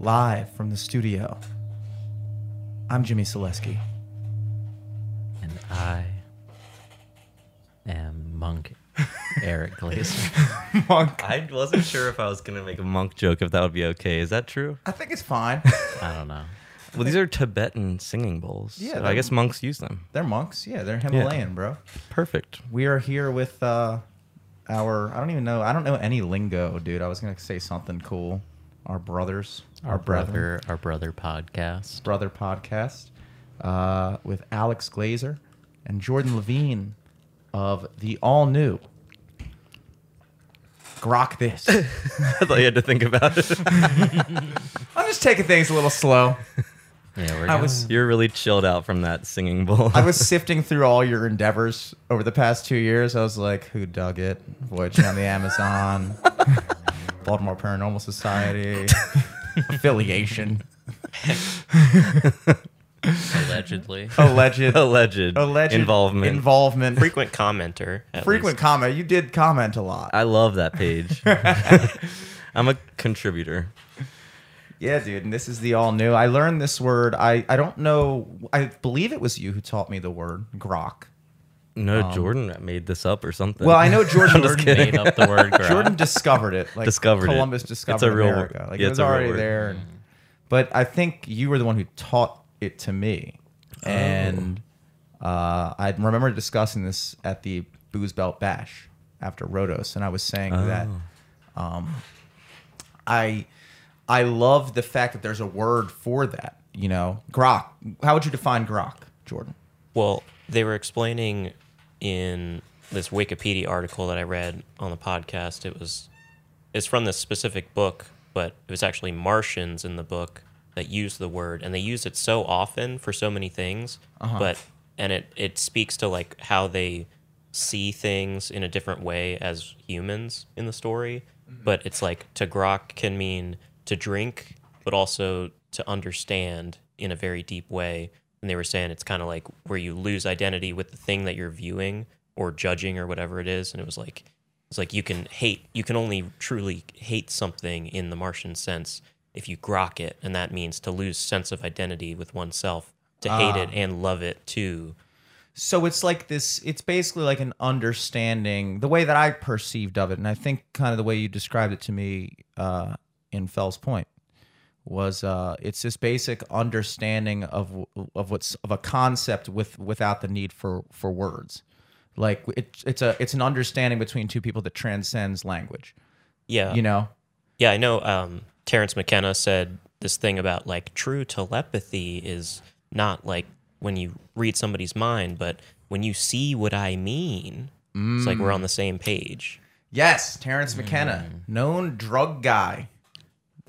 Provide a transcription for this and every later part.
live from the studio. I'm Jimmy Selesky. And I am Monk Eric Glazer. Monk. I wasn't sure if I was gonna make a monk joke if that would be okay. Is that true? I think it's fine. I don't know. Well, these are Tibetan singing bowls. Yeah, so I guess monks use them. they're monks. Yeah, they're Himalayan, bro. Perfect. We are here with uh, our. I don't even know. I don't know any lingo, dude. I was gonna say something cool. Our brothers, our, Our brethren, brother, our brother podcast. brother podcast uh, with Alex Glazer and Jordan Levine of the all new Grok This. I thought you had to think about it. I'm just taking things a little slow. Yeah, we're I going- was You're really chilled out from that singing bowl. I was sifting through all your endeavors over the past two years. I was like, who dug it? Voyaging on the Amazon, Baltimore Paranormal Society, affiliation, allegedly. alleged, alleged, alleged involvement. involvement, frequent commenter. frequent least. comment. You did comment a lot. I love that page. I'm a contributor. Yeah, dude, and this is the all new. I learned this word. I I don't know. I believe it was you who taught me the word grok. No, Jordan made this up or something. Um, Well, I know Jordan. Just. Made up the word. Jordan discovered it. Like Discovered it. Columbus It's discovered a real. America. Like Yeah, it it's was already there. and- but I think you were the one who taught it to me, Oh. and uh, I remember discussing this at the Booze Belt Bash after Rhodos, and I was saying that Oh. um, I I love the fact that there's a word for that. You know, grok. How would you define grok, Jordan? Well, they were explaining in this Wikipedia article that I read on the podcast. It was it's from this specific book, but it was actually Martians in the book that used the word, and they use it so often for so many things. Uh-huh. But and it it speaks to like how they see things in a different way as humans in the story. Mm-hmm. But it's like to grok can mean to drink, but also to understand in a very deep way. And they were saying it's kind of like where you lose identity with the thing that you're viewing or judging or whatever it is. And it was like it's like you can hate you can only truly hate something in the Martian sense if you grok it, and that means to lose sense of identity with oneself, to hate it and love it too. So it's like this. It's basically like an understanding, the way that I perceived of it, and I think kind of the way you described it to me uh, in Fells Point was uh, it's this basic understanding of of what's of a concept with without the need for for words. Like it, it's a it's an understanding between two people that transcends language. Yeah. You know, Yeah, I know. Um, Terence McKenna said this thing about like true telepathy is not like when you read somebody's mind, but when you see what I mean. It's like we're on the same page. Yes, Terence McKenna, known drug guy.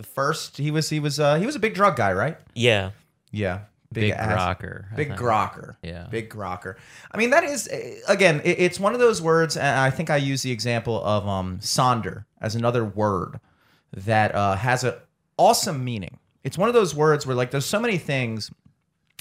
The first he was he was uh, he was a big drug guy, right? Yeah. Yeah, Big ass- rocker. Big grocker. Yeah. big grocker. I mean, that is eh, again, it- it's one of those words, and I think I use the example of um sonder as another word that uh, has a awesome meaning. It's one of those words where like there's so many things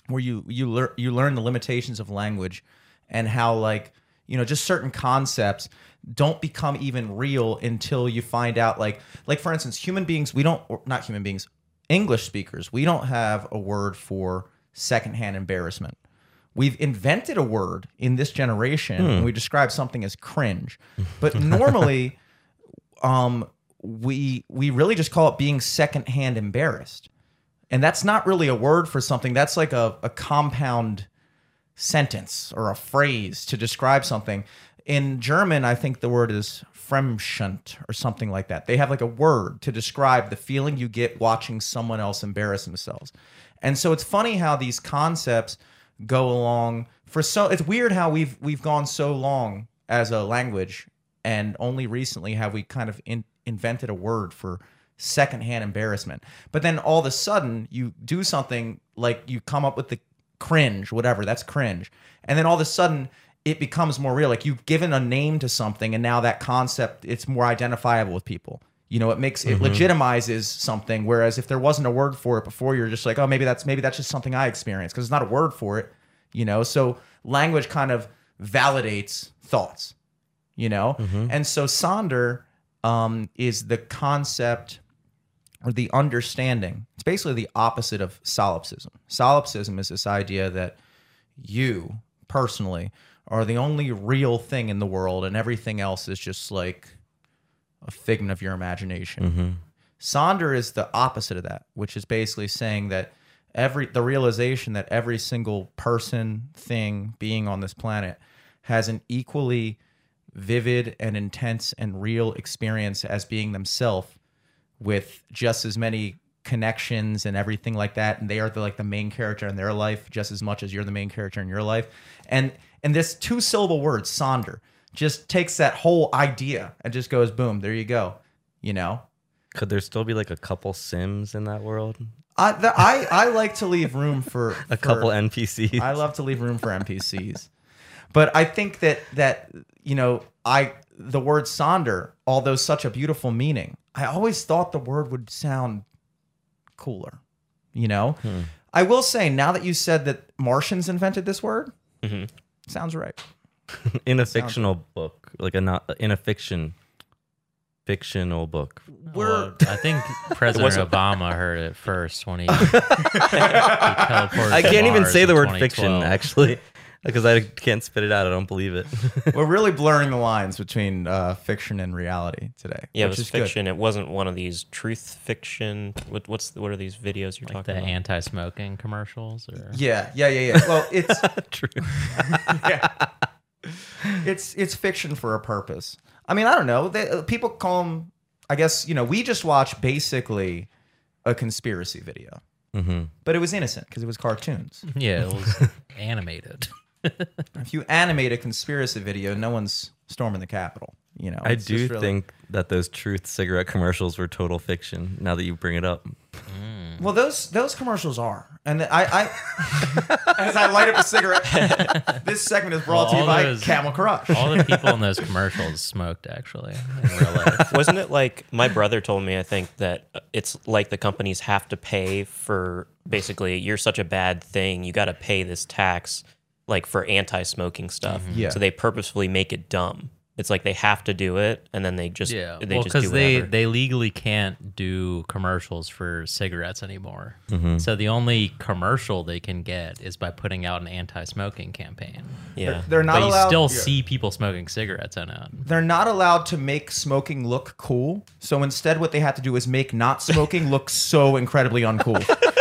where you you learn you learn the limitations of language and how like you know just certain concepts don't become even real until you find out like like for instance human beings we don't not human beings english speakers we don't have a word for secondhand embarrassment. We've invented a word in this generation and we describe something as cringe. But normally um we we really just call it being secondhand embarrassed. And that's not really a word for something. That's like a, a compound sentence or a phrase to describe something in german i think the word is fremschant or something like that they have like a word to describe the feeling you get watching someone else embarrass themselves and so it's funny how these concepts go along for so it's weird how we've we've gone so long as a language and only recently have we kind of in, invented a word for secondhand embarrassment. But then all of a sudden you do something like you come up with the cringe, whatever, that's cringe. And then all of a sudden it becomes more real. Like you've given a name to something and now that concept it's more identifiable with people. You know, it makes it legitimizes something. Whereas if there wasn't a word for it before, you're just like, oh, maybe that's maybe that's just something I experienced because it's not a word for it. You know, so language kind of validates thoughts. You know, and so Sonder um, is the concept or the understanding. It's basically the opposite of solipsism. Solipsism is this idea that you personally are the only real thing in the world and everything else is just like a figment of your imagination. Mm-hmm. Sonder is the opposite of that, which is basically saying that every the realization that every single person, thing, being on this planet has an equally vivid and intense and real experience as being themselves with just as many connections and everything like that and they are the, like the main character in their life just as much as you're the main character in your life and and this two syllable word sonder just takes that whole idea and just goes boom there you go you know Could there still be like a couple Sims in that world? I the, I I like to leave room for A couple NPCs. I love to leave room for NPCs. But I think that that you know, I the word sonder, although such a beautiful meaning, I always thought the word would sound cooler. You know? Hmm. I will say now that you said that Martians invented this word, mm-hmm. Sounds right. in a fictional book, like a not in a fiction fictional book. Well, I think President Obama heard it first when he, he teleported I to can't even say the word fiction actually because I can't spit it out. I don't believe it. We're really blurring the lines between uh, fiction and reality today. Yeah, it which was is good. fiction. It wasn't one of these truth fiction. What, what's what are these videos you're Like talking the about? anti-smoking commercials, or Yeah, yeah, yeah, yeah. Well, it's True. yeah. It's it's fiction for a purpose. I mean, I don't know. They, uh, people call them. I guess you know. We just watched basically a conspiracy video, hmm but it was innocent because it was cartoons. yeah, it was animated. If you animate a conspiracy video, no one's storming the Capitol. You know, I do really- think that those truth cigarette commercials were total fiction. Now that you bring it up, mm. Well, those those commercials are, and I, I as I light up a cigarette. this segment is brought Well, to you by those- Camel Crush. All the people in those commercials smoked, actually, in real life. Wasn't it like my brother told me? I think that it's like the companies have to pay for basically you're such a bad thing. You got to pay this tax, like for anti-smoking stuff. Yeah. So they purposefully make it dumb. It's like they have to do it, and then they just Yeah, they well, just do because they they legally can't do commercials for cigarettes anymore. Mm-hmm. So the only commercial they can get is by putting out an anti-smoking campaign. yeah. They're not but you allowed. still yeah. see people smoking cigarettes on it. they're not allowed to make smoking look cool. So instead, what they have to do is make not smoking look so incredibly uncool.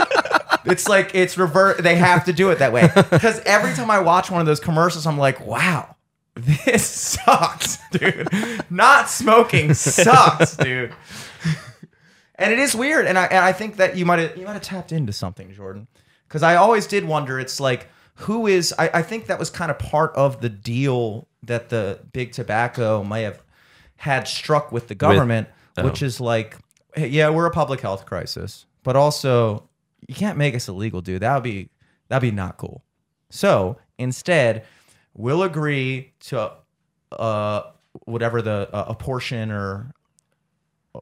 it's like it's revert. They have to do it that way because every time I watch one of those commercials, I'm like, wow, this sucks, dude. Not smoking sucks, dude. And it is weird, and I and I think that you might have you might have tapped into something, Jordan, because I always did wonder. It's like who is I, I think that was kind of part of the deal that the big tobacco may have had struck with the government, oh. which is like, hey, yeah, we're a public health crisis, but also you can't make us illegal, dude. That would be that'd be not cool. So instead, we'll agree to uh, whatever the uh, a portion or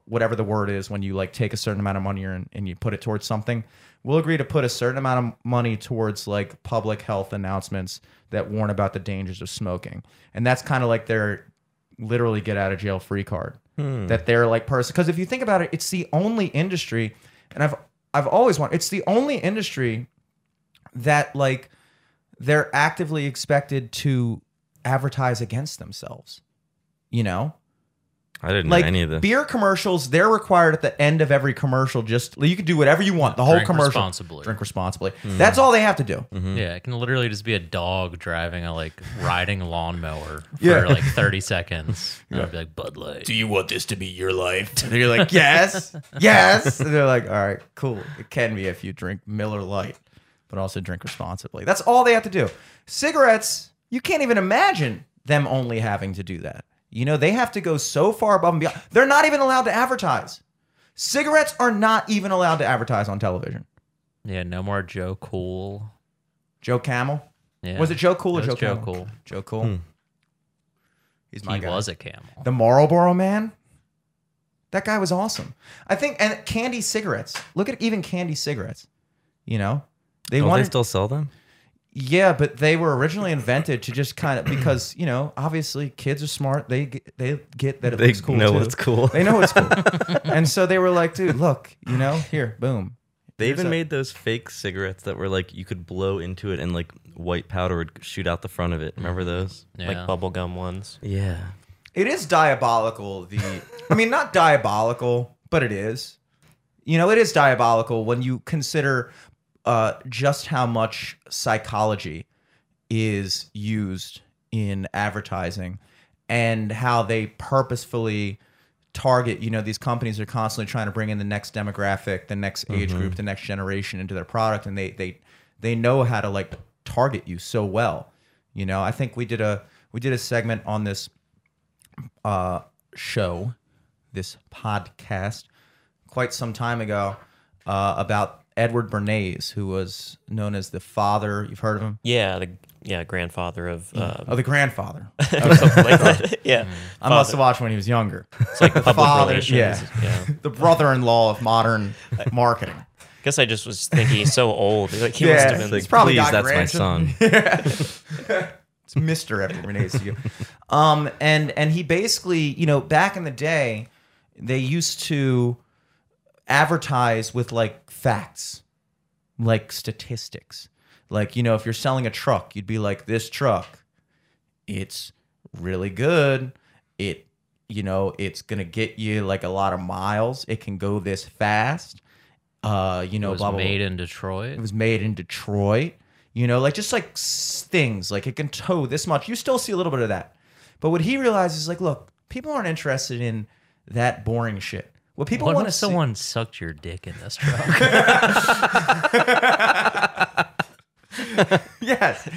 whatever the word is when you like take a certain amount of money and, and you put it towards something we'll agree to put a certain amount of money towards like public health announcements that warn about the dangers of smoking and that's kind of like their literally get out of jail free card that they're like person because if you think about it it's the only industry and i've i've always wanted it's the only industry that like they're actively expected to advertise against themselves you know I didn't like know any of this. beer commercials they're required at the end of every commercial just you can do whatever you want the whole Drink commercial. responsibly. drink responsibly. Hmm. That's all they have to do. Mm-hmm. Yeah, it can literally just be a dog driving a like riding lawnmower for Yeah. like 30 seconds. And it'll be like Bud Light. do you want this to be your life? And you're like yes yes. And they're like all right cool. It can be if you drink miller light but also drink responsibly. That's all they have to do. Cigarettes you can't even imagine them only having to do that you know they have to go so far above and beyond they're not even allowed to advertise cigarettes are not even allowed to advertise on television Yeah, no more Joe Cool. joe camel Yeah. Was it Joe Cool or It Joe was Joe Camel? Cool. Joe Cool. Hmm. He's my He guy. was a camel. the Marlboro man. That guy was awesome. I think and candy cigarettes. Look at even candy cigarettes. You know, they Don't wanted. they still sell them? Yeah, but they were originally invented to just kind of because you know obviously kids are smart. They get, they get that it They looks cool. know too. it's cool. They know it's cool, and so they were like, "Dude, look, you know, here, boom." They even made those fake cigarettes that were like you could blow into it and like white powder would shoot out the front of it. Remember those? Yeah. like bubblegum ones. Yeah. It is diabolical. The, I mean, not diabolical, but it is. You know, it is diabolical when you consider uh, just how much psychology is used in advertising and how they purposefully target you know these companies are constantly trying to bring in the next demographic the next age group the next generation into their product and they they they know how to like target you so well. You know i think we did a we did a segment on this uh show this podcast quite some time ago uh, about Edward Bernays, who was known as the father. You've heard of him? Yeah, the yeah grandfather of uh, Oh, the grandfather. something like that. Yeah, I must have watched when he was younger. it's like public father, relations. yeah. yeah. the brother-in-law of modern marketing. I guess I just was thinking he's so old. Like he must Yeah, have been. it's probably Please, got that's my grandson. son. It's Mister Edward Bernays to you. Um, and and he basically, you know, back in the day, they used to advertise with like facts, like statistics. Like, you know, if you're selling a truck, you'd be like, this truck, it's really good. It, you know, it's gonna get you like a lot of miles. It can go this fast. Uh, you It know, was blah, blah, blah. made in Detroit. It was made in Detroit. You know, like just like things like it can tow this much. You still see a little bit of that. But what he realizes is like, look, people aren't interested in that boring shit. What people what want if to see. someone sucked your dick in this truck? yes.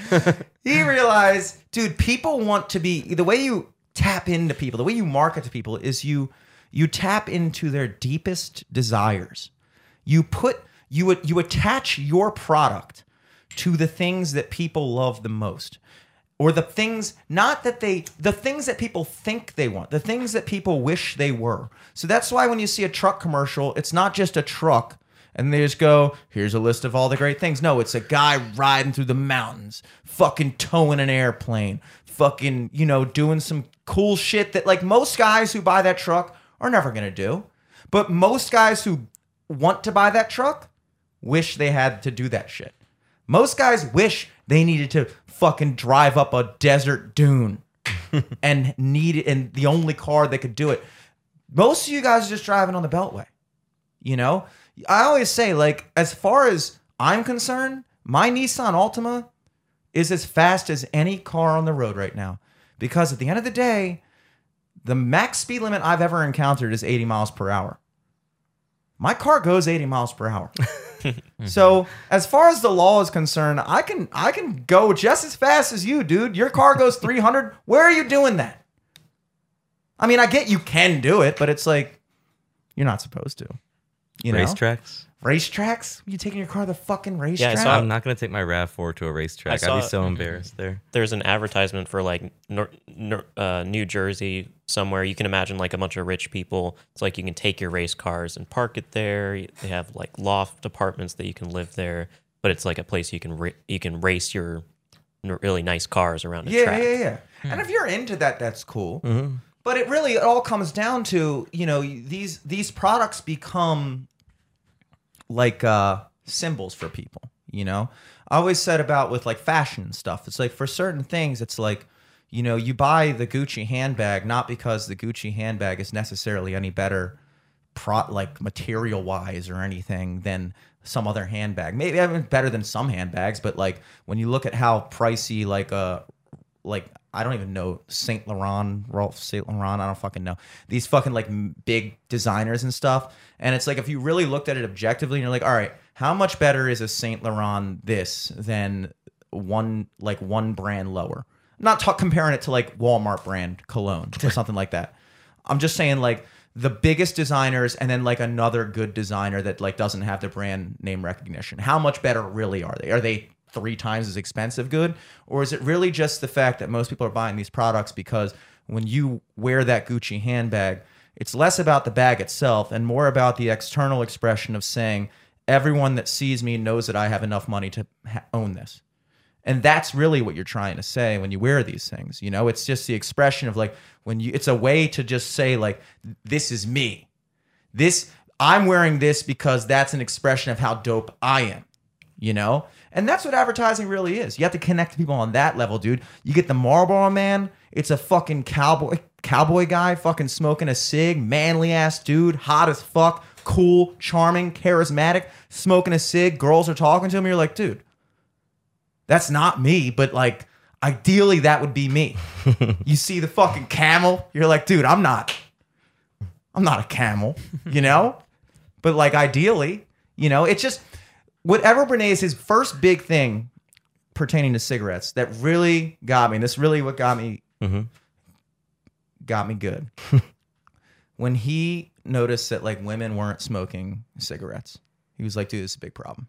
he realized, dude, people want to be the way you tap into people, the way you market to people is you you tap into their deepest desires. You put you you attach your product to the things that people love the most. Or the things not that they the things that people think they want, the things that people wish they were. So that's why when you see a truck commercial, it's not just a truck and they just go, here's a list of all the great things. No, it's a guy riding through the mountains, fucking towing an airplane, fucking, you know, doing some cool shit that like most guys who buy that truck are never going to do. But most guys who want to buy that truck wish they had to do that shit. Most guys wish they needed to fucking drive up a desert dune and need it, and the only car that could do it. Most of you guys are just driving on the Beltway. You know, I always say, like, as far as I'm concerned, my Nissan Altima is as fast as any car on the road right now. Because at the end of the day, the max speed limit I've ever encountered is 80 miles per hour. My car goes 80 miles per hour. Mm-hmm. so as far as the law is concerned, I can I can go just as fast as you, dude. Your car goes 300. Where are you doing that? I mean, I get you can do it, but it's like you're not supposed to. You know, Racetracks. Racetracks. You taking your car to the fucking racetrack? saw- I'm not gonna take my Rav4 to a racetrack. I I'd be so embarrassed there. There's an advertisement for like nor, nor, uh, New Jersey somewhere. You can imagine like a bunch of rich people. It's like you can take your race cars and park it there. They have like loft apartments that you can live there, but it's like a place you can ra- you can race your really nice cars around a yeah, track. yeah, yeah. And if you're into that, that's cool. But it really it all comes down to you know these these products become like uh, symbols for people. You know, I always said about with like fashion stuff. It's like for certain things, it's like you know you buy the Gucci handbag not because the Gucci handbag is necessarily any better pro like material wise or anything than some other handbag. Maybe I mean, better than some handbags, but like when you look at how pricey like uh like I don't even know Saint Laurent, Rolf Saint Laurent. I don't fucking know these fucking like m- big designers and stuff. And it's like if you really looked at it objectively, and you're like, all right, how much better is a Saint Laurent this than one like one brand lower? I'm not ta- comparing it to like Walmart brand cologne or something like that. I'm just saying like the biggest designers and then like another good designer that like doesn't have the brand name recognition. How much better really are they? Are they three times as expensive good or is it really just the fact that most people are buying these products because when you wear that Gucci handbag, it's less about the bag itself and more about the external expression of saying everyone that sees me knows that I have enough money to ha- own this. And that's really what you're trying to say when you wear these things. You know, it's just the expression of like when you it's a way to just say like this is me. This I'm wearing this because that's an expression of how dope I am. You know? And that's what advertising really is. You have to connect to people on that level, dude. You get the Marlboro man, it's a fucking cowboy cowboy guy fucking smoking a cig, manly ass dude, hot as fuck, cool, charming, charismatic, smoking a cig. Girls are talking to him. You're like, dude, that's not me, but like ideally that would be me. you see the fucking camel, you're like, dude, I'm not I'm not a camel, you know? but like ideally, you know, it's just whatever Bernays' his first big thing pertaining to cigarettes that really got me. And this really what got me mm-hmm. got me good. when he noticed that like women weren't smoking cigarettes. He was like, dude, this is a big problem.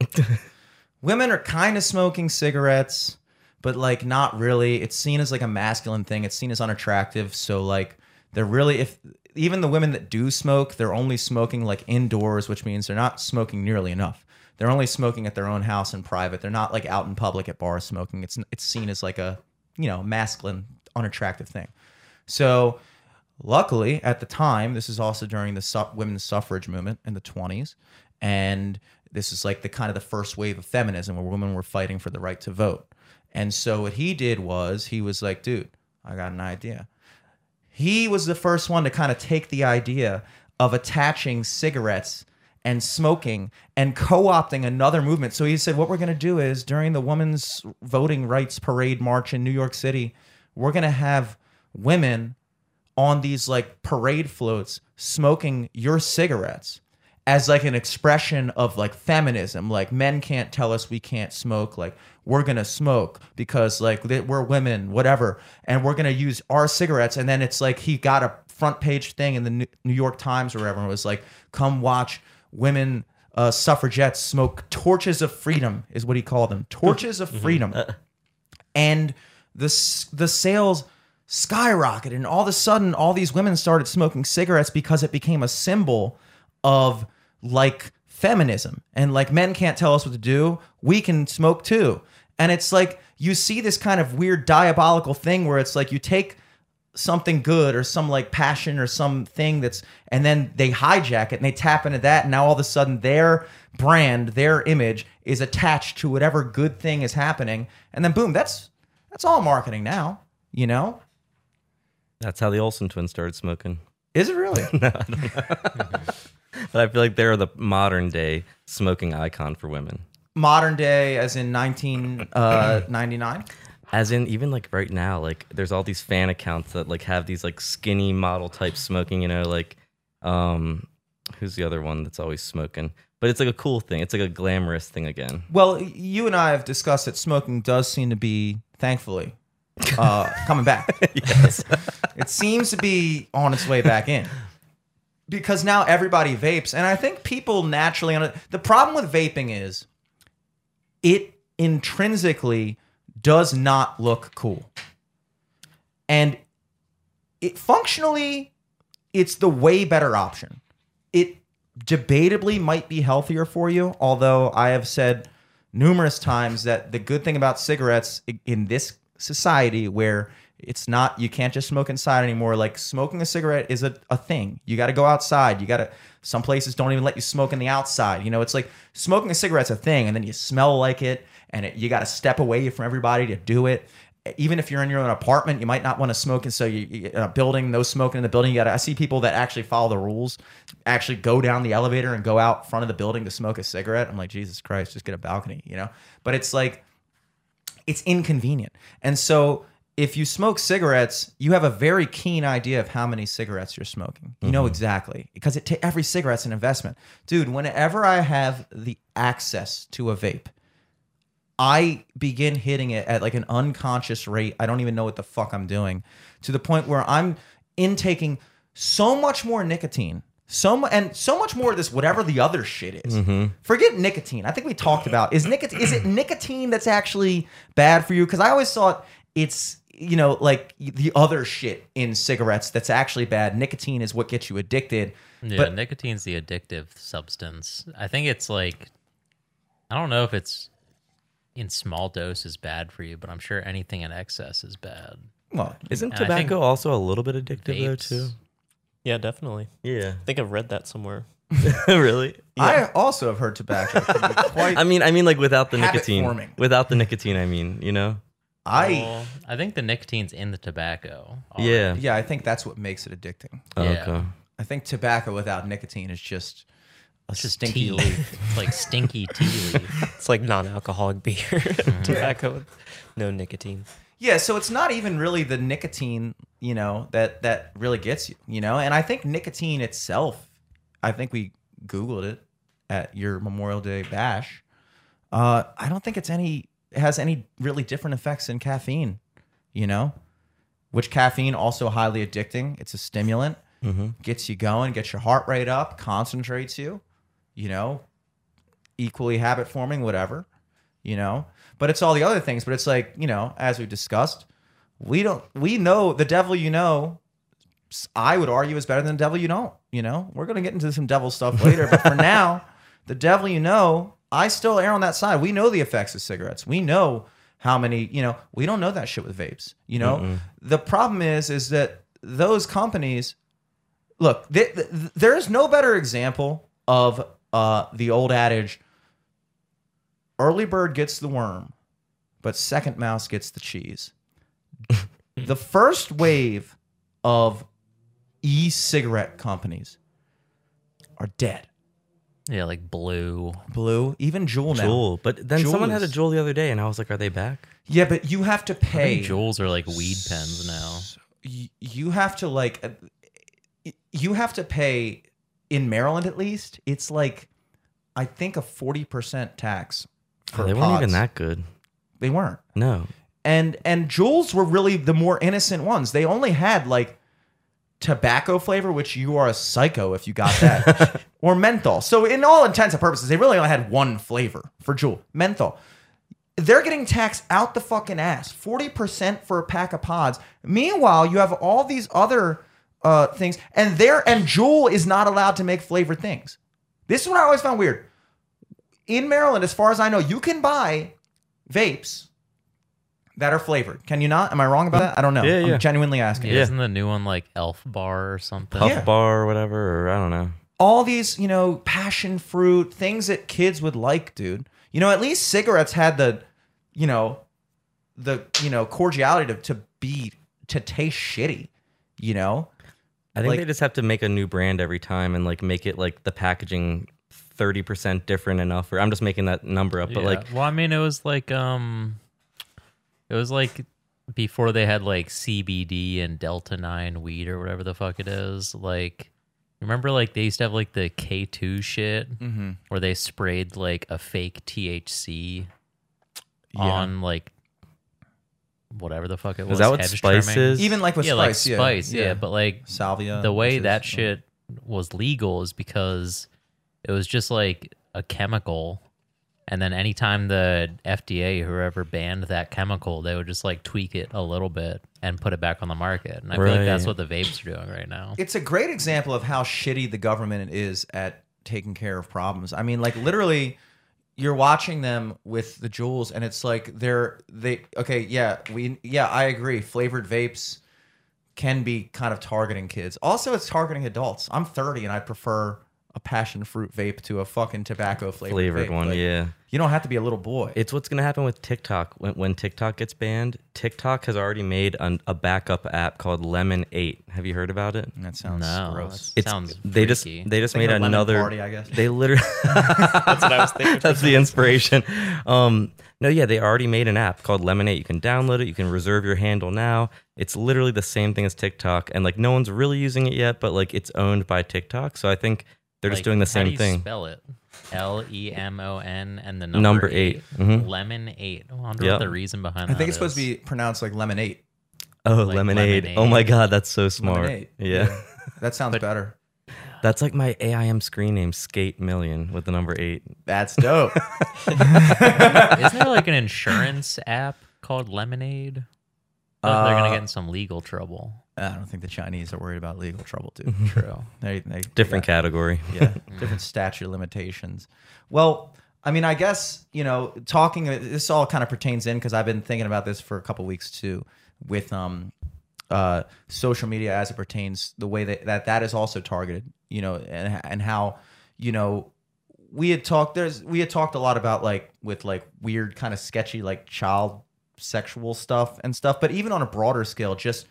women are kind of smoking cigarettes, but like not really. It's seen as like a masculine thing. It's seen as unattractive. So like they're really if even the women that do smoke, they're only smoking like indoors, which means they're not smoking nearly enough. They're only smoking at their own house in private. They're not like out in public at bars smoking. It's it's seen as like a you know masculine, unattractive thing. So luckily at the time, this is also during the su- women's suffrage movement in the 20s, and this is like the kind of the first wave of feminism where women were fighting for the right to vote. And so what he did was he was like, dude, I got an idea he was the first one to kind of take the idea of attaching cigarettes and smoking and co-opting another movement. So he said, "What we're going to do is during the women's voting rights parade march in New York City, we're going to have women on these like parade floats smoking your cigarettes as like an expression of like feminism. Like men can't tell us we can't smoke. Like we're gonna smoke because like we're women whatever. And we're gonna use our cigarettes. And then it's like he got a front page thing in the New York Times or whatever and it was like come watch women uh, suffragettes smoke torches of freedom is what he called them. Torches of freedom. And the the sales skyrocketed and all of a sudden all these women started smoking cigarettes because it became a symbol of like feminism. And like men can't tell us what to do. We can smoke too. And it's like you see this kind of weird diabolical thing where it's like you take something good or some like passion or something that's and then they hijack it and they tap into that and now all of a sudden their brand their image is attached to whatever good thing is happening and then boom that's that's all marketing now you know That's how the Olsen twins started smoking. is it really But I feel like they're the modern day smoking icon for women. modern day as in 1999 As in, even like right now, like there's all these fan accounts that like have these like skinny model type smoking. You know, like um, who's the other one that's always smoking? But it's like a cool thing. It's like a glamorous thing again. Well, you and I have discussed that smoking does seem to be, thankfully, uh, coming back. yes. It seems to be on its way back in because now everybody vapes, and I think people naturally. The problem with vaping is it intrinsically does not look cool, and it functionally it's the way better option. It debatably might be healthier for you, although I have said numerous times that the good thing about cigarettes in this society where it's not you can't just smoke inside anymore. Like smoking a cigarette is a, a thing. You got to go outside. You got to some places don't even let you smoke in the outside. You know it's like smoking a cigarette's a thing and then you smell like it and it, you got to step away from everybody to do it even if you're in your own apartment, you might not want to smoke. And so you, you in a building, no smoking in the building. You got. I see people that actually follow the rules, actually go down the elevator and go out front of the building to smoke a cigarette. I'm like, Jesus Christ, just get a balcony, you know. But it's like, it's inconvenient. And so if you smoke cigarettes, you have a very keen idea of how many cigarettes you're smoking. You know mm-hmm. exactly because it ta- every cigarette's an investment, dude. Whenever I have the access to a vape. I begin hitting it at like an unconscious rate. I don't even know what the fuck I'm doing to the point where I'm intaking so much more nicotine. So mu- and so much more of this whatever the other shit is. Mm-hmm. Forget nicotine. I think we talked about is nicotine is it nicotine that's actually bad for you cuz I always thought it's you know like the other shit in cigarettes that's actually bad. Nicotine is what gets you addicted. Yeah, But nicotine's the addictive substance. I think it's like I don't know if it's in small dose is bad for you, but I'm sure anything in excess is bad. Well, Isn't And I think tobacco also a little bit addictive though vapes- too? Yeah, definitely. Yeah. I think I've read that somewhere. really? I also have heard tobacco can be quite. I mean, I mean, like without the Habit nicotine. forming. Without the nicotine, I mean, you know. I Well, I think the nicotine's in the tobacco. Yeah. yeah, I think that's what makes it addicting. Oh, Yeah. Okay. I think tobacco without nicotine is just a It's just stinky tea. leaf. It's like stinky tea leaf. It's like non-alcoholic beer, tobacco with no nicotine. Yeah, so it's not even really the nicotine, you know, that that really gets you, you know. And I think nicotine itself, I think we googled it at your Memorial Day bash. Uh, I don't think it's any it has any really different effects than caffeine, you know, which caffeine also highly addicting. It's a stimulant, gets you going, gets your heart rate up, concentrates you, you know, equally habit forming, whatever, you know. But it's all the other things. But it's like, you know, as we've discussed, we don't, we know the devil you know, I would argue is better than the devil you don't, you know. We're going to get into some devil stuff later. but for now, the devil you know, I still err on that side. We know the effects of cigarettes. We know how many, you know, we don't know that shit with vapes, you know. The problem is, is that those companies, look, th- th- there is no better example of uh, the old adage early bird gets the worm, but second mouse gets the cheese. the first wave of e cigarette companies are dead. Yeah, like Blu. Blu, even Juul now. Juul. But then Juul someone had a Juul the other day, and I was like, "Are they back?" Yeah, but you have to I pay. think Juuls are like weed pens now. y- you have to like uh, you have to pay in Maryland at least. It's like I think a forty percent tax. Oh, for Oh, they weren't even that good. They weren't. No. And and Juuls were really the more innocent ones. They only had like tobacco flavor, which you are a psycho if you got that, or menthol. So in all intents and purposes, they really only had one flavor for Juul, menthol. They're getting taxed out the fucking ass, forty percent for a pack of pods. Meanwhile, you have all these other uh, things, and there and Juul is not allowed to make flavored things. This is what I always found weird. In Maryland, as far as I know, you can buy vapes that are flavored. Can you not? Am I wrong about that? I don't know. Yeah, yeah. I'm genuinely asking. Yeah, Isn't the new one like Elf Bar or something? Puff Yeah. bar or whatever, or I don't know. All these, you know, passion fruit things that kids would like, dude. You know, at least cigarettes had the, you know, the you know cordiality to, to be to taste shitty. You know, I think Like- they just have to make a new brand every time and like make it like the packaging thirty percent different enough. Or I'm just making that number up, but Yeah. like well, I mean, it was like um, it was like before they had like CBD and Delta Nine weed or whatever the fuck it is. Like, remember, like they used to have like the K two shit Mm-hmm. where they sprayed like a fake THC Yeah. on like whatever the fuck it was. is that what hedge spice trimming. is? even like with yeah, spice, like spice, yeah. But like salvia. the way is- that shit was legal is because it was just like a chemical and then anytime the FDA whoever banned that chemical they would just like tweak it a little bit and put it back on the market and I feel like that's what the vapes are doing right now it's a great example of how shitty the government is at taking care of problems. I mean, like literally, you're watching them with the Juuls, and it's like they're they okay, yeah, we yeah, I agree. Flavored vapes can be kind of targeting kids. Also, it's targeting adults. I'm 30, and I prefer a passion fruit vape to a fucking tobacco flavored, flavored vape, one, but yeah. You don't have to be a little boy. It's what's gonna happen with TikTok when, when TikTok gets banned. TikTok has already made an, a backup app called Lemon Eight. Have you heard about it? that sounds no gross. that sounds they just they just Thinking made of another Party, I guess. They literally That's what I was thinking. That's the inspiration. Um, no, yeah, they already made an app called Lemonade. You can download it. You can reserve your handle now. It's literally the same thing as TikTok, and like no one's really using it yet, but like it's owned by TikTok. So I think they're just doing the same how do same you thing. spell it L E M O N and the number, Number eight, eight. Mhm. lemon eight I wonder Yep. what the reason behind I that think it's supposed to be pronounced like lemonade. Oh, like lemonade. lemonade. Oh my god, that's so smart. Lemonade. Yeah. That sounds better. that's like my AIM screen name, Skate Million, with the number eight. That's dope. Isn't there like an insurance app called Lemonade? I thought they're Uh, gonna get in some legal trouble. I don't think the Chinese are worried about legal trouble, too. True. They, they Different they got- category. yeah, different statute limitations. Well, I mean, I guess you know, talking. This all kind of pertains in because I've been thinking about this for a couple weeks too, with um, uh, social media as it pertains the way that that, that is also targeted. You know, and and how you know we had talked. There's we had talked a lot about like with like weird kind of sketchy like child sexual stuff and stuff, but even on a broader scale, just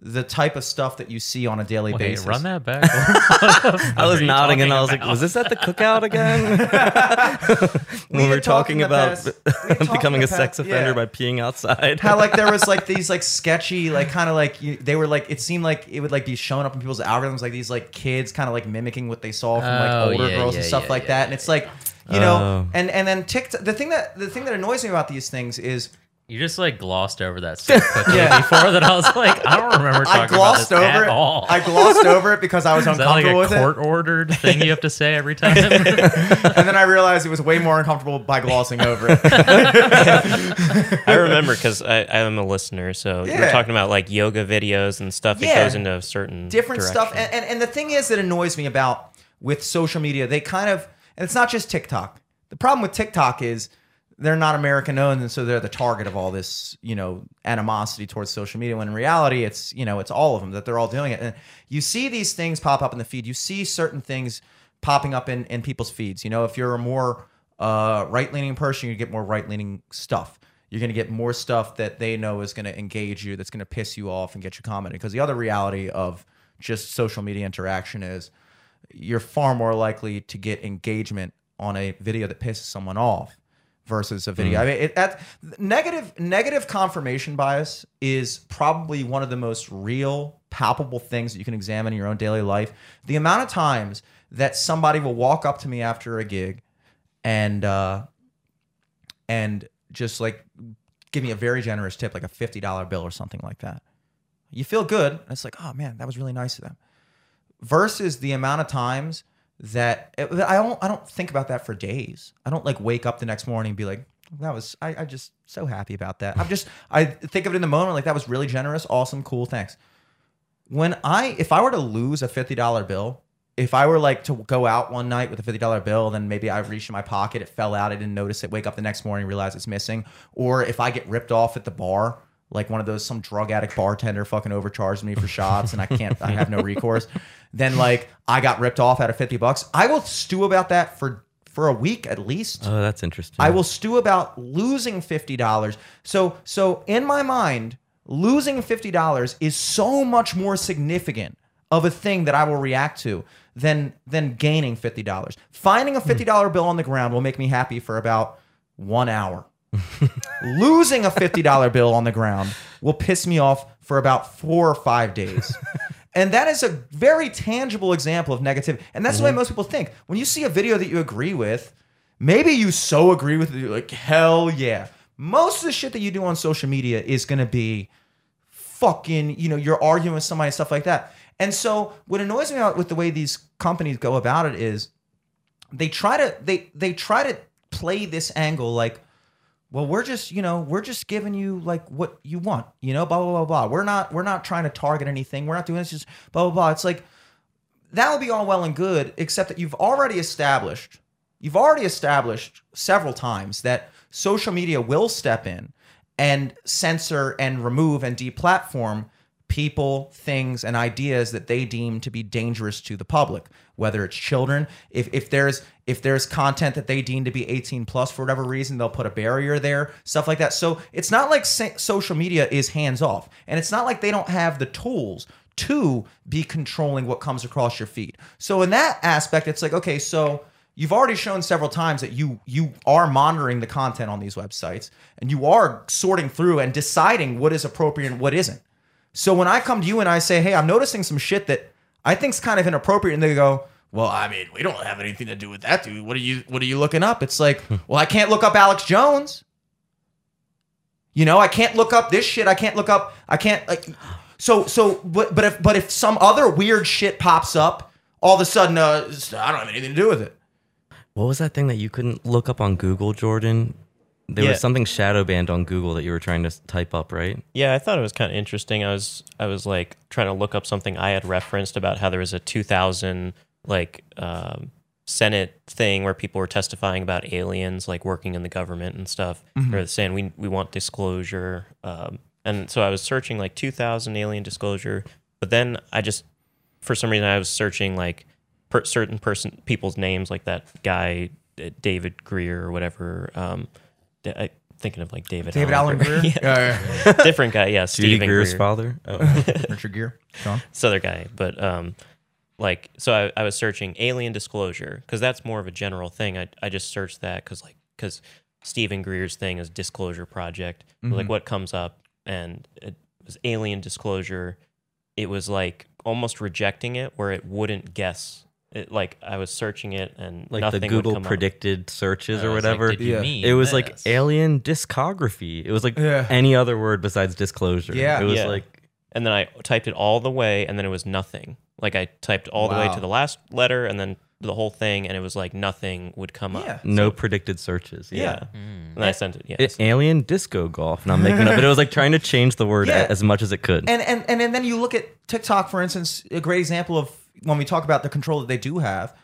the type of stuff that you see on a daily Wait, basis. run that back. I was nodding and I was like, was this at the cookout again? when we had were talked talking about we had talked in becoming the a sex offender yeah. by peeing outside. how like there was like these like sketchy like kind of like you, they were like it seemed like it would like be showing up in people's algorithms like these like kids kind of like mimicking what they saw from like Oh, older yeah, girls and stuff yeah, like yeah, that and it's like you know Oh. and and then TikTok the thing that the thing that annoys me about these things is you just like glossed over that so quickly Yeah. before that I was like, I don't remember talking I glossed about this over at it all. I glossed over it because I was Is that like uncomfortable a with it court ordered thing you have to say every time? and then I realized it was way more uncomfortable by glossing over it I remember because I am a listener, so Yeah. we're talking about like yoga videos and stuff. It Yeah. goes into a certain different stuff. And, and and the thing is that annoys me about with social media, they kind of and it's not just TikTok. The problem with TikTok is they're not American owned, and so they're the target of all this, you know, animosity towards social media. When in reality, it's you know, it's all of them that they're all doing it. And you see these things pop up in the feed. You see certain things popping up in in people's feeds. You know, if you're a more uh, right leaning person, you get more right leaning stuff. You're going to get more stuff that they know is going to engage you, that's going to piss you off and get you commenting. Because the other reality of just social media interaction is you're far more likely to get engagement on a video that pisses someone off versus a video. I mean, it, at, negative negative confirmation bias is probably one of the most real, palpable things that you can examine in your own daily life. The amount of times that somebody will walk up to me after a gig and uh, and just like give me a very generous tip, like a fifty dollar bill or something like that. You feel good. And it's like, oh man, that was really nice of them. Versus the amount of times that I don't I don't think about that for days. I don't like wake up the next morning and be like, that was I, I just so happy about that. I'm just I think of it in the moment like that was really generous, awesome, cool, thanks. When I if I were to lose a fifty dollar bill, if I were like to go out one night with a fifty dollar bill, then maybe I reached in my pocket, it fell out, I didn't notice it, wake up the next morning, realize it's missing. Or if I get ripped off at the bar, like one of those some drug addict bartender fucking overcharged me for shots and I can't I have no recourse, then like I got ripped off out of fifty bucks. I will stew about that for for a week at least. oh, that's interesting. I will stew about losing fifty dollars. So so in my mind, losing fifty dollars is so much more significant of a thing that I will react to than than gaining fifty dollars. Finding a hmm. fifty dollar bill on the ground will make me happy for about one hour. Losing a fifty dollar bill on the ground will piss me off for about four or five days. And that is a very tangible example of negativity. And that's the way mm-hmm. most people think. When you see a video that you agree with, maybe you so agree with it, you're like, hell yeah. Most of the shit that you do on social media is gonna be fucking, you know, you're arguing with somebody and stuff like that. And so what annoys me about with the way these companies go about it is they try to they they try to play this angle like well we're just you know we're just giving you like what you want you know blah blah blah blah. We're not we're not trying to target anything. We're not doing this just blah blah blah. It's like that would be all well and good except that you've already established you've already established several times that social media will step in and censor and remove and deplatform people, things, and ideas that they deem to be dangerous to the public. Whether it's children, if if there's if there's content that they deem to be 18 plus for whatever reason, they'll put a barrier there, stuff like that. So it's not like social media is hands off, and it's not like they don't have the tools to be controlling what comes across your feed. So in that aspect, it's like okay, so you've already shown several times that you you are monitoring the content on these websites and you are sorting through and deciding what is appropriate and what isn't. So when I come to you and I say, "Hey, I'm noticing some shit that I think's kind of inappropriate," and they go, "Well, I mean, we don't have anything to do with that, dude. What are you What are you looking up?" It's like, well, I can't look up Alex Jones. You know, I can't look up this shit. I can't look up. I can't like. So so, but but if but if some other weird shit pops up, all of a sudden, uh, I don't have anything to do with it. What was that thing that you couldn't look up on Google, Jordan? There Yeah. was something shadow banned on Google that you were trying to type up, right? Yeah, I thought it was kind of interesting. I was I was like trying to look up something I had referenced about how there was a 2000 like um, Senate thing where people were testifying about aliens, like working in the government and stuff. They're saying we we want disclosure. Um, and so I was searching like 2,000 alien disclosure, but then I just for some reason I was searching like per, certain person people's names, like that guy uh, David Greer or whatever. Um, da- I, thinking of like David David Alan Grier, yeah. yeah, yeah. different guy, yeah, Judy Steven Greer's Greer father. Oh. Richard Gere, Sean. this other guy, but um, like so I, I was searching alien disclosure because that's more of a general thing. I I just searched that because like because Steven Greer's thing is disclosure project. Like what comes up and it was alien disclosure. It was like almost rejecting it where it wouldn't guess. It like I was searching it and like nothing the would Google come up. predicted searches or was like, whatever. "Did you Yeah. mean it was like alien discography. It was like Yeah. any other word besides disclosure. Yeah. it was Yeah. like and then I typed it all the way, and then it was nothing. Like I typed all the way to the last letter, and then the whole thing, and it was like nothing would come Yeah. up. no predicted searches. Yeah. Yeah. Hmm. And I sent it. Yeah. It- alien disco golf. And I'm making up, but it was like trying to change the word Yeah. as much as it could. and and and, and then you look at TikTok, for instance, a great example of when we talk about the control that they do have.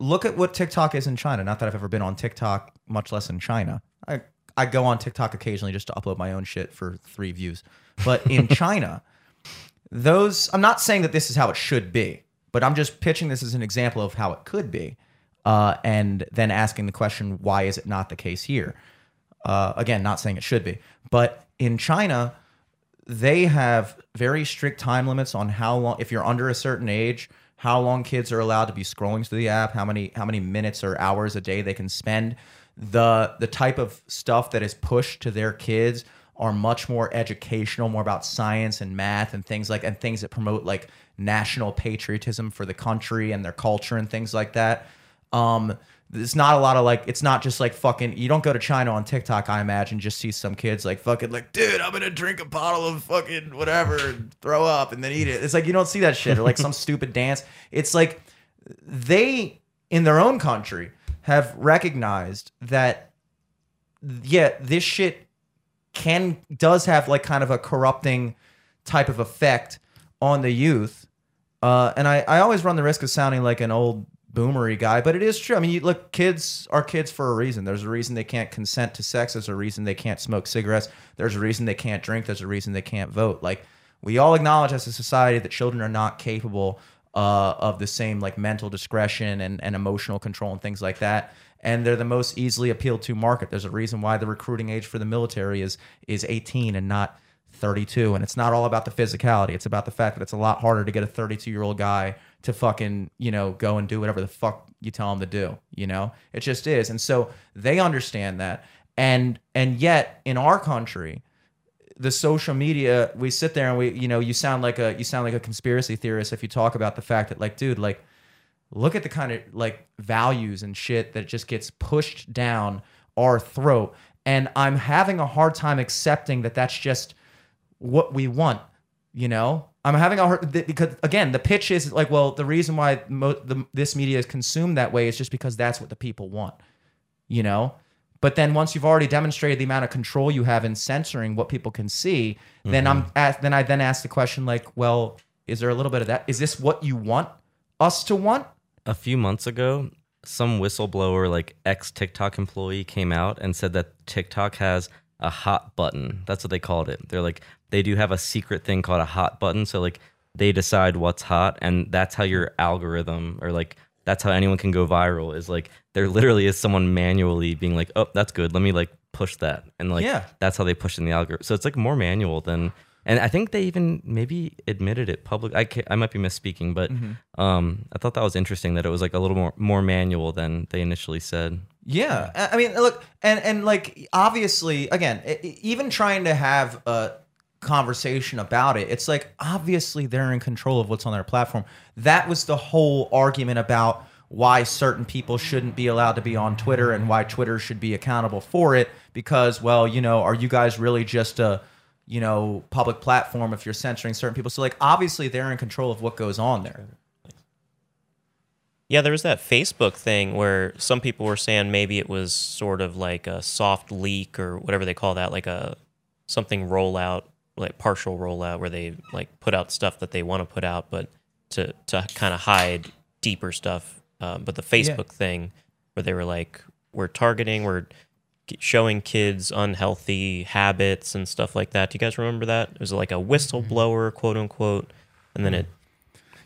Look at what TikTok is in China. Not that I've ever been on TikTok, much less in China. I I go on TikTok occasionally just to upload my own shit for three views. But in China, those I'm not saying that this is how it should be, but I'm just pitching this as an example of how it could be, uh, and then asking the question, why is it not the case here? Uh, again, not saying it should be, but in China, they have very strict time limits on how long if you're under a certain age how long kids are allowed to be scrolling through the app how many how many minutes or hours a day they can spend. The the type of stuff that is pushed to their kids are much more educational more about science and math and things like and things that promote like national patriotism for the country and their culture and things like that. Um it's not a lot of like it's not just like fucking you don't go to China on TikTok, I imagine, just see some kids like fucking like, dude, I'm gonna drink a bottle of fucking whatever and throw up and then eat it. It's like you don't see that shit or like some stupid dance. It's like they in their own country have recognized that yeah, this shit can does have like kind of a corrupting type of effect on the youth. Uh, and I, I always run the risk of sounding like an old boomery guy, but it is true. I mean, you, look, kids are kids for a reason. There's a reason they can't consent to sex. There's a reason they can't smoke cigarettes. There's a reason they can't drink. There's a reason they can't vote. Like we all acknowledge as a society that children are not capable uh, of the same like mental discretion and, and emotional control and things like that. And they're the most easily appealed to market. There's a reason why the recruiting age for the military is is 18 and not 32 and it's not all about the physicality. It's about the fact that it's a lot harder to get a 32 year old guy to fucking you know go and do whatever the fuck you tell him to do you know? It just is. And so they understand that. And and yet in our country the social media we sit there and we you know you sound like a you sound like a conspiracy theorist if you talk about the fact that like dude like look at the kind of like values and shit that just gets pushed down our throat. And i'm having a hard time accepting that that's just what we want you know? I'm having a hard th- because again the pitch is like well the reason why mo- the, this media is consumed that way is just because that's what the people want you know? But then once you've already demonstrated the amount of control you have in censoring what people can see then i'm mm-hmm. at, then i then ask the question like well is there a little bit of that? Is this what you want us to want? A few months ago, some whistleblower, like ex TikTok employee, came out and said that TikTok has a hot button. That's what they called it. They're like, they do have a secret thing called a hot button. So, like, they decide what's hot, and that's how your algorithm, or like, that's how anyone can go viral, is like, there literally is someone manually being like, oh, that's good. Let me like push that. And like, Yeah. that's how they push in the algorithm. So, it's like more manual than. And I think they even maybe admitted it public. I I might be misspeaking, but um, I thought that was interesting that it was like a little more more manual than they initially said. Yeah, I mean, look, and and like obviously, again, even trying to have a conversation about it, it's like obviously they're in control of what's on their platform. That was the whole argument about why certain people shouldn't be allowed to be on Twitter and why Twitter should be accountable for it. Because, well, you know, are you guys really just a you know public platform if you're censoring certain people? So, like, obviously they're in control of what goes on there. Yeah, there was that Facebook thing where some people were saying maybe it was sort of like a soft leak or whatever they call that, like a something rollout, like partial rollout, where they like put out stuff that they want to put out, but to to kind of hide deeper stuff um, but the Facebook thing where they were like, we're targeting, we're showing kids unhealthy habits and stuff like that. Do you guys remember that? It was like a whistleblower, quote unquote, and then it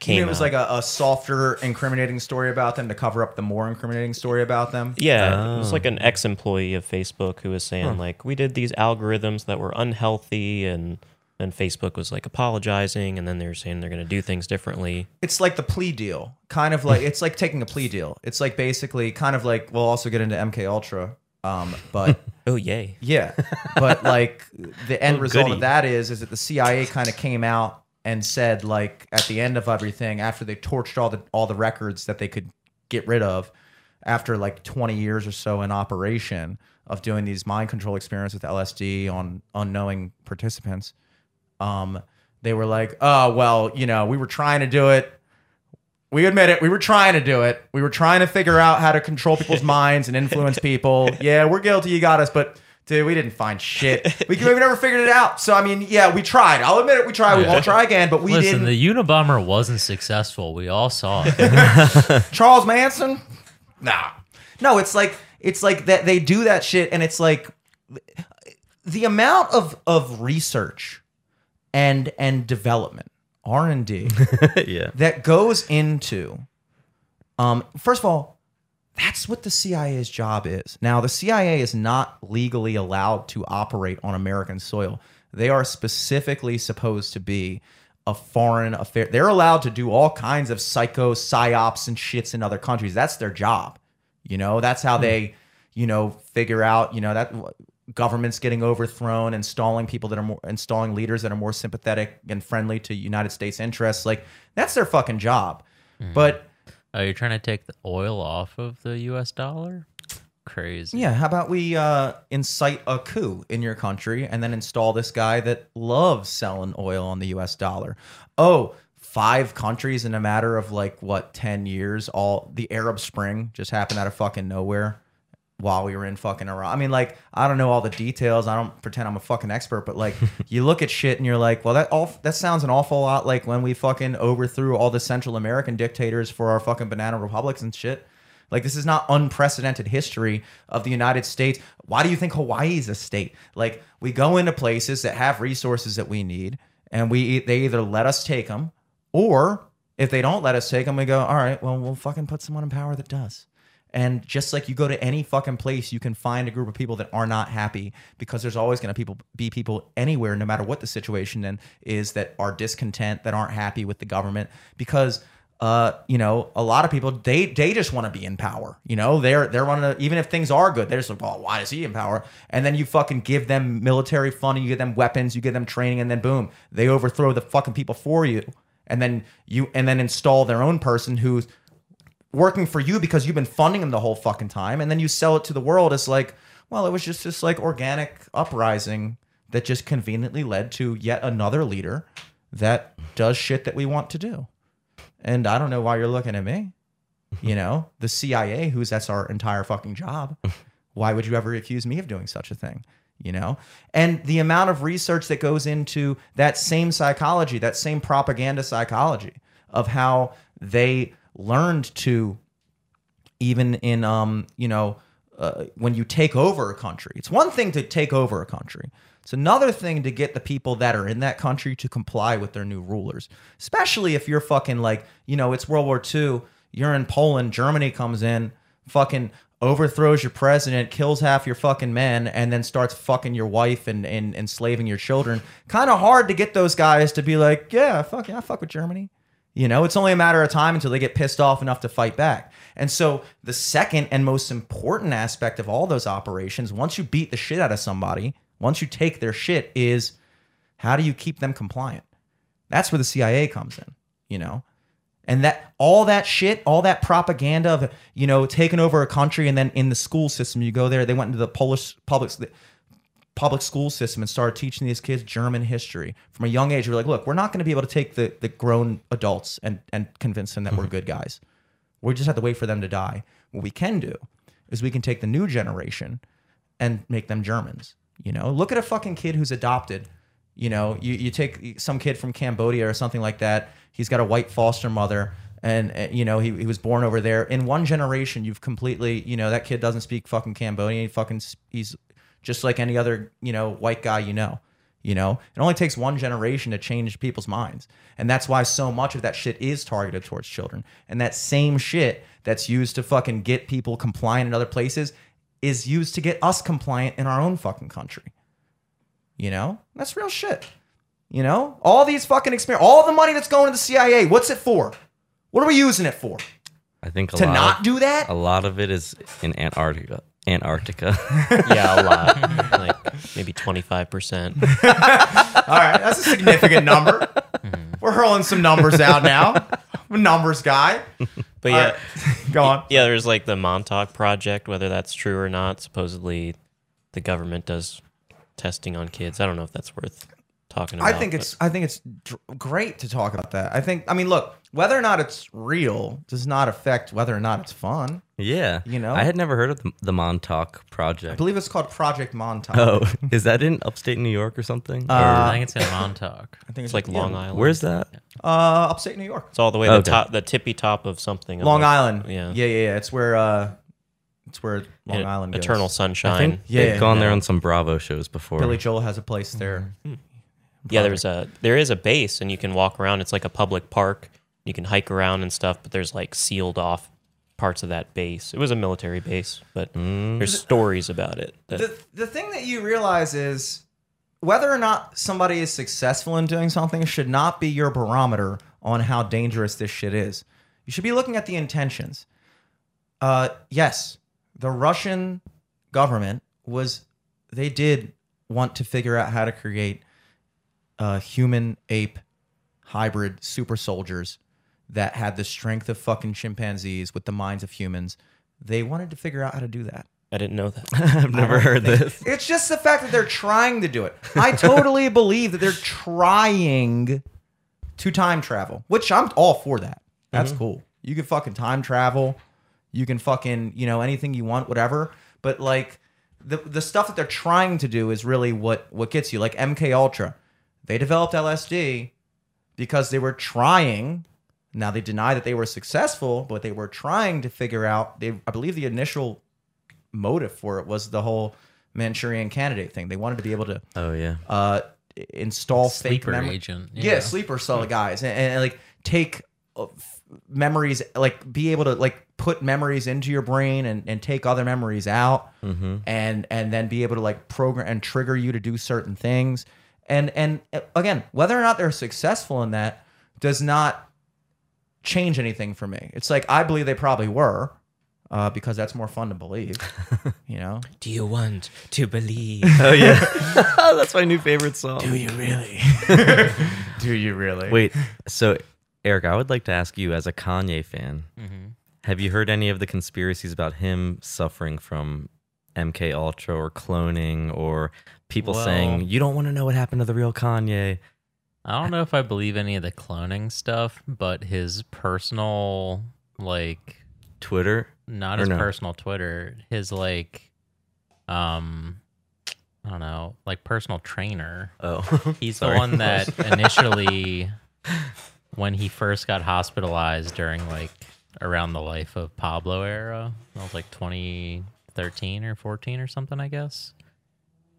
You mean it was out. like a, a softer incriminating story about them to cover up the more incriminating story about them. Yeah, it was Oh. like an ex-employee of Facebook who was saying like we did these algorithms that were unhealthy, and then Facebook was like apologizing, and then they were saying they're going to do things differently. It's like the plea deal, kind of like it's like taking a plea deal. It's like basically kind of like we'll also get into MK Ultra, um, but Oh yay! yeah, but like the end Oh, result goody. of that is is that the CIA kind of came out and said like at the end of everything after they torched all the all the records that they could get rid of after like 20 years or so in operation of doing these mind control experiments with LSD on unknowing participants um they were like oh well you know we were trying to do it. We admit it. We were trying to do it. We were trying to figure out how to control people's minds and influence people. Yeah we're guilty. You got us. But dude we didn't find shit we, we never figured it out so i mean yeah we tried i'll admit it we tried we won't try again but we Listen, didn't the Unabomber wasn't successful. We all saw it. Charles Manson? Nah. No, it's like it's like that they do that shit and it's like the amount of of research and and development, R&D yeah. that goes into um first of all that's what the CIA's job is. Now, the CIA is not legally allowed to operate on American soil. They are specifically supposed to be a foreign affair. They're allowed to do all kinds of psycho psyops and shits in other countries. That's their job. You know, that's how hmm. they, you know, figure out, you know, that governments getting overthrown, installing people that are more installing leaders that are more sympathetic and friendly to United States interests. Like that's their fucking job. Hmm. But Are you're trying to take the oil off of the U.S. dollar? Crazy. Yeah, how about we uh, incite a coup in your country and then install this guy that loves selling oil on the US dollar? Oh, five countries in a matter of like what, 10 years, all the Arab Spring just happened out of fucking nowhere while we were in fucking Iraq. I mean, like, I don't know all the details. I don't pretend I'm a fucking expert, but like, you look at shit and you're like, well, that all that sounds an awful lot like when we fucking overthrew all the Central American dictators for our fucking banana republics and shit. Like this is not unprecedented history of the United States. Why do you think Hawaii is a state? Like we go into places that have resources that we need, and we they either let us take them, or if they don't let us take them, we go, all right, well we'll fucking put someone in power that does. And just like you go to any fucking place, you can find a group of people that are not happy because there's always going to people be people anywhere, no matter what the situation is, that are discontent, that aren't happy with the government because uh, you know, a lot of people they they just want to be in power. You know, they're they're to even if things are good, they're just like, well, why is he in power? And then you fucking give them military funding, you give them weapons, you give them training, and then boom, they overthrow the fucking people for you. And then you and then install their own person who's working for you because you've been funding them the whole fucking time, and then you sell it to the world as like, well, it was just this like organic uprising that just conveniently led to yet another leader that does shit that we want to do. And I don't know why you're looking at me. You know, the CIA, who's that's our entire fucking job. Why would you ever accuse me of doing such a thing? You know? And the amount of research that goes into that same psychology, that same propaganda psychology of how they learned to even in um, you know, uh, when you take over a country. It's one thing to take over a country. It's another thing to get the people that are in that country to comply with their new rulers. Especially if you're fucking like, you know, it's World War II, you're in Poland, Germany comes in, fucking overthrows your president, kills half your fucking men, and then starts fucking your wife and, and enslaving your children. Kind of hard to get those guys to be like, yeah, fuck yeah, I fuck with Germany. You know, it's only a matter of time until they get pissed off enough to fight back. And so, the second and most important aspect of all those operations, once you beat the shit out of somebody, once you take their shit, is how do you keep them compliant? That's where the CIA comes in, you know? And that all that shit, all that propaganda of, you know, taking over a country and then in the school system, you go there, they went into the Polish public public school system and started teaching these kids German history from a young age. We're like, look, we're not going to be able to take the, the grown adults and, and convince them that we're good guys. We just have to wait for them to die. What we can do is we can take the new generation and make them Germans. You know, look at a fucking kid who's adopted. You know, you, you take some kid from Cambodia or something like that. He's got a white foster mother and, uh, you know he, he was born over there. In one generation, you've completely you know that kid doesn't speak fucking Cambodian. He fucking he's just like any other you know white guy you know. You know, it only takes one generation to change people's minds. And that's why so much of that shit is targeted towards children. And that same shit that's used to fucking get people compliant in other places is used to get us compliant in our own fucking country. You know, that's real shit. You know, all these fucking experience, all the money that's going to the CIA, what's it for? What are we using it for? I think a To not of, do that? a lot of it is in Antarctica. Antarctica. Yeah, a lot. like maybe 25%. All right, that's a significant number. Mm-hmm. We're hurling some numbers out now. I'm a numbers guy. But All yeah, right, go on. yeah, there's like the Montauk project, whether that's true or not. Supposedly, the government does testing on kids. I don't know if that's worth talking about. I think but- it's I think it's dr- great to talk about that. I think I mean look, whether or not it's real does not affect whether or not it's fun. yeah. You know? I had never heard of the, the Montauk Project. I believe it's called Project Montauk. Oh, is that in upstate New York or something? Uh, I Or- think it's in Montauk. I think it's like yeah. Long Island. where's that? Uh, upstate New York. It's all the way Okay. the top, the tippy top of something. Long like- Island. yeah. yeah, yeah, yeah. It's where uh, it's where Long and Island goes. Eternal I Sunshine. think Yeah, they've gone there on some Bravo shows before. Billy Joel has a place there. Yeah, there's a there is a base, and you can walk around. It's like a public park. You can hike around and stuff, but there's like sealed off parts of that base. It was a military base, but there's stories about it. That, The the thing that you realize is whether or not somebody is successful in doing something should not be your barometer on how dangerous this shit is. You should be looking at the intentions. Uh, yes, the Russian government was they did want to figure out how to create uh, human ape hybrid super soldiers that had the strength of fucking chimpanzees with the minds of humans. They wanted to figure out how to do that. I didn't know that. I've never heard this. It's just the fact that they're trying to do it. I totally believe that they're trying to time travel, which I'm all for that. That's cool. You can fucking time travel. You can fucking, you know, anything you want, whatever. But like the the stuff that they're trying to do is really what what gets you. Like MK Ultra. They developed LSD because they were trying now they deny that they were successful, but they were trying to figure out they I believe the initial motive for it was the whole Manchurian candidate thing. They wanted to be able to Oh yeah. uh, install fake Sleeper memory. agent. Yeah, sleeper cell guys, and, and, like take uh, f- memories, like be able to like put memories into your brain and, and take other memories out, and and then be able to like program and trigger you to do certain things. And and uh, again, whether or not they're successful in that does not change anything for me. It's like I believe they probably were. Uh, because that's more fun to believe, you know. Do you want to believe? Oh yeah. That's my new favorite song. Do you really? Do you really? Wait. So, Eric, I would like to ask you, as a Kanye fan, have you heard any of the conspiracies about him suffering from MK Ultra or cloning, or people Well- saying you don't want to know what happened to the real Kanye? I don't know if I believe any of the cloning stuff, but his personal, like, Twitter. not his no? personal Twitter, his like, um, I don't know, like personal trainer. Oh, He's the one that initially, when he first got hospitalized during like around the life of Pablo era, that was like 2013 or 14 or something, I guess.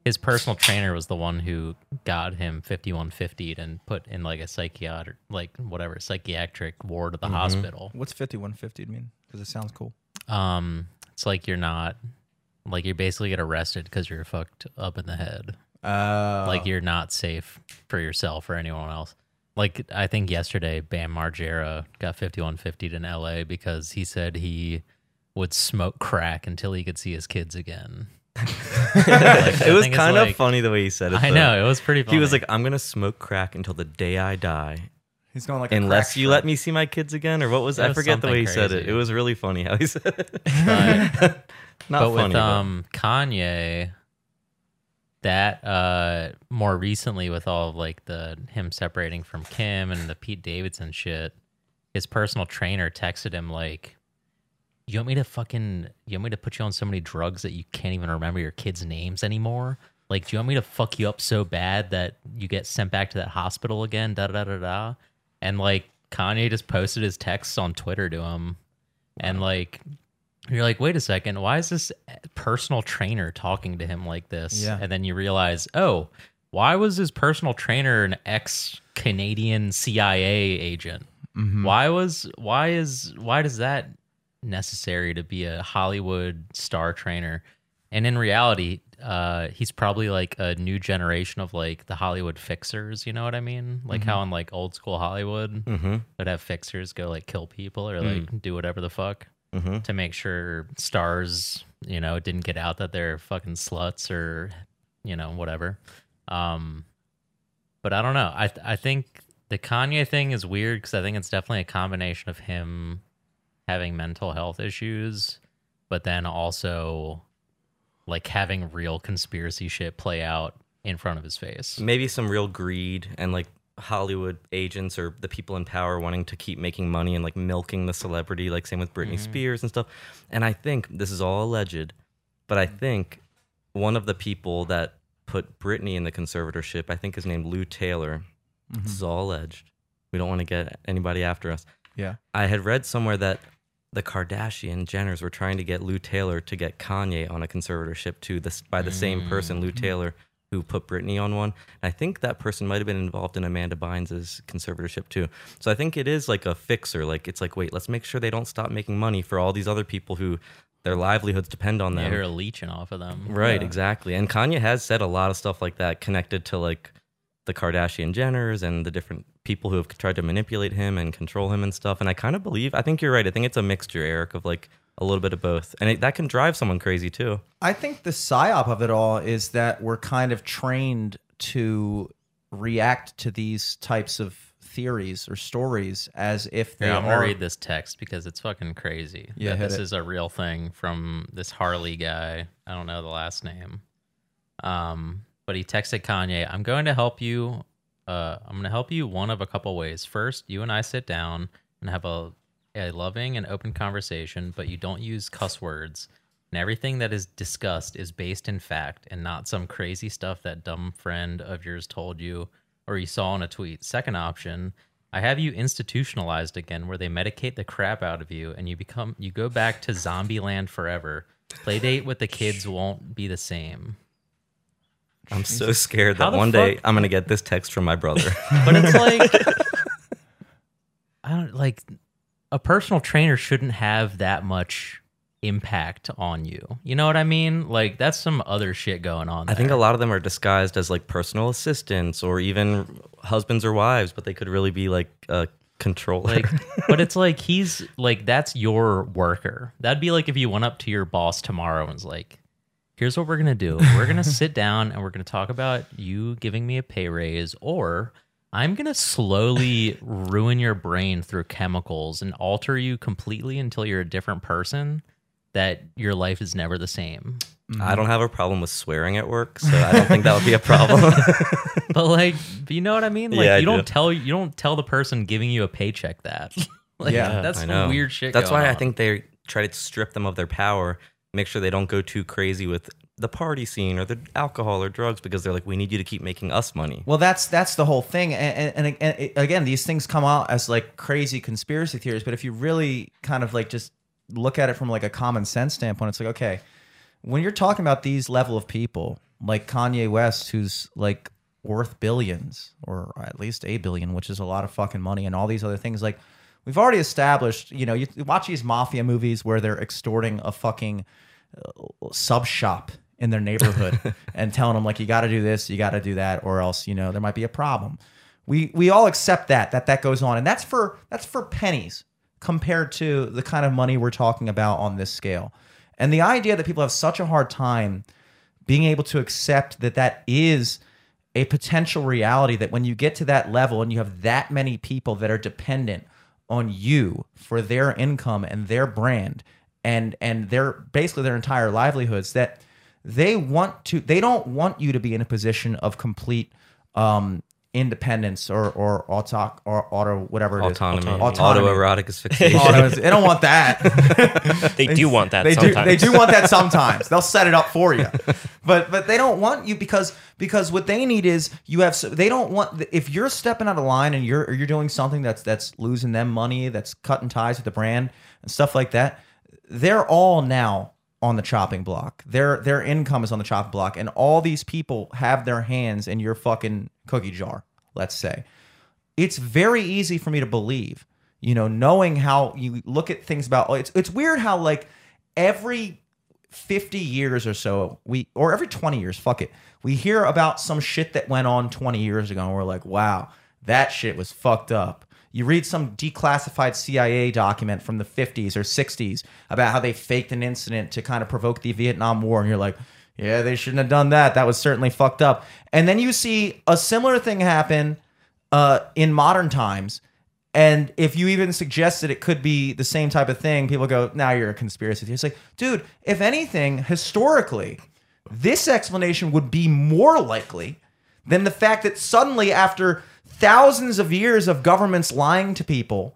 His personal trainer was the one who got him 5150 and put in like a psychiatric, like whatever, psychiatric ward of the hospital. What's fifty one fifty mean? Because it sounds cool. Um, it's like you're not, like you basically get arrested because you're fucked up in the head. Uh, like you're not safe for yourself or anyone else. Like I think yesterday, Bam Margera got 5150 in L.A. because he said he would smoke crack until he could see his kids again. Like, it was kind of like- funny the way he said it. I though. know it was pretty. Funny. He was like, "I'm gonna smoke crack until the day I die, he's going like unless you shrimp. let me see my kids again." Or what was? It I was forget the way he something said it. It was really funny how he said it. But- Not but funny. with but- um Kanye, that uh more recently with all of like the him separating from Kim and the Pete Davidson shit, his personal trainer texted him like, "You want me to fucking you want me to put you on so many drugs that you can't even remember your kids' names anymore? Like, do you want me to fuck you up so bad that you get sent back to that hospital again? Da da da da." And like Kanye just posted his texts on Twitter to him, and like you're like, wait a second, why is this personal trainer talking to him like this? Yeah. And then you realize, oh, why was his personal trainer an ex Canadian CIA agent? Mm-hmm. Why was why is why does that necessary to be a Hollywood star trainer? And in reality, uh, he's probably like a new generation of like the Hollywood fixers. You know what I mean? Like how in like old school Hollywood Mm-hmm. would have fixers go like kill people or like do whatever the fuck Mm-hmm. to make sure stars, you know, didn't get out that they're fucking sluts or, you know, whatever. Um, but I don't know. I I think the Kanye thing is weird because I think it's definitely a combination of him having mental health issues, but then also like having real conspiracy shit play out in front of his face. Maybe some real greed and like Hollywood agents or the people in power wanting to keep making money and like milking the celebrity, like same with Britney mm-hmm. Spears and stuff. And I think this is all alleged, but I mm. think one of the people that put Britney in the conservatorship, I think is named Lou Taylor. This mm-hmm. is all alleged. We don't want to get anybody after us. Yeah. I had read somewhere that the Kardashian Jenners were trying to get Lou Taylor to get Kanye on a conservatorship too, this by the same mm. person, Lou mm-hmm. Taylor, who put Britney on one. And I think that person might have been involved in Amanda Bynes' conservatorship too. So I think it is like a fixer. Like it's like, wait, let's make sure they don't stop making money for all these other people who their livelihoods depend on them. They're leeching off of them. Right, Yeah. exactly. And Kanye has said a lot of stuff like that connected to like the Kardashian Jenners and the different people who have tried to manipulate him and control him and stuff. And I kind of believe, I think you're right. I think it's a mixture, Eric, of like a little bit of both. And it, that can drive someone crazy too. I think the psyop of it all is that we're kind of trained to react to these types of theories or stories as if they Here, I'm gonna are. read this text because it's fucking crazy. Yeah, this it. is a real thing from this Harley guy. I don't know the last name. Um, but he texted Kanye, "I'm going to help you. Uh, I'm going to help you one of a couple ways. First, you and I sit down and have a a loving and open conversation, but you don't use cuss words." And everything that is discussed is based in fact and not some crazy stuff that dumb friend of yours told you or you saw in a tweet. Second option, I have you institutionalized again where they medicate the crap out of you and you become you go back to zombie land forever. Playdate with the kids won't be the same. I'm so scared How that the one day fuck- I'm going to get this text from my brother. But it's like I don't like a personal trainer shouldn't have that much impact on you. You know what I mean? Like that's some other shit going on. I think a there. lot of them are disguised as like personal assistants or even husbands or wives, but they could really be like a controller. like but it's like he's like that's your worker that'd be like if you went up to your boss tomorrow and was like here's what we're gonna do we're gonna sit down and we're gonna talk about you giving me a pay raise or i'm gonna slowly ruin your brain through chemicals and alter you completely until you're a different person that your life is never the same I don't have a problem with swearing at work, so I don't think that would be a problem. but like you know what i mean like Yeah, I you don't do. tell you don't tell the person giving you a paycheck that like Yeah, that's I know. weird shit That's going why I think they try to strip them of their power, make sure they don't go too crazy with the party scene or the alcohol or drugs because they're like, we need you to keep making us money. Well, that's that's the whole thing, and, and, and, again, these things come out as like crazy conspiracy theories. But if you really kind of like just look at it from like a common sense standpoint, it's like okay, when you're talking about these level of people, like Kanye West, who's like worth billions or at least a billion, which is a lot of fucking money, and all these other things, like we've already established. You know, you watch these mafia movies where they're extorting a fucking sub shop in their neighborhood and telling them like you got to do this, you got to do that, or else you know there might be a problem. We we all accept that that that goes on, and that's for that's for pennies compared to the kind of money we're talking about on this scale. And the idea that people have such a hard time being able to accept that that is a potential reality that when you get to that level and you have that many people that are dependent on you for their income and their brand and and their basically their entire livelihoods that they want to they don't want you to be in a position of complete um independence or or auto or auto whatever it is. Autonomy. Autonomy. Autoerotic asphyxiation. Auto- they don't want that. They do want that They sometimes. do. They do want that sometimes. They'll set it up for you, but but they don't want you because because what they need is you have. so- They don't want if you're stepping out of line and you're or you're doing something that's that's losing them money, that's cutting ties with the brand and stuff like that. They're all now on the chopping block. Their their income is on the chopping block, and all these people have their hands in your fucking cookie jar. Let's say it's very easy for me to believe you know knowing how you look at things about it's it's weird how like every 50 years or so we or every 20 years fuck it we hear about some shit that went on 20 years ago and we're like wow that shit was fucked up you read some declassified CIA document from the 50s or 60s about how they faked an incident to kind of provoke the Vietnam War and you're like yeah they shouldn't have done that that was certainly fucked up and then you see a similar thing happen uh, in modern times. And if you even suggest that it could be the same type of thing, people go, now you're a conspiracy theorist. Like, dude, if anything, historically, this explanation would be more likely than the fact that suddenly, after thousands of years of governments lying to people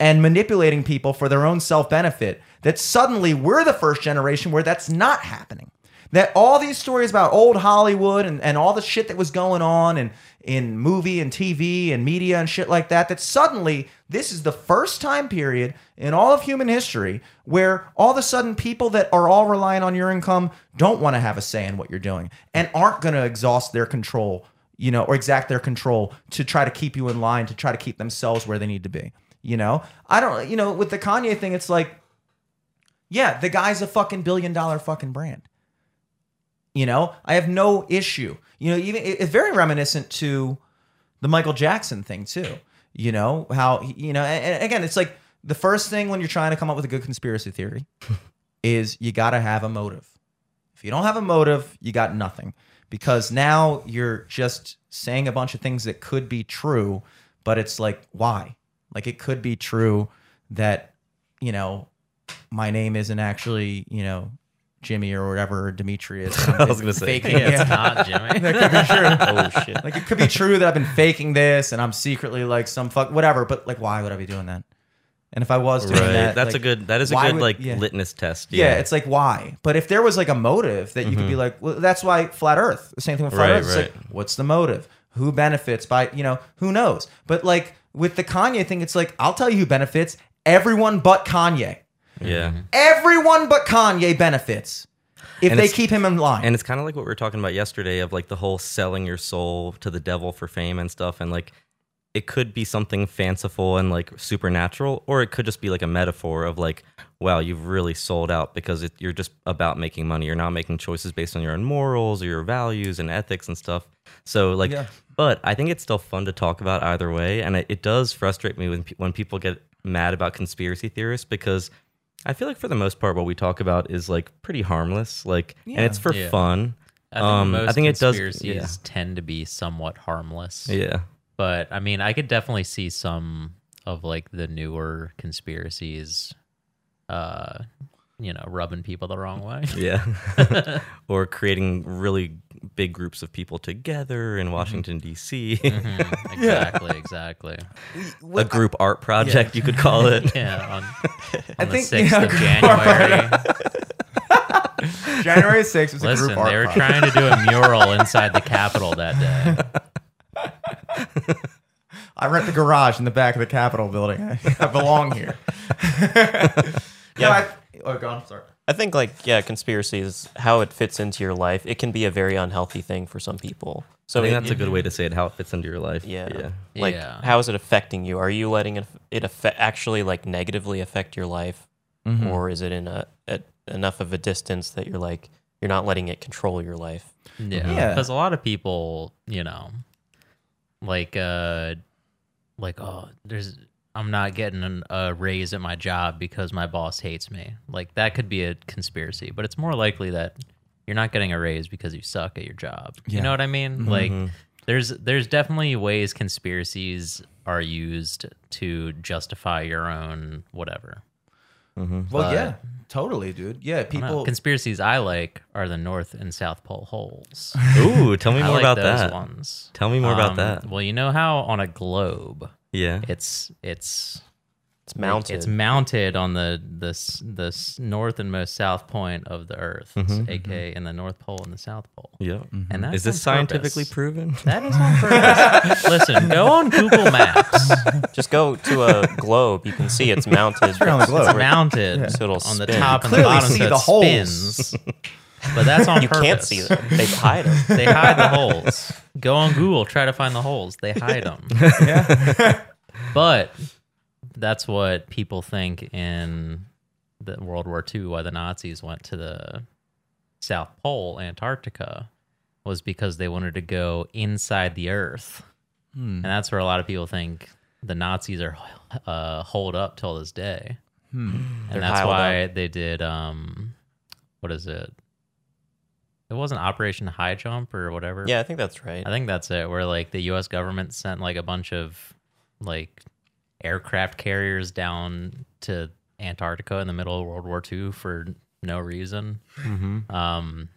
and manipulating people for their own self benefit, that suddenly we're the first generation where that's not happening. That all these stories about old Hollywood and, and all the shit that was going on and in movie and TV and media and shit like that, that suddenly this is the first time period in all of human history where all of a sudden people that are all relying on your income don't want to have a say in what you're doing and aren't going to exhaust their control, you know, or exact their control to try to keep you in line, to try to keep themselves where they need to be. You know, I don't, you know, with the Kanye thing, it's like, yeah, the guy's a fucking billion dollar fucking brand. You know, I have no issue. You know, even it- it's very reminiscent to the Michael Jackson thing too. You know how you know, and again, it's like the first thing when you're trying to come up with a good conspiracy theory is you got to have a motive. If you don't have a motive, you got nothing because now you're just saying a bunch of things that could be true, but it's like why? Like it could be true that you know my name isn't actually you know Jimmy or whatever or Demetrius. I was gonna say. faking Yeah, it. it's not Jimmy. That could be true. oh shit. Like it could be true that I've been faking this and I'm secretly like some fuck whatever, but like why would I be doing that? And if I was doing Right. that, That's like, a good. That is a good would- like yeah. litmus test. Yeah. it's like why? But if there was like a motive that you could be mm-hmm. like, well, that's why flat Earth. The same thing with flat Right, Earth. It's like, what's the motive? Who benefits by you know who knows? But like with the Kanye thing, it's like I'll tell you who benefits. Everyone but Kanye. yeah. Mm-hmm. Everyone but Kanye benefits if And they keep him in line. And it's kind of like what we were talking about yesterday of like the whole selling your soul to the devil for fame and stuff. And like it could be something fanciful and like supernatural, or it could just be like a metaphor of like, wow, you've really sold out because it, you're just about making money. You're not making choices based on your own morals or your values and ethics and stuff. So like, Yeah. but I think it's still fun to talk about either way. And it, it does frustrate me when, when people get mad about conspiracy theorists because I feel like for the most part, what we talk about is like pretty harmless, like, and it's for Yeah. fun. I think Um, most I think it does- conspiracies yeah. tend to be somewhat harmless. Yeah, But I mean, I could definitely see some of like the newer conspiracies, uh, you know, rubbing people the wrong way. yeah, or creating really big groups of people together in Washington D.C. Mhm, exactly, exactly. a group art project, you could call it. Yeah, on, I the think- sixth yeah, of January. January 6th was a Listen, group art they were project. trying to do a mural inside the Capitol that day. I rent the garage in the back of the Capitol building. I, I belong here. yeah. I, oh, go on. Sorry. I think like yeah, conspiracy is how it fits into your life, it can be a very unhealthy thing for some people. So I think it- that's a good way to say it. How it fits into your life. yeah. yeah. Like Yeah. how is it affecting you? Are you letting it, it affect, actually like negatively affect your life Mm-hmm. or is it in a, a enough of a distance that you're like you're not letting it control your life? Yeah, Yeah. because a lot of people, you know, like, uh, like, oh, there's, I'm not getting an, a raise at my job because my boss hates me. Like that could be a conspiracy, but it's more likely that you're not getting a raise because you suck at your job. You know what I mean? Like, there's, there's definitely ways conspiracies are used to justify your own whatever. hmm Well, But- yeah, totally, dude. Yeah, I don't know. people. conspiracies I like are the North and South Pole holes. Ooh, tell me I more like about those that. ones. Tell me more about Um, that. Well, you know how on a globe, Yeah. it's it's It's mounted. It's mounted on the the s- the north and most south point of the Earth, Mhm. aka in the North Pole and the South Pole. Yeah. And that's Is this scientifically purpose. proven? That is on purpose. Listen, go on Google Maps. Just go to a globe. You can see it's mounted. on the globe. It's mounted So it'll on the spin. top and the bottom, see so the it holes. spins. But that's on You purpose. can't see them. They hide them. They hide the holes. Go on Google, try to find the holes. They hide them. yeah. but that's what people think in the World War II. Why the Nazis went to the South Pole, Antarctica, was because they wanted to go inside the Earth, Hmm. and that's where a lot of people think the Nazis are uh, holed up till this day, Hmm. and They're that's piled why they did um, what is it? It wasn't Operation High Jump or whatever. Yeah, I think that's right. I think that's it. Where like the U.S. government sent like a bunch of like aircraft carriers down to Antarctica in the middle of World War II for no reason. mm-hmm. Um,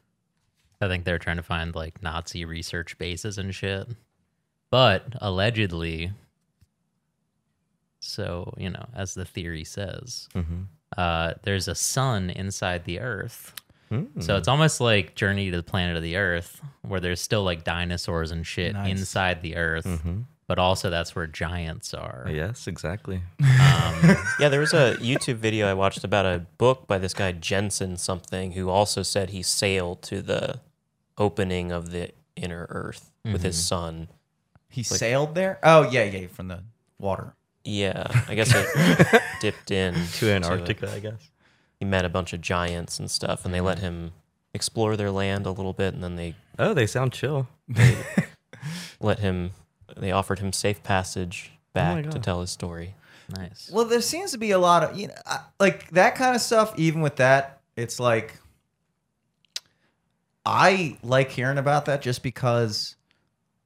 I think they're trying to find like Nazi research bases and shit. But allegedly, so you know, as the theory says, Mm-hmm. uh, there's a sun inside the Earth. Hmm. So it's almost like Journey to the Planet of the Earth, where there's still like dinosaurs and shit Nice. inside the Earth, hmm but also that's where giants are. Yes, exactly. Um, Yeah, there was a YouTube video I watched about a book by this guy Jensen something who also said he sailed to the opening of the inner Earth with his Mhm. son. He sailed there. Oh yeah, yeah, from the water. Yeah, I guess it dipped in To it. Antarctica, I guess. He met a bunch of giants and stuff, and they let him explore their land a little bit, and then they Oh, they sound chill. let him. They offered him safe passage oh my back to tell his story. nice. Well, there seems to be a lot of you know, like that kind of stuff. Even with that, it's like I like hearing about that just because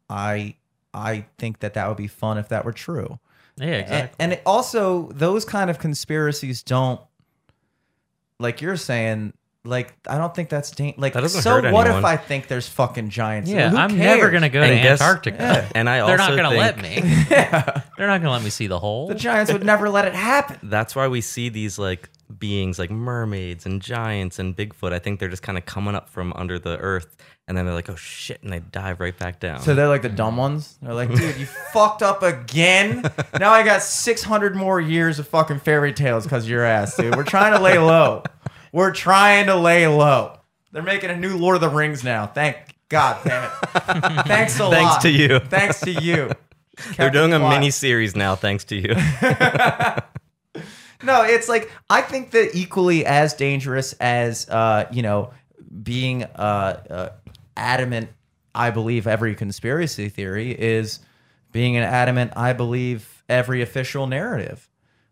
I I think that that would be fun if that were true. yeah, And, exactly. and it also, those kind of conspiracies don't, like you're saying, like I don't think that's da- like. That doesn't so hurt what anyone. if I think there's fucking giants? yeah, Who I'm never cares? gonna go And to guess- Antarctica. Yeah. And I They're also not gonna think let me. Yeah, They're not gonna let me see the hole. the giants would never let it happen. that's why we see these like beings like mermaids and giants and Bigfoot. I think they're just kind of coming up from under the earth and then they're like, oh shit, and they dive right back down. So they're like the dumb ones. They're like, dude, you fucked up again. Now I got 600 more years of fucking fairy tales because your ass, dude. We're trying to lay low. We're trying to lay low. They're making a new Lord of the Rings now. Thank God, damn it. Thanks a lot. Thanks to you. Thanks to you. they're doing a quiet. mini series now, thanks to you. No, it's like I think that equally as dangerous as uh, you know being uh, uh, adamant. I believe every conspiracy theory is being an adamant. I believe every official narrative.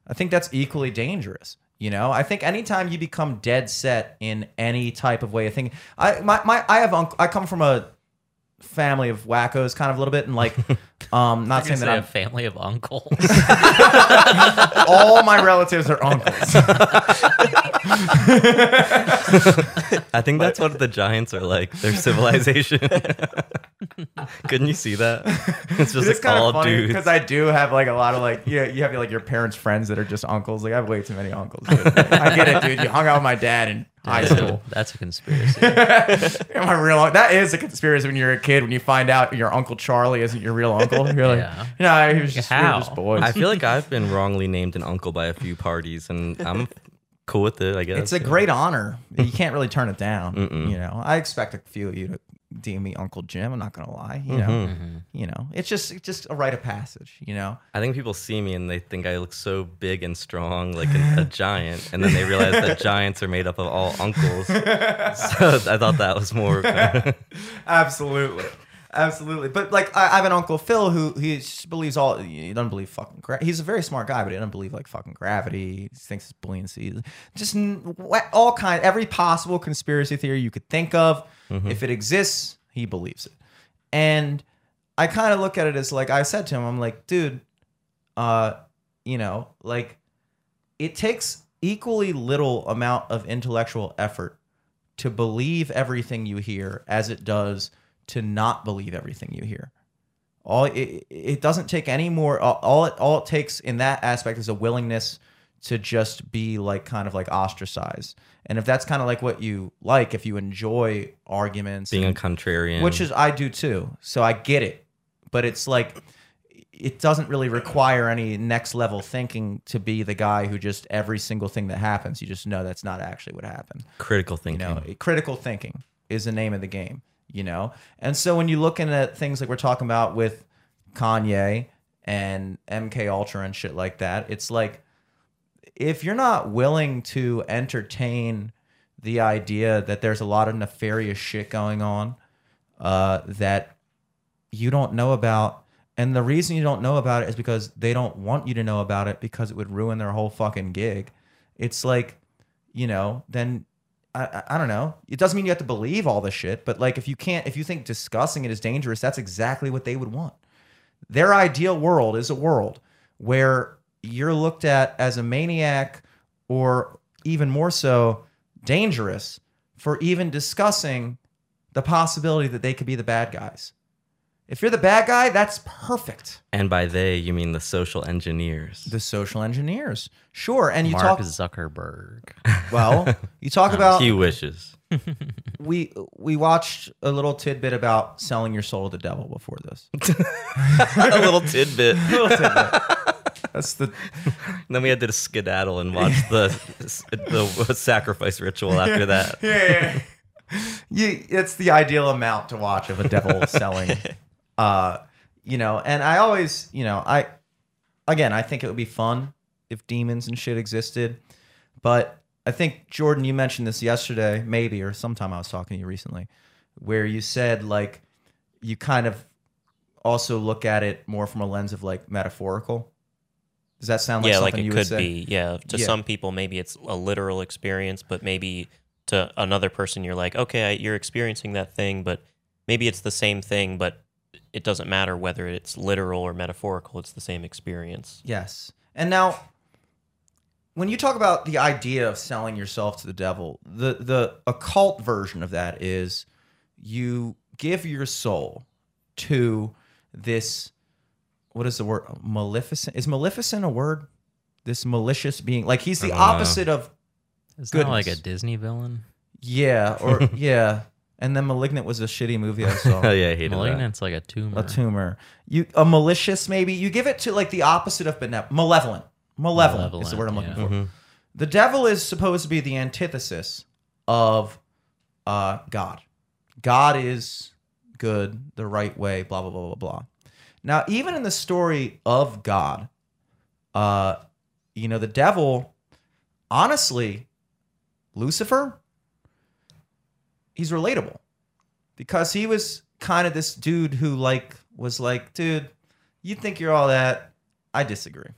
I think that's equally dangerous. You know, I think anytime you become dead set in any type of way of thinking, I my, my I have unc- I come from a family of wackos, kind of a little bit, and like, um, not saying Say that I'm a family of uncles. all my relatives are uncles. I think that's what the giants are like. Their civilization. Couldn't you see that? It's just it's like kind all of funny dudes. because I do have like a lot of like yeah you have like your parents' friends that are just uncles. Like I have way too many uncles. dude. I get it, dude. You hung out with my dad in high school. That's a conspiracy. Am I real? That is a conspiracy when you're a kid when you find out your uncle Charlie isn't your real uncle. You're like, Yeah. yeah, he was just, we How? just boys. I feel like I've been wrongly named an uncle by a few parties, and I'm cool with it. I guess it's a Yeah. great honor. You can't really turn it down. Mm-mm. You know, I expect a few of you to deem me Uncle Jim. I'm not gonna lie. You know, Mhm. you know, it's just it's just a rite of passage. You know, I think people see me and they think I look so big and strong, like an, a giant, and then they realize that giants are made up of all uncles. So I thought that was more. Absolutely. Absolutely. But like I, I have an uncle Phil who he believes all he doesn't believe fucking gra- he's a very smart guy, but he doesn't believe like fucking gravity. He thinks it's buoyancy. Just n- all kind every possible conspiracy theory you could think of. If it exists, he believes it. And I kind of look at it as like I said to him, I'm like, dude, uh, you know, like it takes equally little amount of intellectual effort to believe everything you hear as it does to not believe everything you hear. All it, it doesn't take any more. All all it all it takes in that aspect is a willingness to just be like kind of like ostracized. And if that's kind of like what you like, if you enjoy arguments, Being a contrarian. which is I do too. So I get it, but it's like it doesn't really require any next level thinking to be the guy who just every single thing that happens, you just know that's not actually what happened. critical thinking. You know, critical thinking is the name of the game. You know, and so when you're looking at things like we're talking about with Kanye and MK Ultra and shit like that, it's like if you're not willing to entertain the idea that there's a lot of nefarious shit going on uh, that you don't know about, and the reason you don't know about it is because they don't want you to know about it because it would ruin their whole fucking gig. It's like, you know, then I, I, don't know. It doesn't mean you have to believe all the shit, but like if you can't, if you think discussing it is dangerous, that's exactly what they would want. Their ideal world is a world where you're looked at as a maniac or even more so dangerous for even discussing the possibility that they could be the bad guys. If you're the bad guy, that's perfect. and by they, you mean the social engineers. The social engineers, sure. And you Mark talk Zuckerberg. well. You talk about he wishes. we we watched a little tidbit about selling your soul to the devil before this. a little tidbit. A little tidbit. That's the then we had to skedaddle and watch the the sacrifice ritual after that. yeah. you, it's the ideal amount to watch of a devil selling. Uh, you know, and I always, you know, I again, I think it would be fun if demons and shit existed, but I think Jordan, you mentioned this yesterday, maybe or sometime I was talking to you recently, where you said like you kind of also look at it more from a lens of like metaphorical. Does that sound like yeah, like it could be. Yeah, to Yeah. some people, maybe it's a literal experience, but maybe to another person, you're like, okay, I- you're experiencing that thing, but maybe it's the same thing, but it doesn't matter whether it's literal or metaphorical. It's the same experience. Yes. And now when you talk about the idea of selling yourself to the devil, the the occult version of that is you give your soul to this what is the word maleficent is maleficent a word this malicious being like he's the I don't know. opposite of Is that like a Disney villain? yeah or yeah and then malignant was a shitty movie i saw Oh yeah, I hated that. Malignant's like a tumor. a tumor. You a malicious maybe. You give it to like the opposite of benevolent. Malevolent. Malevolent, is the word I'm looking Malevolent, for. The devil is supposed to be the antithesis of uh, God. God is good, the right way, blah blah blah blah blah. Now, even in the story of God, uh, you know, the devil, honestly, Lucifer, he's relatable because he was kind of this dude who like was like, dude, you think you're all that? I disagree.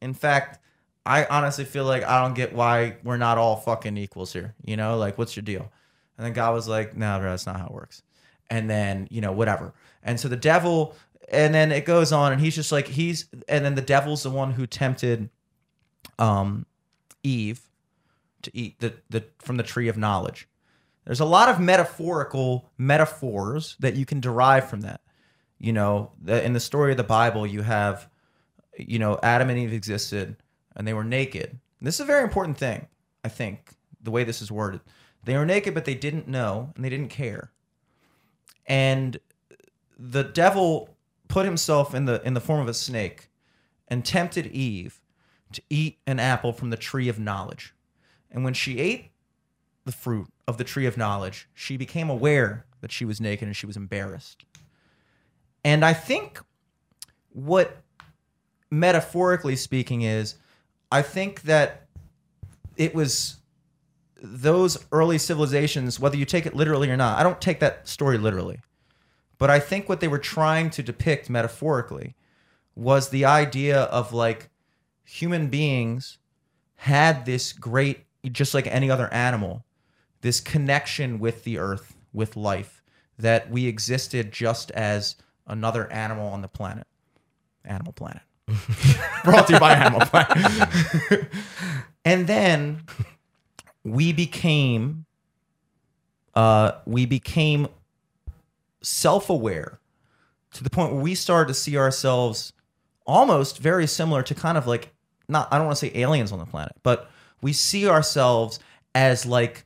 In fact, I honestly feel like I don't get why we're not all fucking equals here. You know, like what's your deal? And then God was like, no, bro, that's not how it works. And then, you know, whatever. And so the devil, and then it goes on, and he's just like, he's, and then the devil's the one who tempted um Eve to eat the, the from the tree of knowledge. There's a lot of metaphorical metaphors that you can derive from that. You know, in the story of the Bible, you have, you know, Adam and Eve existed and they were naked. And this is a very important thing, I think, the way this is worded. They were naked, but they didn't know and they didn't care. And the devil put himself in the in the form of a snake and tempted Eve to eat an apple from the tree of knowledge. And when she ate the fruit of the tree of knowledge, she became aware that she was naked and she was embarrassed. And I think what metaphorically speaking is I think that it was those early civilizations, whether you take it literally or not, I don't take that story literally. But I think what they were trying to depict metaphorically was the idea of like human beings had this great, just like any other animal, this connection with the earth, with life, that we existed just as another animal on the planet, Animal Planet. Brought to you by Animal Planet. and then we became uh we became self-aware to the point where we started to see ourselves almost very similar to kind of like not I don't want to say aliens on the planet, but we see ourselves as like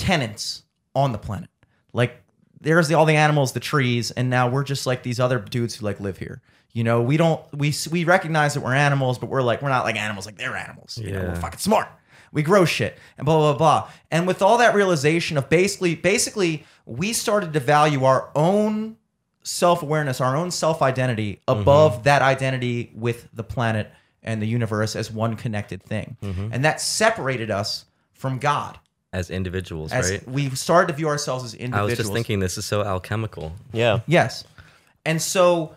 tenants on the planet. Like there's the, all the animals, the trees, and now we're just like these other dudes who like live here. You know, we don't we we recognize that we're animals, but we're like we're not like animals like they're animals. You know, we're fucking smart. We grow shit and blah blah blah. And with all that realization of basically basically we started to value our own self-awareness, our own self-identity mm-hmm. above that identity with the planet and the universe as one connected thing. Mm-hmm. And that separated us from God. As individuals, As right? we started to view ourselves as individuals. I was just thinking this is so alchemical. Yeah. Yes. And so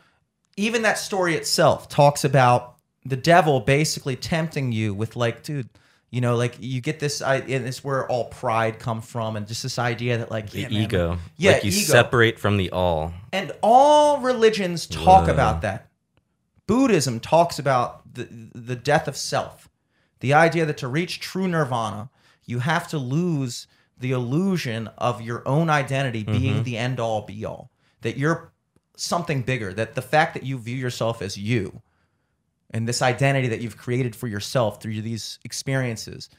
even that story itself talks about the devil basically tempting you with like, dude, you know, like you get this I and it's where all pride come from and just this idea that like The yeah, man, ego. like- yeah, Like you ego. separate from the all. And all religions talk Whoa. about that. Buddhism talks about the the death of self. The idea that to reach true nirvana, you have to lose the illusion of your own identity mm-hmm. being the end all be all. That you're something bigger, that the fact that you view yourself as you and this identity that you've created for yourself through these experiences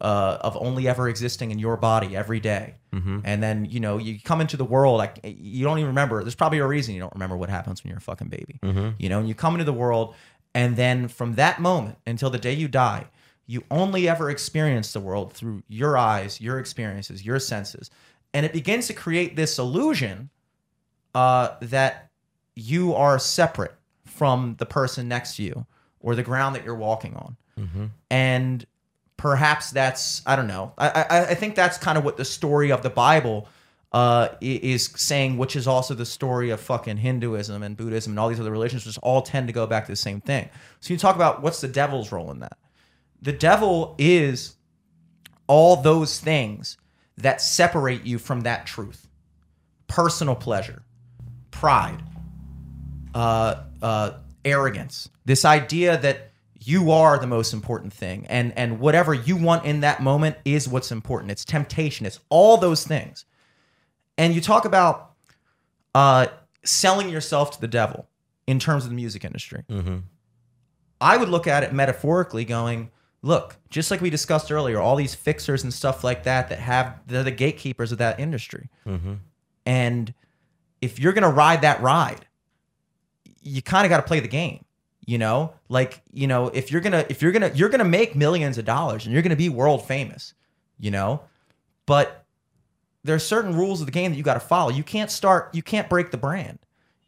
uh, of only ever existing in your body every day. Mm-hmm. And then, you know, you come into the world, like you don't even remember. There's probably a reason you don't remember what happens when you're a fucking baby. Mm-hmm. You know, and you come into the world, and then from that moment until the day you die, you only ever experience the world through your eyes, your experiences, your senses. And it begins to create this illusion uh, that you are separate from the person next to you or the ground that you're walking on. And perhaps that's I don't know. I I, I think that's kind of what the story of the Bible uh, is saying, which is also the story of fucking Hinduism and Buddhism and all these other religions, which all tend to go back to the same thing. So you talk about what's the devil's role in that? The devil is all those things that separate you from that truth personal pleasure, pride, uh, uh, arrogance, this idea that you are the most important thing, and and whatever you want in that moment is what's important. It's temptation. It's all those things. And you talk about uh, selling yourself to the devil in terms of the music industry. I would look at it metaphorically, going, look, just like we discussed earlier, all these fixers and stuff like that that have they're the gatekeepers of that industry. Mm-hmm. And if you're gonna ride that ride, you kind of got to play the game. You know, like you know, if you're gonna if you're gonna you're gonna make millions of dollars and you're gonna be world famous, you know, but there's certain rules of the game that you got to follow. You can't start. You can't break the brand.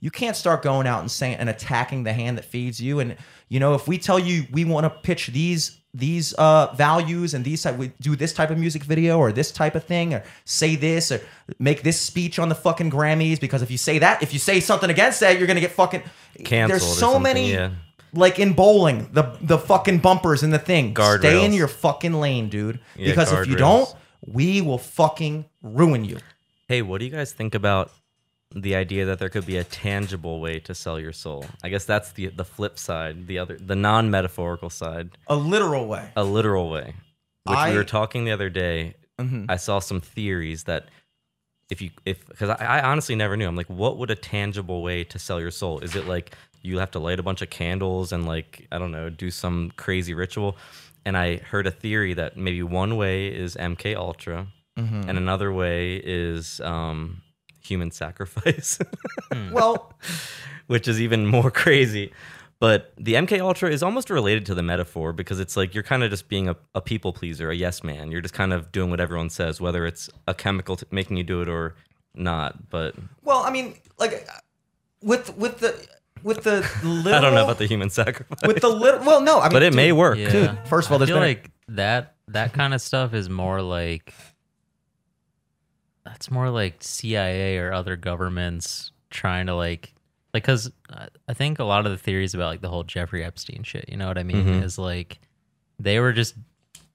You can't start going out and saying and attacking the hand that feeds you. And you know, if we tell you we want to pitch these these uh, values and these type, we do this type of music video or this type of thing or say this or make this speech on the fucking Grammys because if you say that, if you say something against that, you're gonna get fucking Canceled There's so many. yeah. Like in bowling, the the fucking bumpers and the thing. Guard Stay in your fucking lane, dude. Yeah, Because if you guardrails. don't, we will fucking ruin you. Hey, what do you guys think about the idea that there could be a tangible way to sell your soul? I guess that's the the flip side, the other the non-metaphorical side, A literal way. a literal way. Which I- we were talking the other day. Mhm. I saw some theories that if you if because I, I honestly never knew. I'm like, what would a tangible way to sell your soul? Is it like you have to light a bunch of candles and like I don't know, do some crazy ritual? And I heard a theory that maybe one way is MK Ultra, Mm-hmm. and another way is um, human sacrifice, hmm. Well, which is even more crazy. But the MK Ultra is almost related to the metaphor because it's like you're kind of just being a, a people pleaser, a yes man. You're just kind of doing what everyone says, whether it's a chemical t- making you do it or not. But well, I mean, like with with the with the literal, I don't know about the human sacrifice. with the little. Well, no, I mean, but it may work. Yeah. Dude, first of all, I there's feel been a- like that that kind of stuff is more like that's more like CIA or other governments trying to like like because I think a lot of the theories about like the whole Jeffrey Epstein shit, you know what I mean, Mhm. is like they were just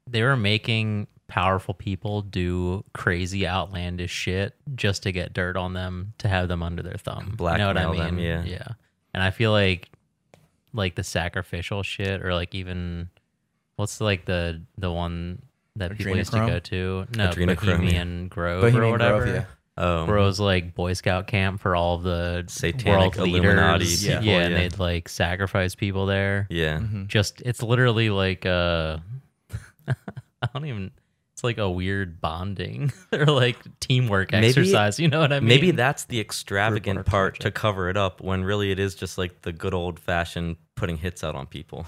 they were making powerful people do crazy outlandish shit just to get dirt on them to have them under their thumb. you know what I Blackmail mean? them, yeah. Yeah. And I feel like like the sacrificial shit or like even what's like the the one that people used to go to? No, Adrenochrome, yeah. Bohemian Grove or whatever. Grove, yeah. Oh, Where it was like Boy Scout camp for all of the Satanic world Illuminati leaders. people, yeah, and yeah. they'd like sacrifice people there. yeah. Just it's literally like uh I don't even it's like a weird bonding or like teamwork Maybe- exercise. You know what I mean? Maybe that's the extravagant art part to cover it up when really it is just like the good old fashioned putting hits out on people.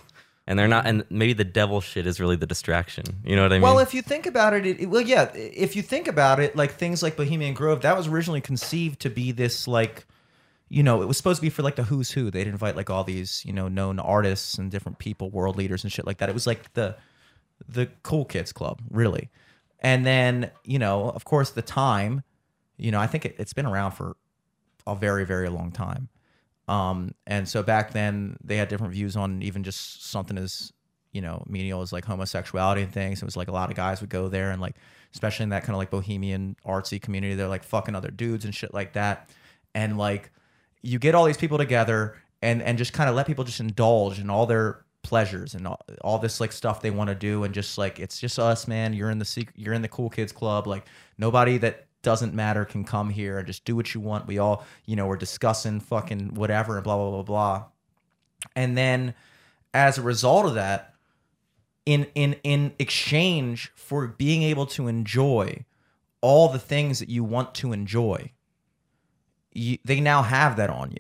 And they're not, and maybe the devil shit is really the distraction. You know what I mean? Well, if you think about it, it, it- well, yeah. If you think about it, like things like Bohemian Grove, that was originally conceived to be this like, you know, it was supposed to be for like the who's who. They'd invite like all these, you know, known artists and different people, world leaders and shit like that. It was like the the cool kids club, really. And then, you know, of course, the time, you know, I think it, it's been around for a very, very long time. Um, and so back then they had different views on even just something as, you know, menial as like homosexuality and things. It was like a lot of guys would go there and like, especially in that kind of like bohemian artsy community, they're like fucking other dudes and shit like that. And like, you get all these people together and and just kind of let people just indulge in all their pleasures and all, all this like stuff they want to do and just like it's just us man you're in the secret you're in the cool kids club like nobody that doesn't matter can come here and just do what you want. We all you know we're discussing fucking whatever and blah blah blah blah. And then as a result of that in in in exchange for being able to enjoy all the things that you want to enjoy you, they now have that on you.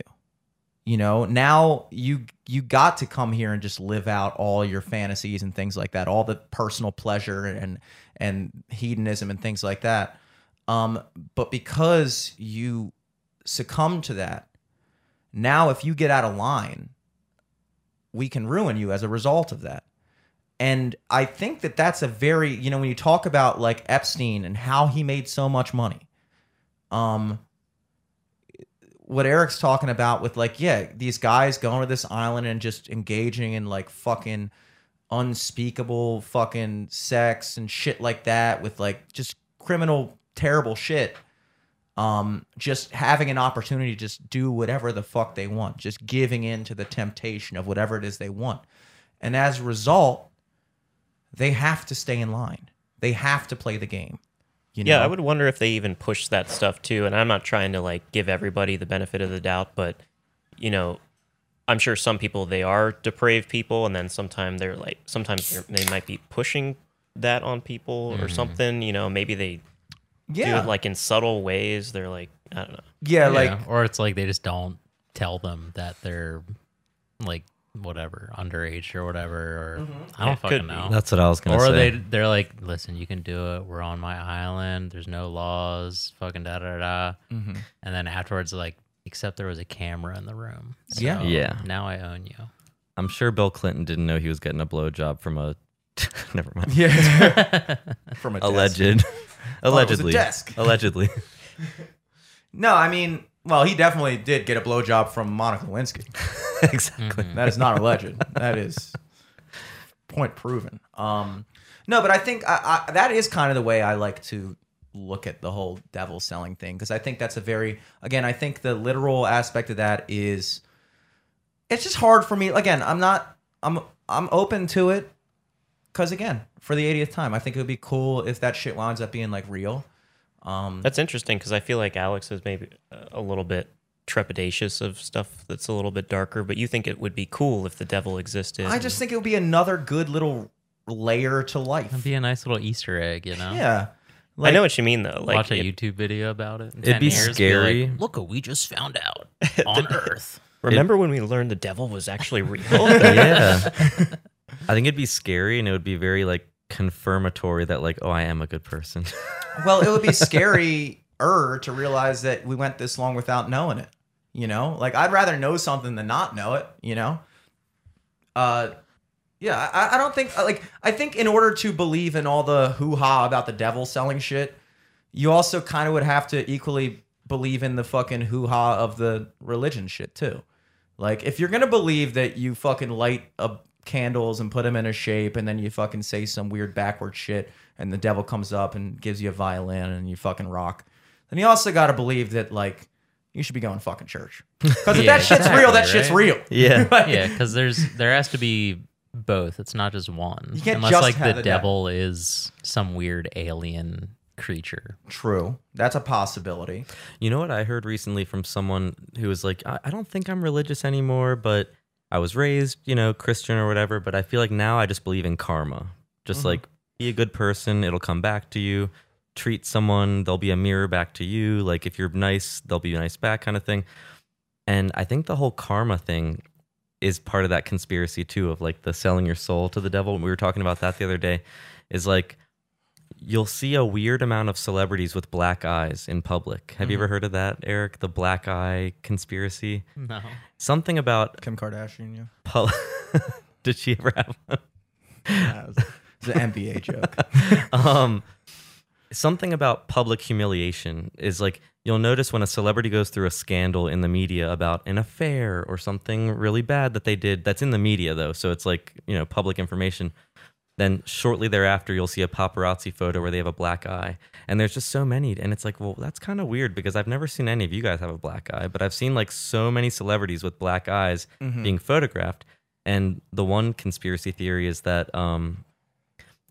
You know now you you got to come here and just live out all your fantasies and things like that all the personal pleasure and and hedonism and things like that um but because you succumb to that now if you get out of line we can ruin you as a result of that. And i think that that's a very you know when you talk about like epstein and how he made so much money um what Eric's talking about with like, yeah, these guys going to this island and just engaging in like fucking unspeakable fucking sex and shit like that with like just criminal, terrible shit. Um, just having an opportunity to just do whatever the fuck they want, just giving in to the temptation of whatever it is they want. And as a result, they have to stay in line. They have to play the game. You know? Yeah, I would wonder if they even push that stuff too. And I'm not trying to like give everybody the benefit of the doubt, but you know, I'm sure some people they are depraved people, and then sometimes they're like sometimes they're, they might be pushing that on people or something. You know, maybe they do Yeah. it like in subtle ways. They're like I don't know. yeah, like or it's like they just don't tell them that they're like whatever underage or whatever or I don't Yeah, fucking could be. know. That's what I was gonna or say. Or they they're like, listen, you can do it. We're on my island. There's no laws. Fucking da da da. Mm-hmm. And then afterwards, like, except there was a camera in the room. So Yeah. Yeah. Now I own you. I'm sure Bill Clinton didn't know he was getting a blowjob from a. never mind. yeah, from a desk. Alleged. it was a Allegedly. desk. Allegedly. No, I mean, well, he definitely did get a blowjob from Monica Lewinsky. exactly. That is not alleged. that is point proven. Um, no, but I think I, I, that is kind of the way I like to look at the whole devil selling thing because I think that's a very again I think the literal aspect of that is it's just hard for me. Again, I'm not I'm I'm open to it because again for the 80th time I think it would be cool if that shit winds up being like real. Um, That's interesting because I feel like Alex is maybe a little bit trepidatious of stuff that's a little bit darker, but you think it would be cool if the devil existed. I just think it would be another good little layer to life. It'd be a nice little Easter egg, you know? Yeah. I know what you mean though. Like Watch a it- YouTube video about it. It'd 10 be years, like, scary. Look what we just found out on Earth. remember when we learned the devil was actually real? yeah. I think it'd be scary and it would be very like confirmatory that like, oh, I am a good person. Well, it would be scary er to realize that we went this long without knowing it. You know, like I'd rather know something than not know it. You know, uh, yeah, I, I don't think like I think in order to believe in all the hoo ha about the devil selling shit, you also kind of would have to equally believe in the fucking hoo ha of the religion shit too. Like if you're gonna believe that you fucking light up candles and put them in a shape, and then you fucking say some weird backward shit, and the devil comes up and gives you a violin and you fucking rock, then you also got to believe that like you should be going to fucking church. Because if Yeah, that shit's real, that exactly, shit's real. Yeah. Like, yeah, because there's there has to be both. It's not just one. You can't Unless just like have the the devil. devil is some weird alien creature. True. That's a possibility. You know what I heard recently from someone who was like, I, I don't think I'm religious anymore, but I was raised, you know, Christian or whatever, but I feel like now I just believe in karma. Just mm-hmm. like be a good person, it'll come back to you. Treat someone, there'll be a mirror back to you. Like if you're nice, they'll be nice back kind of thing. And I think the whole karma thing is part of that conspiracy too of like the selling your soul to the devil. We were talking about that the other day. Is like you'll see a weird amount of celebrities with black eyes in public. Have you ever heard of that, Eric? The black eye conspiracy? No. Something about Kim Kardashian, yeah. pu- Did she ever have one? It's an NBA joke. um, something about public humiliation is like you'll notice when a celebrity goes through a scandal in the media about an affair or something really bad that they did that's in the media though so it's like you know public information then shortly thereafter you'll see a paparazzi photo where they have a black eye. And there's just so many and it's like well that's kind of weird because i've never seen any of you guys have a black eye but i've seen like so many celebrities with black eyes being photographed. And the one conspiracy theory is that um,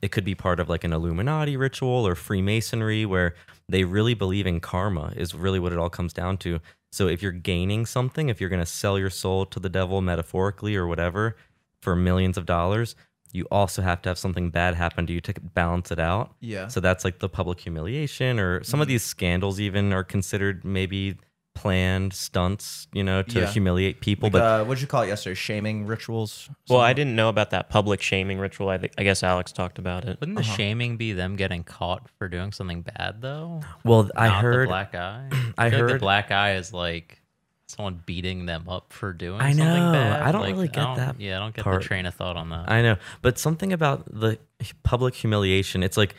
it could be part of like an Illuminati ritual or Freemasonry where they really believe in karma, is really what it all comes down to. So if you're gaining something, if you're going to sell your soul to the devil metaphorically or whatever for millions of dollars, you also have to have something bad happen to you to balance it out. Yeah. So that's like the public humiliation, or some of these scandals even are considered maybe planned stunts, you know, to Yeah. humiliate people. Like, but uh, what'd you call it yesterday? Shaming rituals? Well, I didn't know about that public shaming ritual. I, think I guess Alex talked about it. Wouldn't the shaming be them getting caught for doing something bad though? well, I Not the heard black eye. I feel like heard- the black eye is like someone beating them up for doing I something know. bad. I don't Like, really get don't- that Yeah, I don't get part. the train of thought on that. I know, but something about the public humiliation, it's like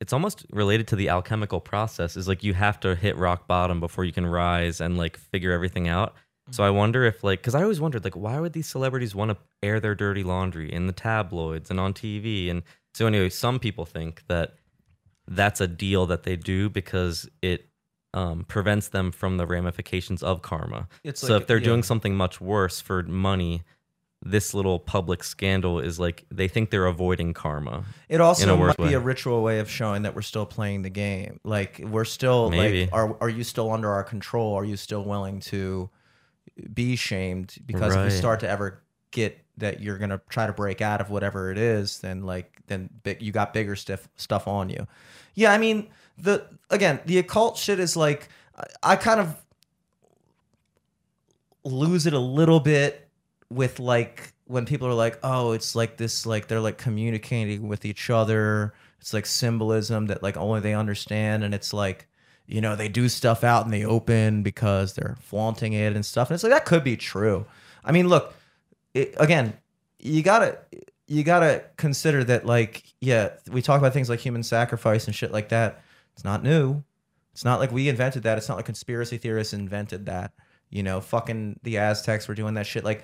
it's almost related to the alchemical process is like you have to hit rock bottom before you can rise and like figure everything out. So I mm-hmm. wonder if like cuz I always wondered like why would these celebrities want to air their dirty laundry in the tabloids and on TV and so anyway some people think that that's a deal that they do because it um, prevents them from the ramifications of karma. It's so like- if they're yeah. doing something much worse for money, this little public scandal is like they think they're avoiding karma. It also might be way. a ritual way of showing that we're still playing the game. Like we're still Maybe. like are are you still under our control? Are you still willing to be shamed? Because if you start to ever get that you're gonna try to break out of whatever it is, then like then big, you got bigger stuff stuff on you. Yeah, I mean the again the occult shit is like I, I kind of lose it a little bit with like when people are like, oh, it's like this, like they're like communicating with each other. It's like symbolism that like only they understand, and it's like, you know, they do stuff out in the open because they're flaunting it and stuff. And it's like that could be true. I mean, look, it, again, you gotta you gotta consider that like, yeah, we talk about things like human sacrifice and shit like that. It's not new. It's not like we invented that. It's not like conspiracy theorists invented that. You know, fucking the Aztecs were doing that shit. Like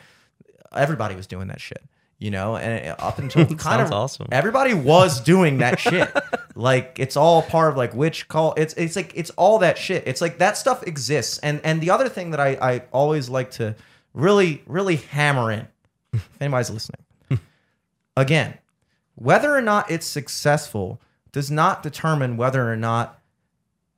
everybody was doing that shit. You know, and up until kind Sounds of awesome. everybody was doing that shit. like it's all part of like witch call. It's it's like it's all that shit. It's like that stuff exists. And and the other thing that I I always like to really really hammer in, if anybody's listening, again, whether or not it's successful does not determine whether or not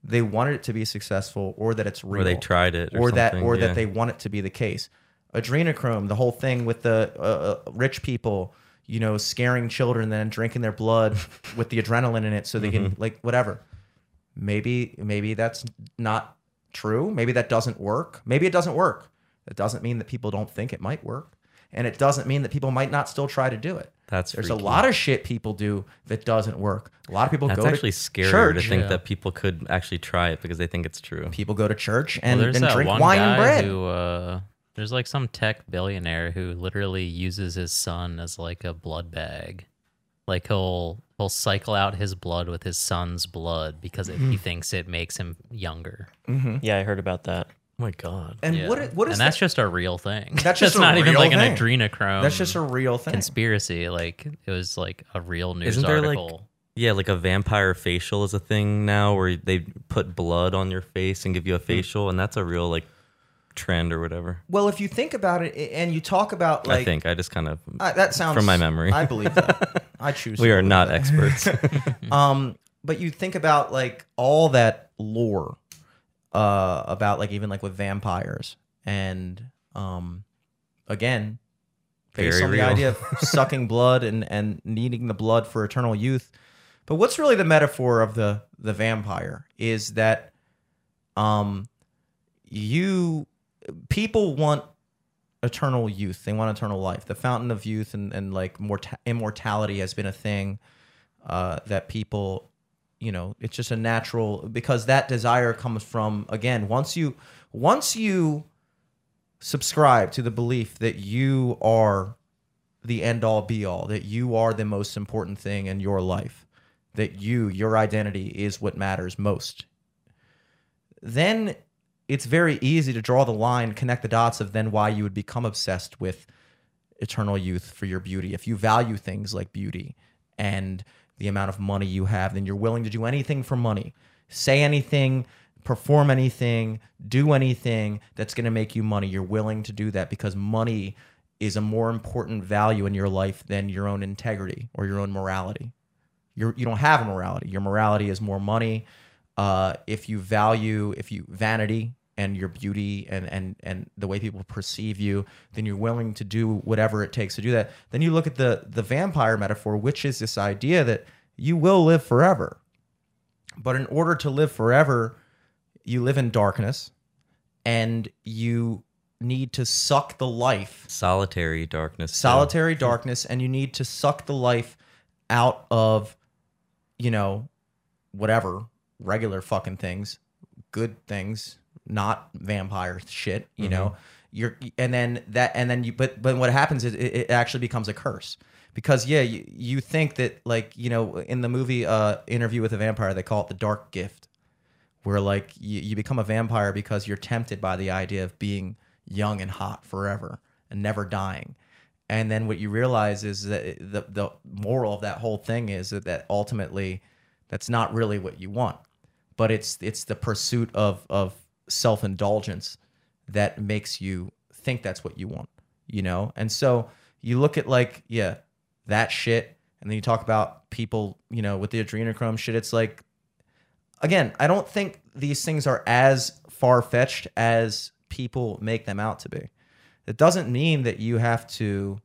they wanted it to be successful or that it's real. Or they tried it or or, that or yeah. that they want it to be the case. Adrenochrome the whole thing with the uh, uh, rich people you know scaring children and then drinking their blood with the adrenaline in it so they Mm-hmm. can like whatever. Maybe maybe that's not true. Maybe that doesn't work. Maybe it doesn't work. It doesn't mean that people don't think it might work. And it doesn't mean that people might not still try to do it That's there's freaky. a lot of shit people do that doesn't work a lot of people That's go actually to scary church to think Yeah. that people could actually try it because they think it's true. people go to church and, there's and that drink one wine guy and bread who uh, there's like some tech billionaire who literally uses his son as like a blood bag. Like he'll he'll cycle out his blood with his son's blood because it, he thinks it makes him younger. Yeah, I heard about that. Oh my god. and Yeah. what, i- what is and that? that's just a real thing. That's just a not even real like thing. an adrenochrome. That's just a real thing. conspiracy. Like it was like a real news Isn't there, like, article. Yeah, like a vampire facial is a thing now where they put blood on your face and give Hmm. you a facial, and that's a real like trend or whatever. Well, if you think about it, and you talk about like I think I just kind of Uh, that sounds From my memory. I believe that. I choose. we are not that. experts. Um, but you think about like all that lore uh, about like even like with vampires and um, again, based Very on the idea of sucking blood and and needing the blood for eternal youth. But what's really the metaphor of the the vampire is that um you people want eternal youth. They want eternal life. The fountain of youth and, and like morta- immortality has been a thing uh, that people, you know, it's just a natural because that desire comes from again once you once you subscribe to the belief that you are the end all be all, that you are the most important thing in your life, that you your identity is what matters most. Then it's very easy to draw the line, connect the dots of then why you would become obsessed with eternal youth for your beauty. If you value things like beauty and the amount of money you have, then you're willing to do anything for money, say anything, perform anything, do anything that's going to make you money. You're willing to do that because money is a more important value in your life than your own integrity or your own morality. You're, you don't have a morality. Your morality is more money. Uh, if you value, if you vanity and your beauty and and and the way people perceive you, then you're willing to do whatever it takes to do that. Then you look at the the vampire metaphor, which is this idea that you will live forever, but in order to live forever, you live in darkness, and you need to suck the life Solitary darkness. too. solitary darkness and you need to suck the life out of you know whatever regular fucking things good things not vampire shit you know? You're and then that and then you but but what happens is it, it actually becomes a curse. Because yeah you, you think that like you know in the movie uh interview with a vampire they call it the dark gift where like you, you become a vampire because you're tempted by the idea of being young and hot forever and never dying. And then what you realize is that the the moral of that whole thing is that, that ultimately that's not really what you want. But it's it's the pursuit of of self-indulgence that makes you think that's what you want you know? And so you look at like yeah that shit and then you talk about people you know with the adrenochrome shit it's like again i don't think these things are as far-fetched as people make them out to be. It doesn't mean that you have to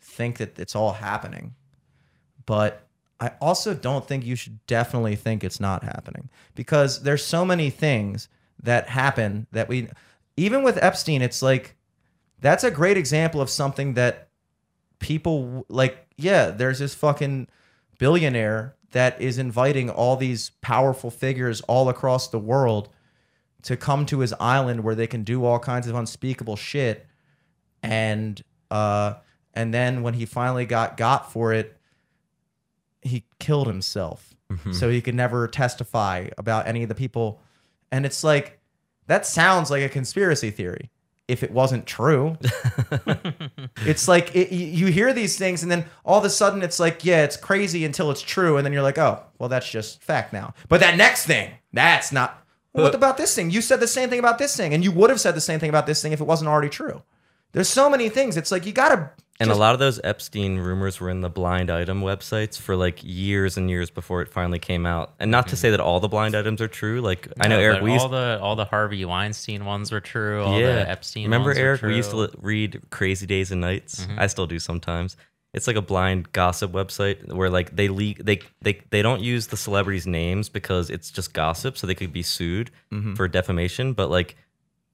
think that it's all happening but I also don't think you should definitely think it's not happening because there's so many things that happen that we even with Epstein it's like that's a great example of something that people like yeah there's this fucking billionaire that is inviting all these powerful figures all across the world to come to his island where they can do all kinds of unspeakable shit. And uh and then when he finally got got for it he killed himself. So he could never testify about any of the people and it's like that sounds like a conspiracy theory if it wasn't true. It's like it, you hear these things and then all of a sudden it's like yeah it's crazy until it's true and then you're like oh well that's just fact now. But that next thing that's not well, what about this thing? You said the same thing about this thing and you would have said the same thing about this thing if it wasn't already true there's so many things it's like you gotta And just- a lot of those Epstein rumors were in the blind item websites for like years and years before it finally came out. And not to say that all the blind items are true. Like I know No, Eric, but we used all the all the Harvey Weinstein ones were true. All yeah. the Epstein. Remember ones were Eric? We used to li- read Crazy Days and Nights. Mm-hmm. I still do sometimes. It's like a blind gossip website where like they leak they they they don't use the celebrities' names because it's just gossip, so they could be sued Mm-hmm. for defamation. But like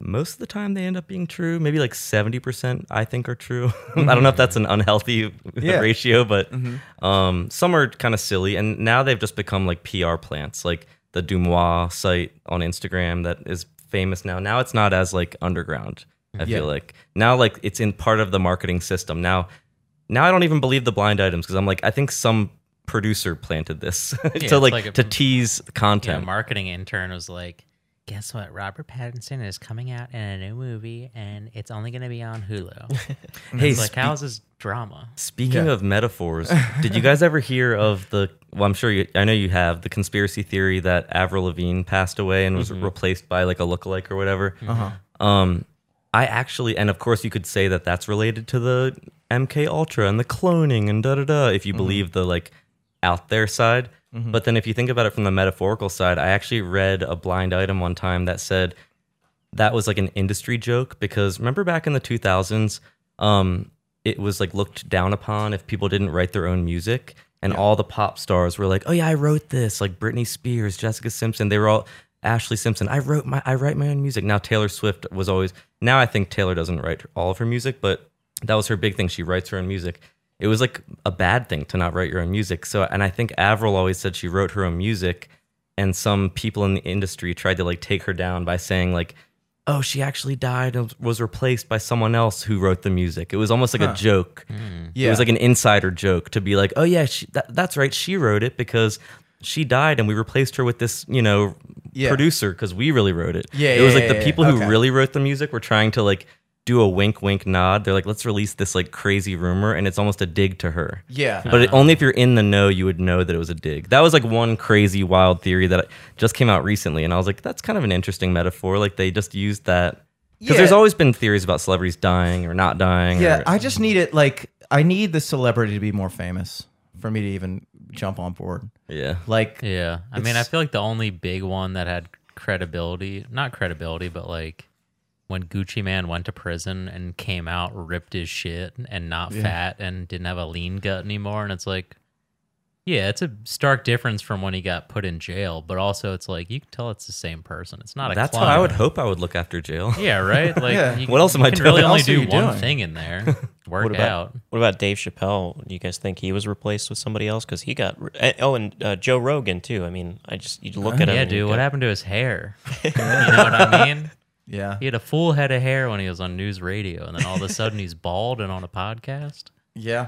most of the time, they end up being true. Maybe like seventy percent, I think, are true. I don't know if that's an unhealthy Yeah. ratio, but Mm-hmm. um, some are kind of silly. And now they've just become like PR plants, like the Deuxmoi site on Instagram that is famous now. Now it's not as like underground. I Yeah. feel like now like it's in part of the marketing system. Now, now I don't even believe the blind items because I'm like I think some producer planted this it's to like, like a- to tease Yeah, content. marketing intern was like, "Guess what? Robert Pattinson is coming out in a new movie, and it's only going to be on Hulu." hey, It's like, spe- how's this drama? speaking Yeah. of metaphors, did you guys ever hear of the well, I'm sure you, I know you have the conspiracy theory that Avril Lavigne passed away and was replaced by like a lookalike or whatever. Uh-huh. Um, I actually, and of course, you could say that that's related to the MK Ultra and the cloning and da da da. If you believe the like out there side, but then if you think about it from the metaphorical side, I actually read a blind item one time that said that was like an industry joke because remember back in the 2000s, um, it was like looked down upon if people didn't write their own music. And all the pop stars were like, "Oh yeah, I wrote this." Like Britney Spears, Jessica Simpson, they were all Ashlee Simpson. I wrote my, I write my own music. Now Taylor Swift was always. Now I think Taylor doesn't write all of her music, but that was her big thing. She writes her own music. It was like a bad thing to not write your own music. So, and I think Avril always said she wrote her own music, and some people in the industry tried to like take her down by saying like, "Oh, she actually died and was replaced by someone else who wrote the music." It was almost like a joke. Hmm. It Yeah. was like an insider joke to be like, "Oh yeah, she, that, that's right, she wrote it because." She died, and we replaced her with this, you know, Yeah. producer because we really wrote it. Yeah, it was yeah, like the yeah, yeah. people who Okay. really wrote the music were trying to like do a wink, wink, nod. They're like, let's release this like crazy rumor, and it's almost a dig to her. Yeah. But it, only if you're in the know, you would know that it was a dig. That was like one crazy, wild theory that just came out recently, and I was like, that's kind of an interesting metaphor. Like they just used that because Yeah. there's always been theories about celebrities dying or not dying. Yeah, or- I just need it. Like, I need the celebrity to be more famous for me to even jump on board. yeah. Like, Yeah. I mean, I feel like the only big one that had credibility, not credibility, but like when Gucci Mane went to prison and came out ripped his shit and not Yeah. fat and didn't have a lean gut anymore. And it's like, yeah, it's a stark difference from when he got put in jail, but also it's like you can tell it's the same person. It's not a That's clone. how I would hope I would look after jail. Yeah, right. Like, Yeah. you, What else am you I can doing? Really only do one doing? thing in there. Work What about out. what about Dave Chappelle? Do you guys think he was replaced with somebody else? Because he got eh, oh, and uh, Joe Rogan too. I mean, I just you look at him. Yeah, dude. go, What happened to his hair? you know what I mean? Yeah, He had a full head of hair when he was on NewsRadio, and then all of a sudden he's bald and on a podcast. yeah.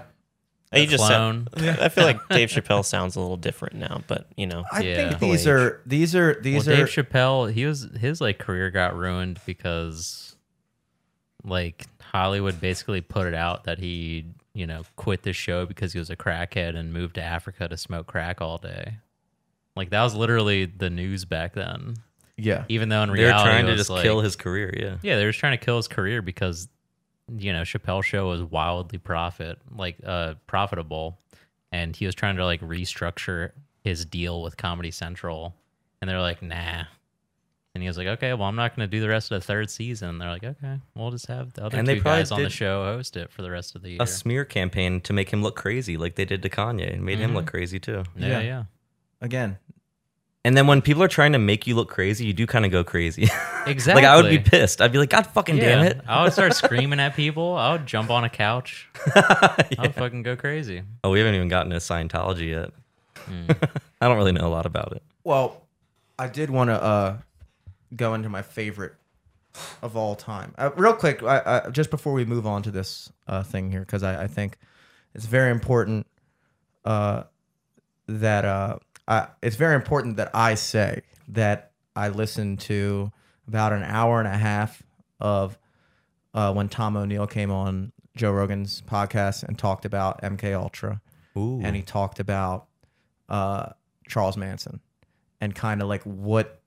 He just sound, clone. I feel like Dave Chappelle sounds a little different now, but you know, I Yeah. think these are these are these well, are Dave Chappelle, he was his like career got ruined because like Hollywood basically put it out that he you know quit the show because he was a crackhead and moved to Africa to smoke crack all day. Like that was literally the news back then. Yeah. Even though in reality, They're trying to just like- kill his career. Yeah. Yeah, they were trying to kill his career because you know Chappelle show was wildly profit like uh profitable, and he was trying to like restructure his deal with Comedy Central, and they're like, nah. And he was like, okay, well, I'm not going to do the rest of the third season. And they're like, okay, we'll just have the other And they two probably guys on the show host it for the rest of the year. A smear campaign to make him look crazy, like they did to Kanye, and made him look crazy too. yeah, Yeah. yeah, Again, And then when people are trying to make you look crazy, you do kind of go crazy. exactly. like I would be pissed. I'd be like, God fucking damn it. I would start screaming at people. I would jump on a couch. I would fucking go crazy. Oh, we haven't even gotten to Scientology yet. Hmm. I don't really know a lot about it. well, I did want to uh, go into my favorite of all time. Uh, real quick, I, I, just before we move on to this uh, thing here, because I, I think it's very important uh, that uh, it's very important that I say that I listened to about an hour and a half of uh, when Tom O'Neill came on Joe Rogan's podcast and talked about MK Ultra, Ooh. and he talked about uh, Charles Manson and kind of like what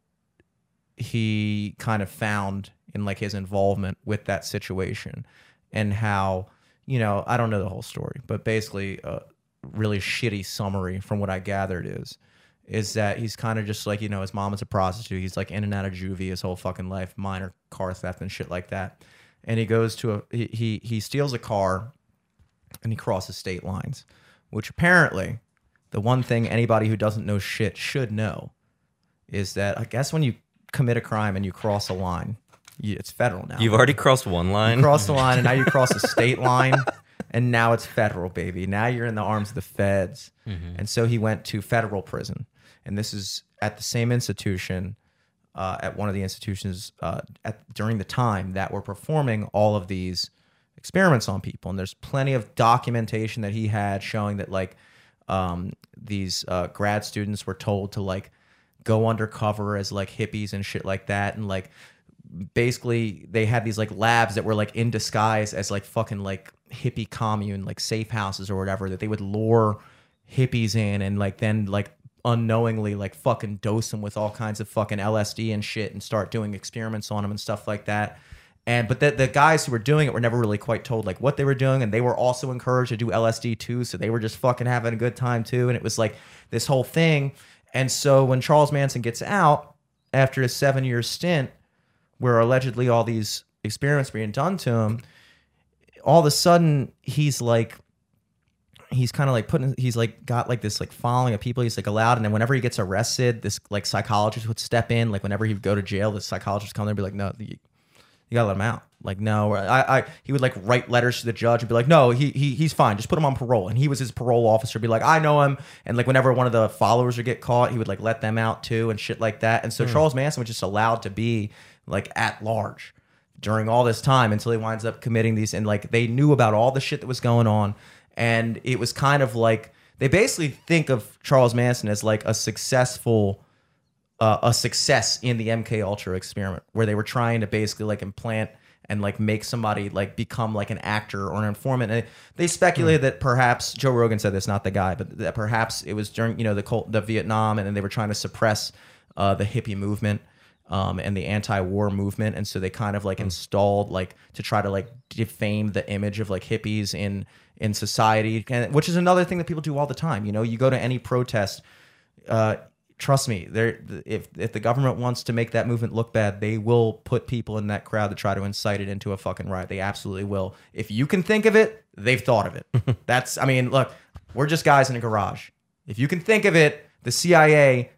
he kind of found in like his involvement with that situation and how you know I don't know the whole story, but basically a really shitty summary from what I gathered is is that he's kind of just like you know his mom is a prostitute. He's like in and out of juvie his whole fucking life, minor car theft and shit like that. And he goes to a he he, he steals a car and he crosses state lines, which apparently the one thing anybody who doesn't know shit should know is that I guess when you commit a crime and you cross a line, you, it's federal now. You've already crossed one line. crossed the line and now you cross a state line and now it's federal baby now you're in the arms of the feds mm-hmm. and so he went to federal prison and this is at the same institution uh, at one of the institutions uh, at during the time that were performing all of these experiments on people. And there's plenty of documentation that he had showing that like um, these uh, grad students were told to like go undercover as like hippies and shit like that. And like basically they had these like labs that were like in disguise as like fucking like hippie commune like safe houses or whatever that they would lure hippies in and like then like unknowingly like fucking dose them with all kinds of fucking LSD and shit and start doing experiments on them and stuff like that. And but the, the guys who were doing it were never really quite told like what they were doing, and they were also encouraged to do LSD too. So they were just fucking having a good time too, and it was like this whole thing. And so when Charles Manson gets out after a seven year stint, where allegedly all these experiments were being done to him, all of a sudden he's like he's kind of like putting he's like got like this like following of people he's like allowed and then whenever he gets arrested this like psychologist would step in like whenever he would go to jail the psychologist would come there and be like no you, you gotta let him out. Like no I, I he would like write letters to the judge and be like no he, he he's fine just put him on parole. And he was his parole officer be like i know him. And like whenever one of the followers would get caught he would like let them out too and shit like that. And so hmm. charles manson was just allowed to be like at large during all this time until he winds up committing these and like they knew about all the shit that was going on and it was kind of like they basically think of Charles Manson as like a successful uh, a success in the MK Ultra experiment where they were trying to basically like implant and like make somebody like become like an actor or an informant. And they speculated that perhaps Joe Rogan said this, not the guy, but that perhaps it was during you know the Col- the Vietnam, and then they were trying to suppress uh, the hippie movement um, and the anti-war movement, and so they kind of like installed like to try to like defame the image of like hippies in in society, and, which is another thing that people do all the time. You know, you go to any protest. Uh, trust me, there if if the government wants to make that movement look bad, they will put people in that crowd to try to incite it into a fucking riot. They absolutely will. If you can think of it, they've thought of it. That's I mean, look, we're just guys in a garage. If you can think of it, the CIA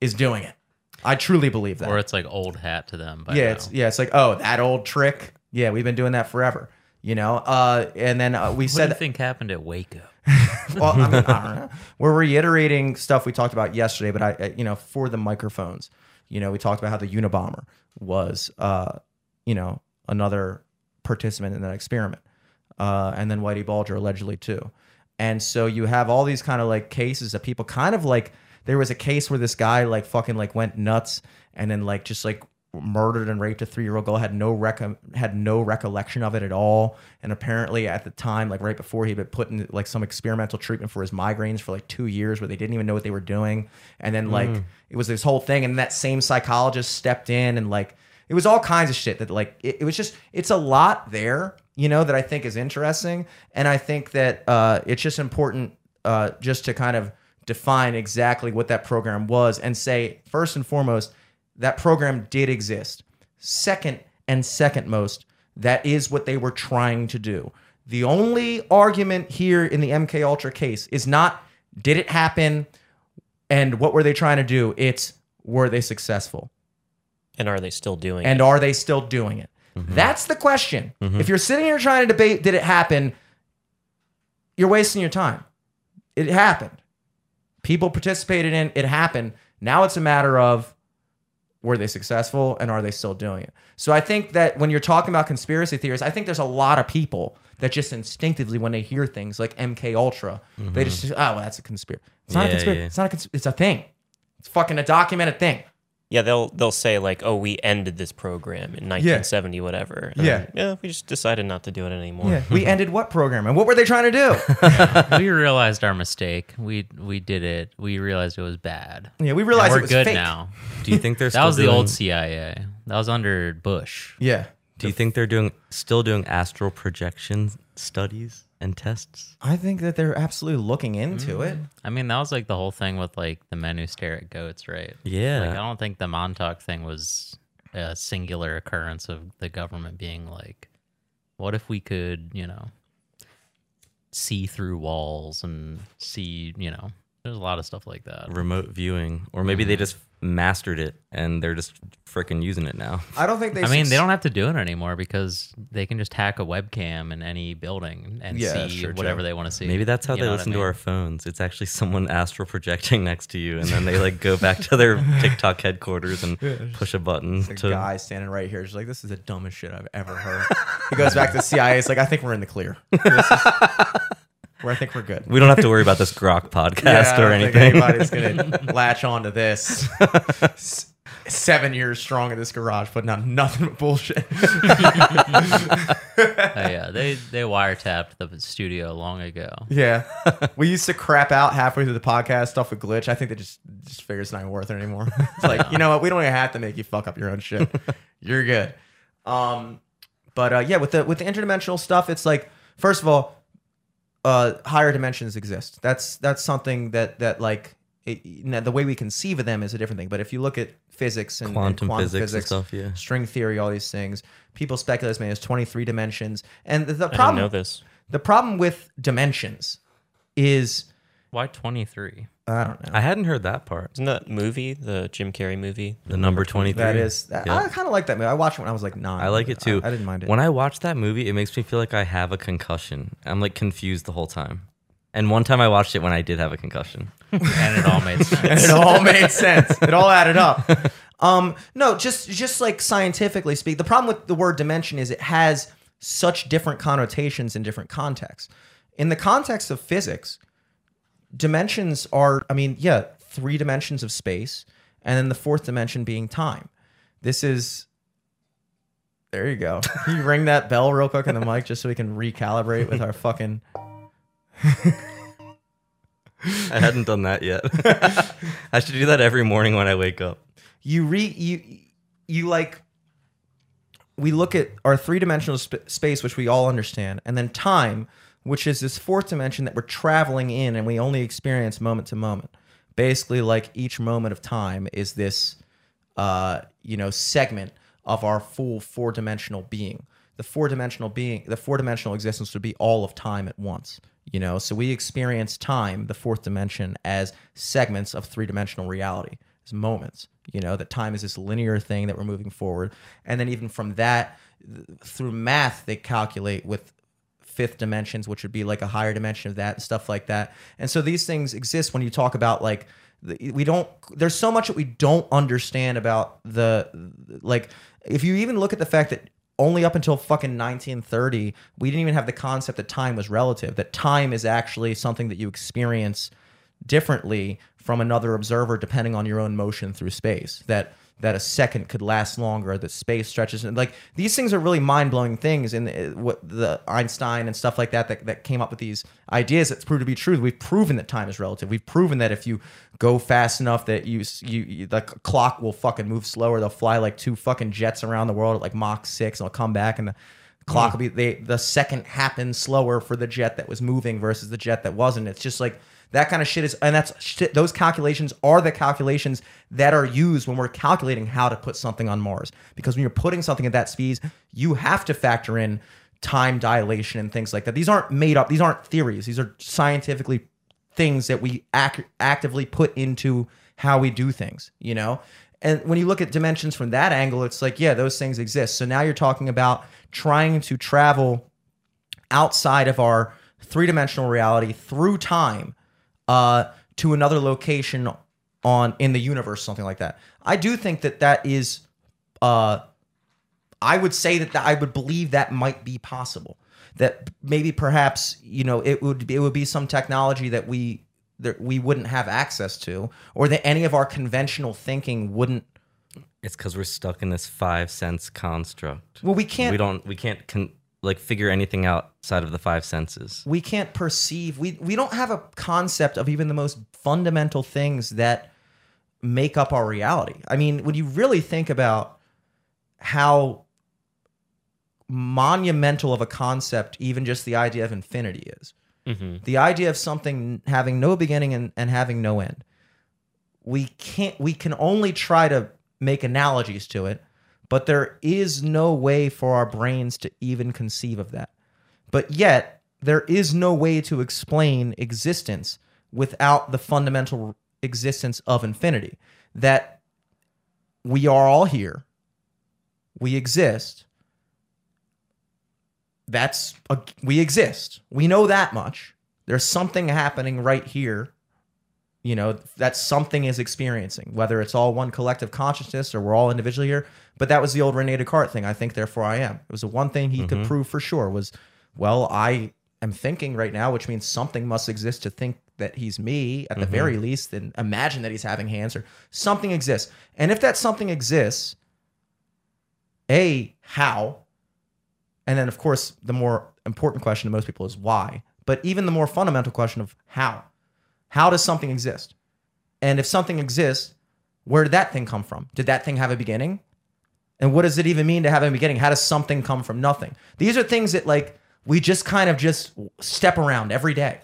is doing it. I truly believe that. Or it's like old hat to them. By yeah, now. it's yeah, it's like, oh, that old trick. Yeah, we've been doing that forever. You know, uh, and then uh, we What do said you think happened at Waco? well, I, mean, I don't know. We're reiterating stuff we talked about yesterday, but I, I- you know, for the microphones, you know, we talked about how the Unabomber was, uh, you know, another participant in that experiment, uh, and then Whitey Bulger allegedly too. And so you have all these kind of like cases that people kind of like. There was a case where this guy like fucking like went nuts and then like just like murdered and raped a three year old girl had no rec- had no recollection of it at all. And apparently at the time like right before he'd been put in like some experimental treatment for his migraines for like two years where they didn't even know what they were doing. And then like it was this whole thing. And that same psychologist stepped in and like it was all kinds of shit that like it, it was just it's a lot there you know that i think is interesting. And i think that uh it's just important uh just to kind of define exactly what that program was and say first and foremost that program did exist. Second and second most, that is what they were trying to do. The only argument here in the MK Ultra case is not did it happen and what were they trying to do? It's were they successful? And are they still doing And it? And are they still doing it? Mm-hmm. That's the question. Mm-hmm. If you're sitting here trying to debate did it happen, you're wasting your time. It happened. People participated in it happened. Now it's a matter of were they successful and are they still doing it? So I think that when you're talking about conspiracy theories, I think there's a lot of people that just instinctively when they hear things like MK Ultra, they mm-hmm. just oh well that's a conspiracy. It's not a conspiracy. yeah. It's not a cons- it's a thing. It's fucking a documented thing. Yeah, they'll they'll say like, "Oh, we ended this program in 1970, whatever." And Yeah. then, yeah, we just decided not to do it anymore. Yeah. we ended what program and what were they trying to do? we realized our mistake. We we did it. We realized it was bad. Yeah, we And realized we're it was good fake. now. Do you think they're That still was the old CIA. That was under Bush. Yeah. Do you think they're doing still doing astral projection studies and tests? I think that they're absolutely looking into mm. it. I mean, that was like the whole thing with like the men who stare at goats, right? Yeah. Like, I don't think the Montauk thing was a singular occurrence of the government being like, what if we could, you know, see through walls and see, you know, there's a lot of stuff like that. Remote viewing, or maybe they mm-hmm. just mastered it and they're just freaking using it now. I don't think they. I mean, they don't have to do it anymore because they can just hack a webcam in any building and Yeah, see true, whatever too. they want to see. Maybe that's how You they know what I listen to our phones. It's actually someone astral projecting next to you, and then they like go back to their TikTok headquarters and push a button The to. guy standing right here is like, this is the dumbest shit I've ever heard. he goes back to the CIA. It's like, I think we're in the clear. This is- where I think we're good. We don't have to worry about this Grok podcast Yeah, I or don't think anything. anybody's gonna latch on to this. seven years strong in this garage, putting out nothing but bullshit. Oh, yeah, they they wiretapped the studio long ago. yeah, we used to crap out halfway through the podcast stuff with glitch. I think they just just figure it's not worth it anymore. it's like you know what, we don't even have to make you fuck up your own shit. You're good. Um, but uh, yeah, with the with the interdimensional stuff, it's like first of all, uh, higher dimensions exist. That's that's something that that like it, the way we conceive of them is a different thing. But if you look at physics and and Quantum quantum physics and stuff, yeah. string theory, all these things, people speculate as many as twenty three dimensions. And the, the I problem know this. the problem with dimensions is Why twenty three? I don't know. I hadn't heard that part. Isn't that movie the Jim Carrey movie? The number 23. that is that, Yeah. I kind of like that movie. I watched it when I was like nine. I like it too. I, I didn't mind it. When I watch that movie, it makes me feel like I have a concussion. I'm like confused the whole time. And one time I watched it when I did have a concussion. And it all made sense. it all made sense. It all added up. Um, no, just just like scientifically speak, the problem with the word dimension is it has such different connotations in different contexts. In the context of physics, dimensions are, I mean, yeah, three dimensions of space, and then the fourth dimension being time. This is. There you go. Can you ring that bell real quick in the mic just so we can recalibrate with our fucking. I hadn't done that yet. I should do that every morning when I wake up. you re you you like we look at our three-dimensional sp- space which we all understand and then time which is this fourth dimension that we're traveling in and we only experience moment to moment. Basically like each moment of time is this uh you know segment of our full four-dimensional being. The four-dimensional being the four-dimensional existence would be all of time at once you know? So we experience time the fourth dimension as segments of three-dimensional reality as moments you know? That time is this linear thing that we're moving forward. And then even from that through math they calculate with fifth dimensions which would be like a higher dimension of that and stuff like that. And so these things exist when you talk about like we don't there's so much that we don't understand about the like if you even look at the fact that only up until fucking 1930 we didn't even have the concept that time was relative that time is actually something that you experience differently from another observer depending on your own motion through space that that a second could last longer that space stretches. And like these things are really mind-blowing things and uh, what the einstein and stuff like that, that that came up with these ideas that's proved to be true. We've proven that time is relative. We've proven that if you go fast enough that you you, the clock will fucking move slower. They'll fly like two fucking jets around the world at like mach 6 and they'll come back and the clock will be they the second happens slower for the jet that was moving versus the jet that wasn't. It's just like that kind of shit is and that's shit those calculations are the calculations that are used when we're calculating how to put something on mars. Because when you're putting something at that speed you have to factor in time dilation and things like that. These aren't made up these aren't theories. These are scientifically things that we ac- actively put into how we do things you know? And when you look at dimensions from that angle it's like yeah those things exist. So now you're talking about trying to travel outside of our three-dimensional reality through time uh, to another location on in the universe something like that i do think that that is uh, I would say that, that I would believe that might be possible. That maybe perhaps you know it would be, it would be some technology that we that we wouldn't have access to, or that any of our conventional thinking wouldn't. It's because we're stuck in this five sense construct. Well, we can't. we don't. We can't con- like figure anything outside of the five senses. we can't perceive we we don't have a concept of even the most fundamental things that make up our reality. I mean when you really think about how monumental of a concept even just the idea of infinity is hmm the idea of something having no beginning and, and having no end we can't we can only try to make analogies to it but there is no way for our brains to even conceive of that. But yet there is no way to explain existence without the fundamental existence of infinity. That we are all here we exist that's a, we exist. We know that much. There's something happening right here you know that something is experiencing whether it's all one collective consciousness or we're all individually here but that was the old rene descartes thing i think therefore i am it was the one thing he could mm-hmm. prove for sure was well i am thinking right now which means something must exist to think that he's me at the very mm-hmm. least, and imagine that he's having hands or something exists. And if that something exists, A, how? And then, of course, the more important question to most people is why. But even the more fundamental question of how. How does something exist? And if something exists, where did that thing come from? Did that thing have a beginning? And what does it even mean to have a beginning? How does something come from nothing? These are things that like we just kind of just step around every day.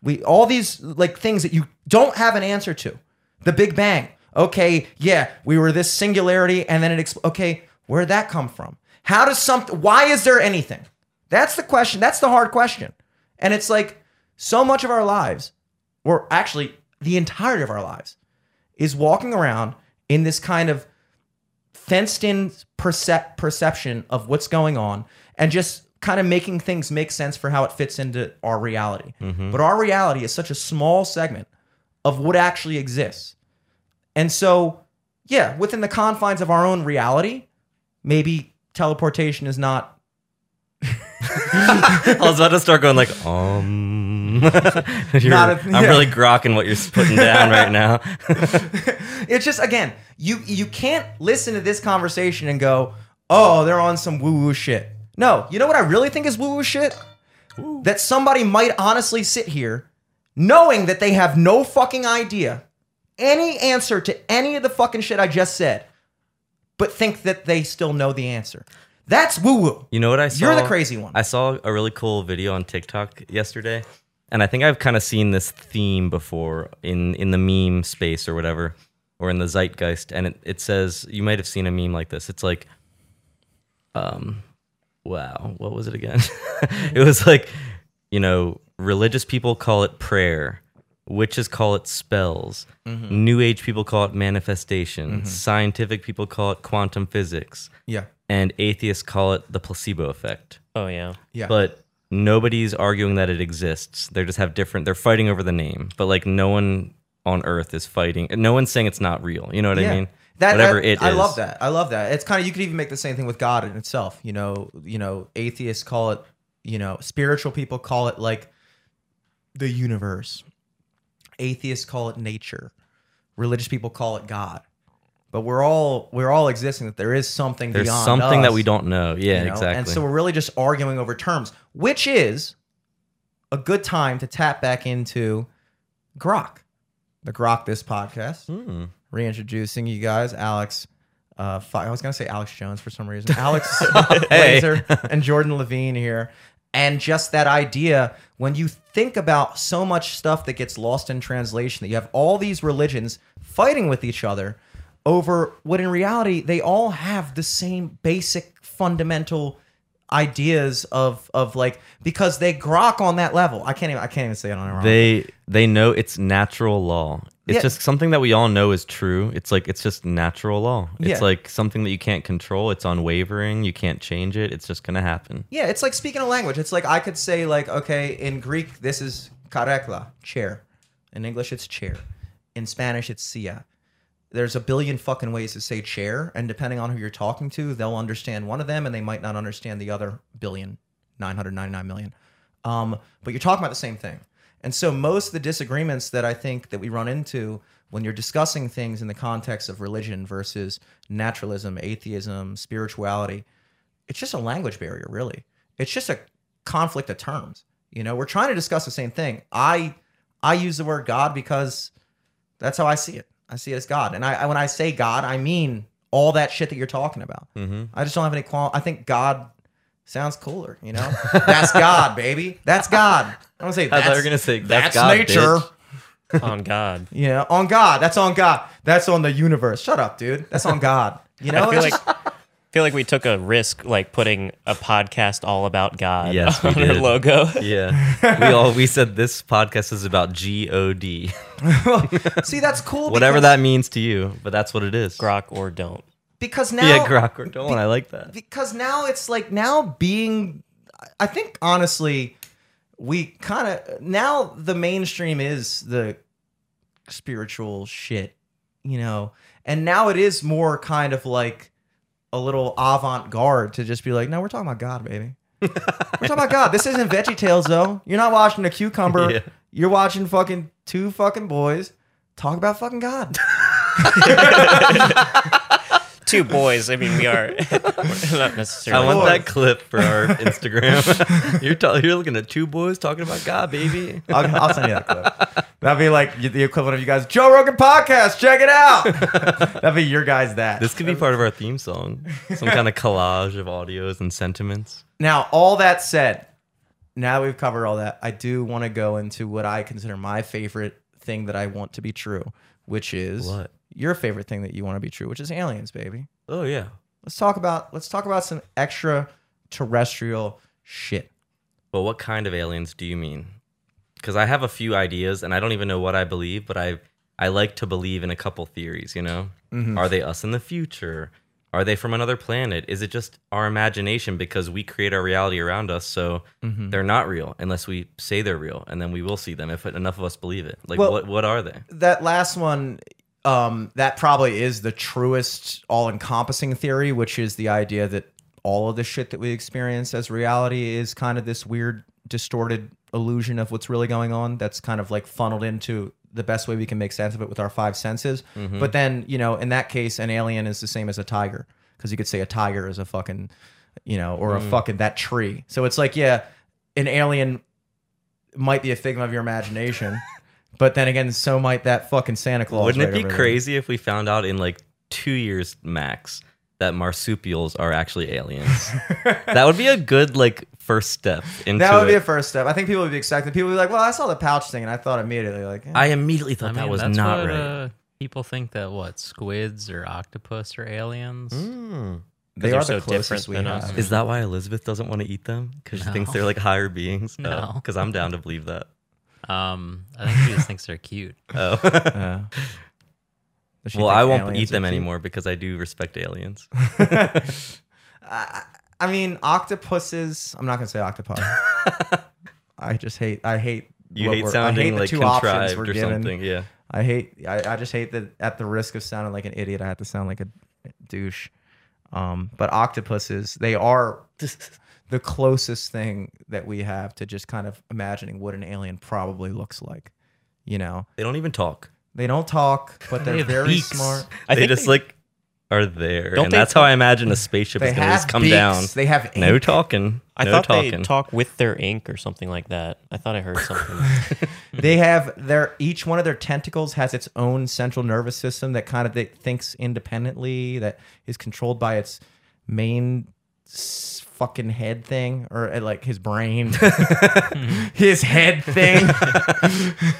We all these like things that you don't have an answer to. The Big Bang. Okay, yeah, we were this singularity and then it expl- okay, where did that come from? How does something why is there anything? That's the question. That's the hard question. And it's like so much of our lives, or actually the entirety of our lives, is walking around in this kind of fenced in percep- perception of what's going on and just kind of making things make sense for how it fits into our reality. But our reality is such a small segment of what actually exists. And so, yeah, within the confines of our own reality, maybe teleportation is not I was about to start going like, um. Not a- I'm yeah. really grokking what you're putting down right now. it's just again, you you can't listen to this conversation and go, "Oh, they're on some woo-woo shit." No, you know what I really think is woo-woo shit? That somebody might honestly sit here knowing that they have no fucking idea any answer to any of the fucking shit I just said, but think that they still know the answer. That's woo-woo. You know what I saw? You're the crazy one. I saw a really cool video on TikTok yesterday, and I think I've kind of seen this theme before in in the meme space or whatever, or in the zeitgeist. And it, it says you might have seen a meme like this. It's like, um, wow, what was it again? it was like, you know, religious people call it prayer. Witches call it spells. Mm-hmm. New Age people call it manifestation. Scientific people call it quantum physics yeah. and atheists call it the placebo effect. Oh yeah. Yeah. But nobody's arguing that it exists. They just have different. They're fighting over the name, but like no one on Earth is fighting. No one's saying it's not real. You know what I mean? That, Whatever that- it is. I love that. I love that. It's kind of you could even make the same thing with God in itself. You know, you know, atheists call it, you know, spiritual people call it like the universe. Atheists call it nature. Religious people call it God. But we're all we're all existing that there is something There's beyond something that we don't know. Yeah, you know? exactly. And so we're really just arguing over terms, which is a good time to tap back into Grok, the Grok this podcast Hmm. reintroducing you guys, Alex. Uh, I was gonna say Alex Jones for some reason. Alex Hey. Blazer and Jordan Levine here, and just that idea when you think about so much stuff that gets lost in translation, that you have all these religions fighting with each other over what in reality they all have the same basic fundamental ideas of of like because they grok on that level. I can't even I can't even say it on it wrong. they they know it's natural law. It's Yeah. just something that we all know is true. It's like it's just natural law. It's Yeah. like something that you can't control. It's unwavering. You can't change it. It's just gonna happen. Yeah, it's like speaking a language. It's like I could say like, okay, in Greek this is karekla, chair. In English it's chair. In Spanish it's silla. There's a billion fucking ways to say chair, and depending on who you're talking to, they'll understand one of them and they might not understand the other billion, 999 million. Um, but you're talking about the same thing. And so most of the disagreements that I think that we run into when you're discussing things in the context of religion versus naturalism, atheism, spirituality, it's just a language barrier, really. It's just a conflict of terms. You know, we're trying to discuss the same thing. I I use the word God because that's how I see it. I see it as God, and I, I when I say God, I mean all that shit that you're talking about. Mm-hmm. I just don't have any qual. I think God sounds cooler. You know, that's God, baby. That's God. I don't say I thought you were gonna say that's that's, God, nature. bitch. On God. Yeah, on God. That's on God. That's on the universe. Shut up, dude. That's on God. You know, I feel like feel like we took a risk like putting a podcast all about God Yes, on our logo. Yeah, we all we said this podcast is about G O D, see that's cool. whatever that means to you, but that's what it is. Grok or don't. Because now, yeah, grok or don't. I like that. because now it's like now being i think honestly we kind of now the mainstream is the spiritual shit you know and now it is more kind of like a little avant-garde to just be like no we're talking about god baby we're talking about god this isn't veggie tales though you're not watching a cucumber Yeah. You're watching fucking two fucking boys talk about fucking God. Two boys. I mean, we are not necessarily. I want that clip for our Instagram. you're ta- you're looking at two boys talking about God, baby. I'll, I'll send you that clip. That'd be like the equivalent of you guys, Joe Rogan podcast. Check it out. That'd be your guys. That This could be part of our theme song. Some kind of collage of audios and sentiments. Now, all that said, now that we've covered all that, I do want to go into what I consider my favorite thing that I want to be true, which is What? Your favorite thing that you want to be true, which is aliens, baby. Oh yeah. Let's talk about let's talk about some extraterrestrial shit. Well, what kind of aliens do you mean? Because I have a few ideas, and I don't even know what I believe, but I I like to believe in a couple theories. You know, mm-hmm. are they us in the future? Are they from another planet? Is it just our imagination because we create our reality around us? So mm-hmm. they're not real unless we say they're real, and then we will see them if enough of us believe it. Like, Well- what what are they? That last one, um, that probably is the truest, all-encompassing theory, which is the idea that all of the shit that we experience as reality is kind of this weird, distorted illusion of what's really going on. That's kind of like funneled into the best way we can make sense of it with our five senses. But then, you know, in that case, an alien is the same as a tiger because you could say a tiger is a fucking, you know, or a fucking that tree. So it's like, yeah, an alien might be a figment of your imagination. But then again, so might that fucking Santa Claus. Wouldn't it be over there. crazy if we found out in like two years max that marsupials are actually aliens? that would be a good like first step into That would be a first step. I think people would be excited. People would be like, "Well, I saw the pouch thing, and I thought immediately, like, eh. I immediately I thought mean, that was that's not what, right. Uh, people think that what squids or octopus are aliens. Mm. they they're are so the closest different we than have." us. Is that why Elizabeth doesn't want to eat them? Because she thinks they're like higher beings? No. Because I'm down to believe that. Um, I think she just thinks they're cute. Oh. Yeah. Well, I won't eat them anymore because I do respect aliens. I, I mean, octopuses. I'm not gonna say octopi. I just hate. I hate. You hate sounding I hate the like two options contrived we're or given. something. Yeah. I hate. I, I just hate that. At the risk of sounding like an idiot, I have to sound like a douche. Um, but octopuses, they are the closest thing that we have to just kind of imagining what an alien probably looks like. You know, They don't even talk. they don't talk, but They they're have very beaks. smart. I they think just they- like are there. Don't and they that's how I imagine a spaceship They is going to just come beaks. down. They have No talking. I no thought talking. they talk with their ink or something like that. I thought I heard something. they have their each one of their tentacles has its own central nervous system that kind of that thinks independently that is controlled by its main s- fucking head thing or uh, like his brain. His head thing.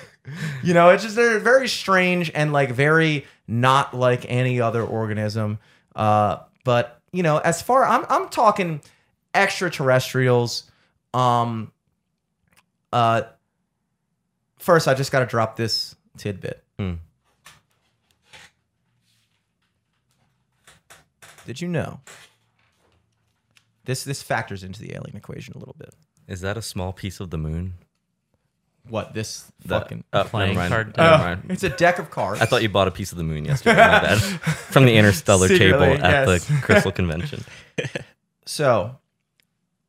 You know it's just they're very strange and like very not like any other organism. Uh but you know as far i'm i'm talking extraterrestrials. Um uh first i just got to drop this tidbit. Hmm. did you know this this factors into the alien equation a little bit Is that a small piece of the moon? what this That- fucking oh, Playing never mind. card Never Oh, mind. it's a deck of cards I thought you bought a piece of the moon yesterday. My bad. From the interstellar Secretly, table at yes. the Crystal Convention. So,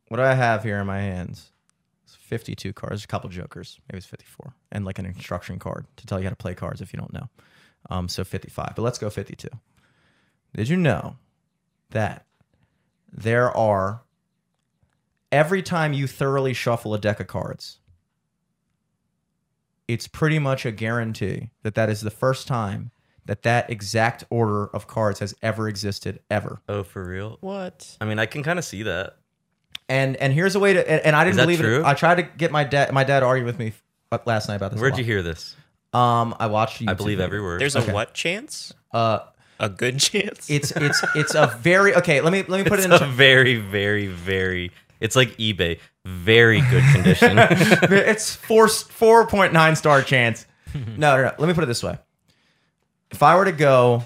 what do I have here in my hands? It's 52 cards, a couple jokers, maybe it's 54, and like an instruction card to tell you how to play cards if you don't know. Um, so 55, but let's go 52. Did you know that there are every time you thoroughly shuffle a deck of cards, it's pretty much a guarantee that that is the first time that that exact order of cards has ever existed ever. Oh, for real? what? I mean, I can kind of see that. And and here's a way to and, and I didn't that believe true? it. I tried to get my dad. My dad argued with me last night about this. Where'd you hear this? Um, I watched. a I YouTube believe video. every word. There's Okay. a what chance? Uh, A good chance? it's it's it's a very okay. Let me let me put it's it in. a very, very, very. It's like eBay. Very good condition. it's four four point nine star chance. No, no, no. Let me put it this way. If I were to go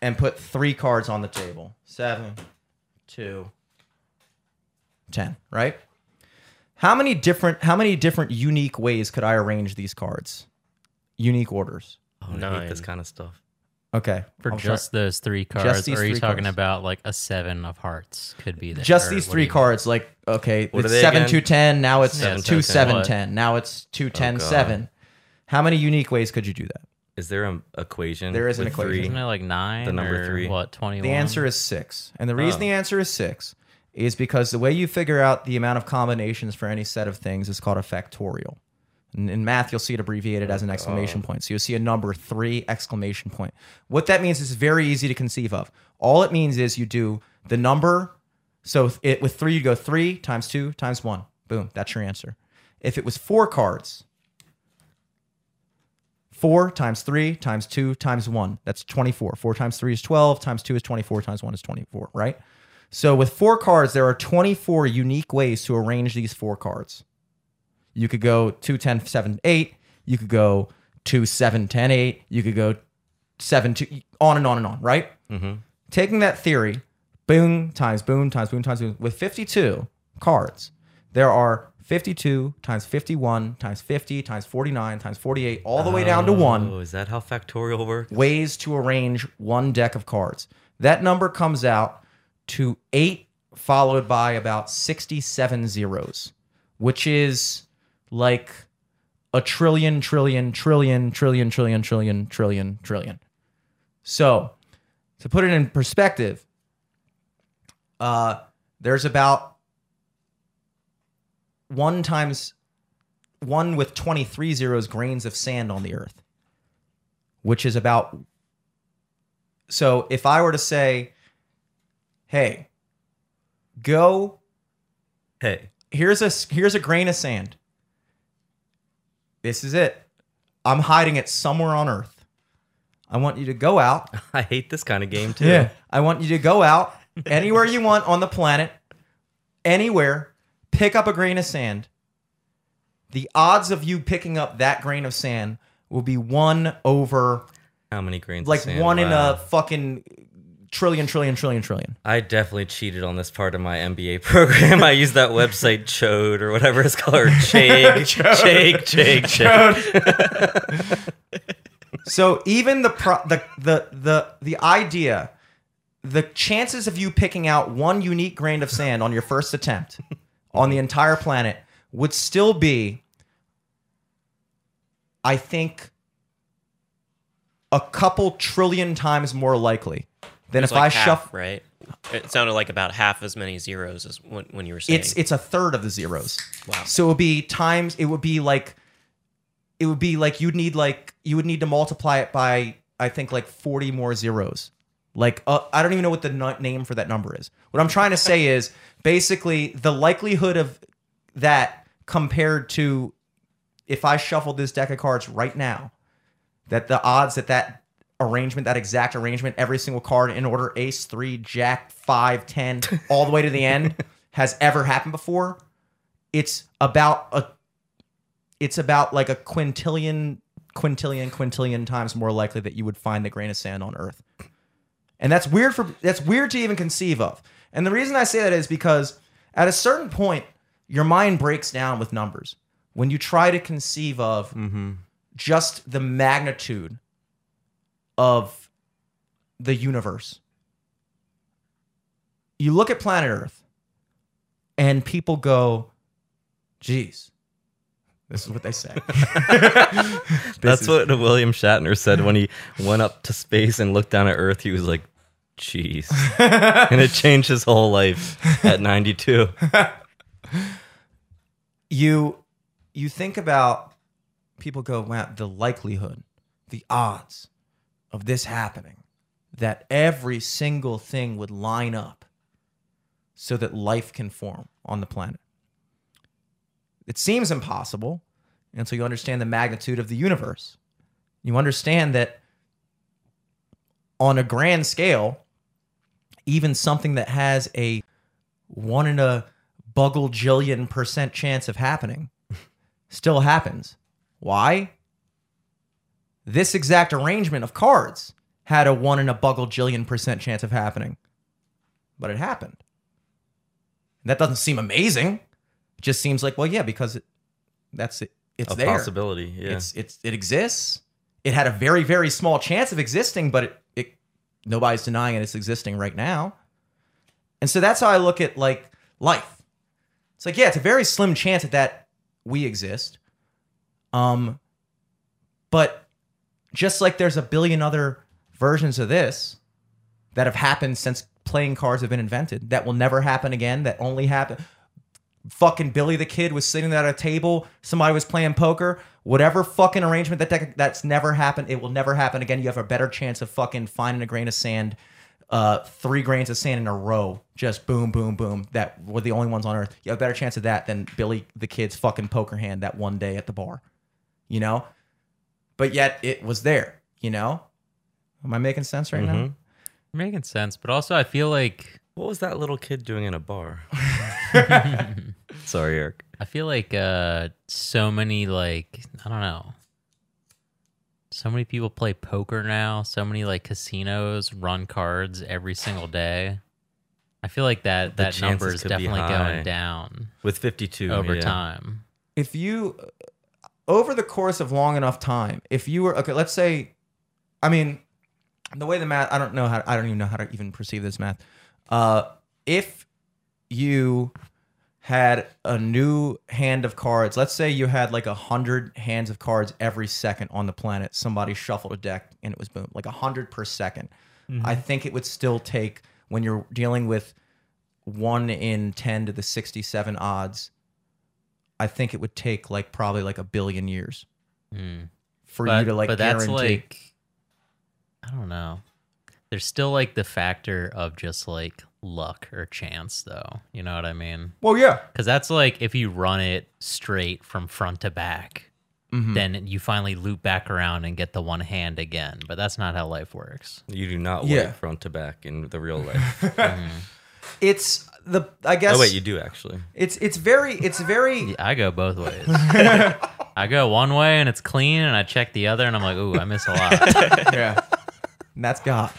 and put three cards on the table, seven, two, ten, right? How many different how many different unique ways could I arrange these cards? Unique orders. Oh, I hate this kind of stuff. Okay. For I'll try- just those three cards, these or are you talking cards. about like a seven of hearts could be there? just these three you mean? cards. Like okay, What it's seven again? two ten. Now it's Yeah, two seven, seven what? ten. Now it's two oh, ten God. seven. How many unique ways could you do that? Is there an equation? There is an equation. Three? Isn't it like nine? The number or three. What twenty? The answer is six. And the oh. reason Oh. the answer is six is because the way you figure out the amount of combinations for any set of things is called a factorial. In, math, you'll see it abbreviated as an exclamation point. So you'll see a number three exclamation point. What that means is very easy to conceive of. All it means is you do the number. So it, with three, you go three times two times one. Boom, that's your answer. If it was four cards, Four times three times two times one. That's 24. Four times three is 12, times two is 24, times one is 24, right? So with four cards, there are 24 unique ways to arrange these four cards. You could go 2, 10, 7, 8. You could go 2, 7, 10, 8. You could go 7, 2, on and on and on, right? Mm-hmm. Taking that theory, boom times boom times boom times boom, with 52 cards, there are 52 times 51 times 50 times 49 times 48, all the way down to one Oh, is that how factorial works? ways to arrange one deck of cards. That number comes out to eight, followed by about 67 zeros, which is like a trillion, trillion, trillion, trillion, trillion, trillion, trillion, trillion. So, to put it in perspective, uh, there's about one times one with 23 zeros grains of sand on the earth which is about so if i were to say hey go Hey, here's a here's a grain of sand this is it i'm hiding it somewhere on earth i want you to go out I hate this kind of game too. yeah. I want you to go out anywhere you want on the planet, anywhere, pick up a grain of sand. The odds of you picking up that grain of sand will be one over How many grains? like of sand? one in a fucking trillion, trillion, trillion, trillion. I definitely cheated on this part of my MBA program. I used that website Chode or whatever it's called, or Chag, Chag, Chag, Chag. So even the pro- the the the the idea, the chances of you picking out one unique grain of sand on your first attempt on the entire planet would still be, I think, a couple trillion times more likely It's if like I shuffle. right? It sounded like about half as many zeros as when, when you were saying. It's it's a third of the zeros. Wow. So it would be times. It would be like, it would be like you'd need like you would need to multiply it by I think like forty more zeros. Like uh, I don't even know what the nu- name for that number is. What I'm trying to say is basically the likelihood of that compared to if I shuffled this deck of cards right now, that the odds that that arrangement, that exact arrangement, every single card in order ace, three, jack, five, ten, all the way to the end has ever happened before, it's about a it's about like a quintillion, quintillion, quintillion times more likely that you would find the grain of sand on Earth. And that's weird for that's weird to even conceive of. And the reason I say that is because at a certain point, your mind breaks down with numbers. When you try to conceive of mm-hmm. just the magnitude of the universe. You look at planet Earth and people go, geez, this is what they say. That's is- what William Shatner said when he went up to space and looked down at Earth. He was like, "Jeez," and it changed his whole life at 92. you you think about people go wow the likelihood the odds of this happening that every single thing would line up so that life can form on the planet it seems impossible until you understand the magnitude of the universe you understand that on a grand scale even something that has a one in a buggle jillion percent chance of happening still happens. Why? This exact arrangement of cards had a one in a buggle jillion percent chance of happening, but it happened. That doesn't seem amazing. It just seems like, well, yeah, because it, that's it. It's A there. possibility. Yeah. It's it's it exists. it had a very very small chance of existing, but it, it nobody's denying it, it's existing right now. And so that's how I look at like life. It's like yeah, it's a very slim chance that that we exist. Um, but just like there's a billion other versions of this that have happened since playing cards have been invented that will never happen again that only happen fucking billy the kid was sitting at a table somebody was playing poker whatever fucking arrangement that, that that's never happened it will never happen again. You have a better chance of fucking finding a grain of sand uh three grains of sand in a row just boom boom boom that were the only ones on earth. You have a better chance of that than billy the kid's fucking poker hand that one day at the bar you know but yet it was there you know am i making sense right now Mhm. Making sense, but also I feel like What was that little kid doing in a bar? Sorry, Eric. I feel like uh so many like I don't know. So many people play poker now. So many like casinos run cards every single day. I feel like that The that number is definitely going down With 52 over yeah. time. if you over the course of long enough time if you were okay let's say i mean the way the math i don't know how i don't even know how to even perceive this math. Uh if you had a new hand of cards let's say you had like a hundred hands of cards every second on the planet somebody shuffled a deck and it was boom like a hundred per 2nd i think it would still take when you're dealing with one in 10 to the 67 odds I think it would take like probably like a billion years Mm. for but, you to like but guarantee. that's like I don't know. There's still like the factor of just like luck or chance though. You know what I mean? well, yeah, Cuz that's like if you run it straight from front to back, Mm-hmm. then you finally loop back around and get the one hand again. But that's not how life works. You do not Yeah. work front to back in the real life. it's the I guess oh wait, you do actually. it's it's very it's very I go both ways. I go one way and it's clean, and I check the other, and I'm like, ooh, I miss a lot. yeah. And that's God.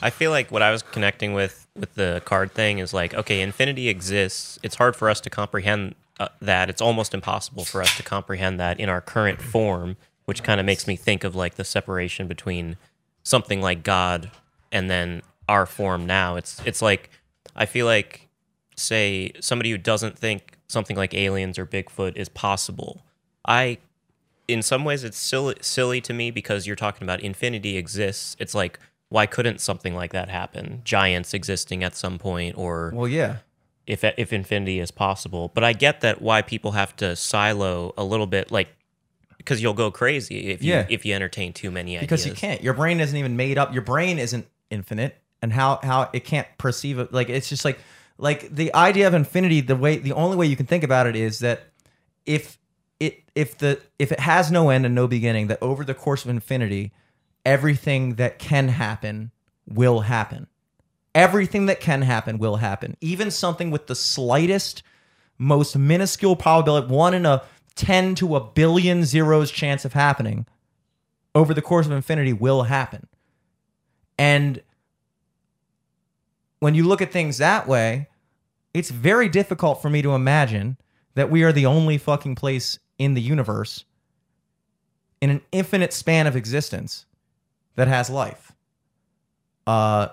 I feel like what I was connecting with with the card thing is like, okay, infinity exists. It's hard for us to comprehend uh, that. It's almost impossible for us to comprehend that in our current form, which kind of makes me think of like the separation between something like God and then our form now. It's it's like I feel like say somebody who doesn't think something like aliens or Bigfoot is possible. I in some ways it's silly, silly to me because you're talking about infinity exists. It's like why couldn't something like that happen? Giants existing at some point, or Well, yeah. if if infinity is possible. But I get that why people have to silo a little bit, like because you'll go crazy if you Yeah. if you entertain too many ideas. Because you can't. Your brain isn't even made up. Your brain isn't infinite, and how how it can't perceive it. Like it's just like like the idea of infinity. The way the only way you can think about it is that if it if the if it has no end and no beginning, that over the course of infinity, everything that can happen will happen. Everything that can happen will happen. Even something with the slightest, most minuscule probability, one in a 10 to a billion zeros chance of happening over the course of infinity will happen. And when you look at things that way, it's very difficult for me to imagine that we are the only fucking place in the universe in an infinite span of existence that has life. Uh,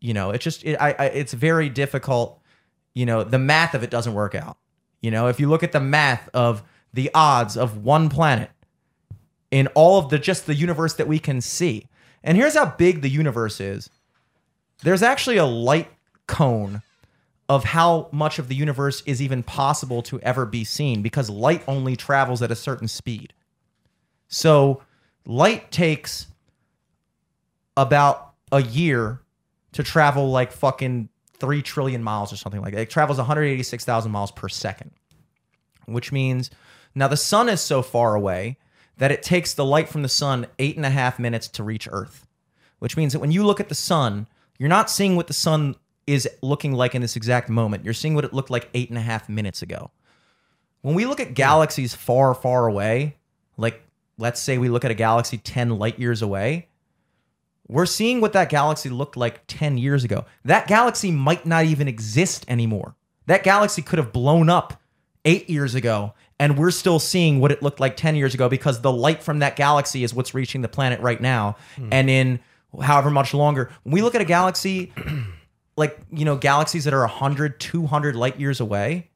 you know, it's just it, I, I it's very difficult. You know, the math of it doesn't work out. You know, if you look at the math of the odds of one planet in all of the just the universe that we can see, and here's how big the universe is. There's actually a light cone of how much of the universe is even possible to ever be seen because light only travels at a certain speed. So light takes about a year to travel like fucking 3 trillion miles or something like that. It travels 186,000 miles per second, which means now the sun is so far away that it takes the light from the sun eight and a half minutes to reach Earth, which means that when you look at the sun, you're not seeing what the sun is looking like in this exact moment. You're seeing what it looked like eight and a half minutes ago. When we look at galaxies far, far away, like let's say we look at a galaxy 10 light years away, we're seeing what that galaxy looked like 10 years ago. That galaxy might not even exist anymore. That galaxy could have blown up eight years ago and we're still seeing what it looked like 10 years ago because the light from that galaxy is what's reaching the planet right now hmm. and in however much longer. When we look at a galaxy like you know galaxies that are 100 200 light years away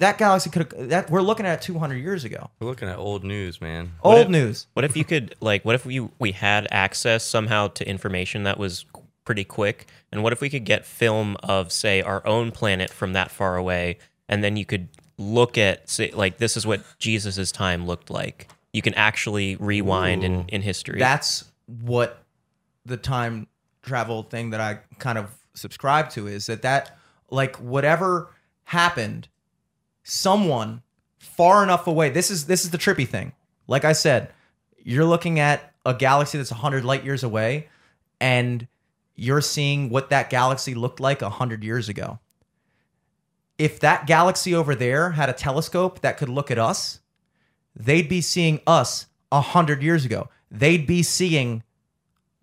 that galaxy could have that we're looking at 200 years ago. We're looking at old news, man. What old if- news. What if you could like what if we we had access somehow to information that was pretty quick? And what if we could get film of say our own planet from that far away? And then you could look at say like this is what Jesus's time looked like. You can actually rewind in, in history. that's what the time travel thing that I kind of subscribe to is that that like whatever happened someone far enough away this is this is the trippy thing. Like I said you're looking at a galaxy that's 100 light years away and you're seeing what that galaxy looked like 100 years ago. If that galaxy over there had a telescope that could look at us they'd be seeing us a hundred years ago. They'd be seeing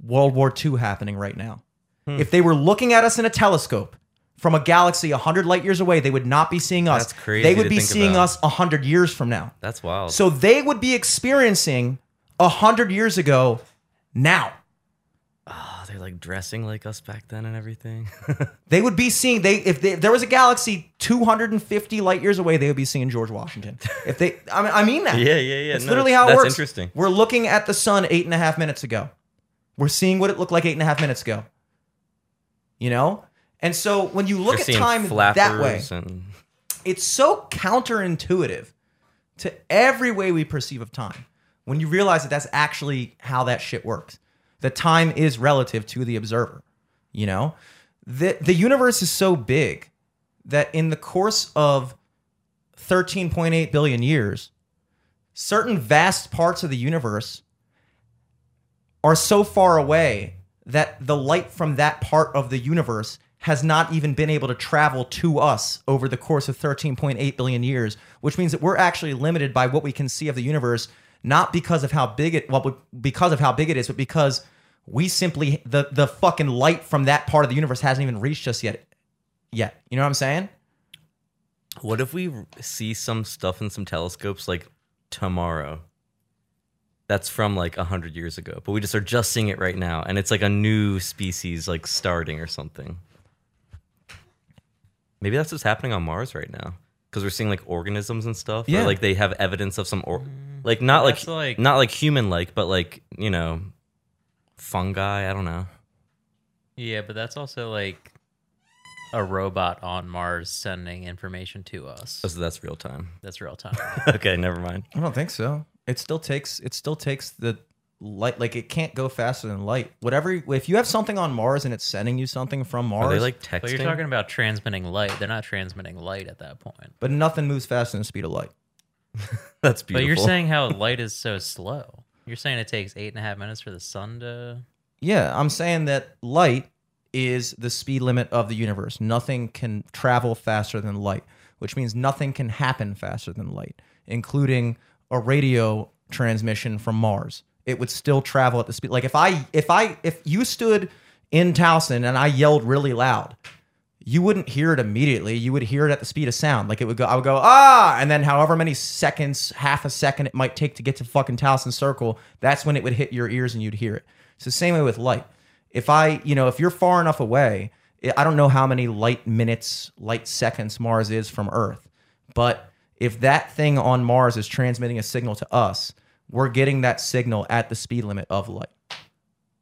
World War II happening right now. Hmm. If they were looking at us in a telescope from a galaxy a hundred light years away, they would not be seeing us. That's crazy They would be seeing about. us a hundred years from now. That's wild. So they would be experiencing a hundred years ago now. Like dressing like us back then and everything. They would be seeing they if, they, if there was a galaxy 250 light years away, they would be seeing George Washington. If they, I mean, I mean that. Yeah, yeah, yeah. It's No, literally that's- how it works. interesting. We're looking at the sun eight and a half minutes ago. We're seeing what it looked like eight and a half minutes ago. You know, and so when you look They're at time that way, and it's so counterintuitive to every way we perceive of time when you realize that that's actually how that shit works that time is relative to the observer you know? The, the universe is so big that in the course of 13.8 billion years certain vast parts of the universe are so far away that the light from that part of the universe has not even been able to travel to us over the course of 13.8 billion years, which means that we're actually limited by what we can see of the universe, not because of how big it well, because of how big it is, but because we simply the the fucking light from that part of the universe hasn't even reached us yet. Yet, you know what I'm saying? What if we see some stuff in some telescopes like tomorrow? That's from like a hundred years ago, but we just are just seeing it right now, and it's like a new species like starting or something. Maybe that's what's happening on Mars right now because we're seeing like organisms and stuff. Yeah. or, like they have evidence of some or mm. like not like, That's like- not like human like, but like you know fungi. I don't know. Yeah, but that's also like a robot on Mars sending information to us. Oh, so that's real time. That's real time. okay, never mind. I don't think so. It still takes it still takes the light like it can't go faster than light. Whatever if you have something on Mars and it's sending you something from Mars, Are they like texting? but you're talking about transmitting light. They're not transmitting light at that point. but nothing moves faster than the speed of light. that's beautiful. But you're saying how light is so slow. You're saying it takes eight and a half minutes for the sun to. Yeah, I'm saying that light is the speed limit of the universe. Nothing can travel faster than light, which means nothing can happen faster than light, including a radio transmission from Mars. It would still travel at the speed. Like if I if I if you stood in Towson and I yelled really loud, you wouldn't hear it immediately. You would hear it at the speed of sound. Like it would go, I would go, ah, and then however many seconds, half a second it might take to get to fucking Towson Circle, that's when it would hit your ears and you'd hear it. It's the same way with light. If I, you know, if you're far enough away, I- I don't know how many light minutes, light seconds Mars is from Earth, but if that thing on Mars is transmitting a signal to us, we're getting that signal at the speed limit of light.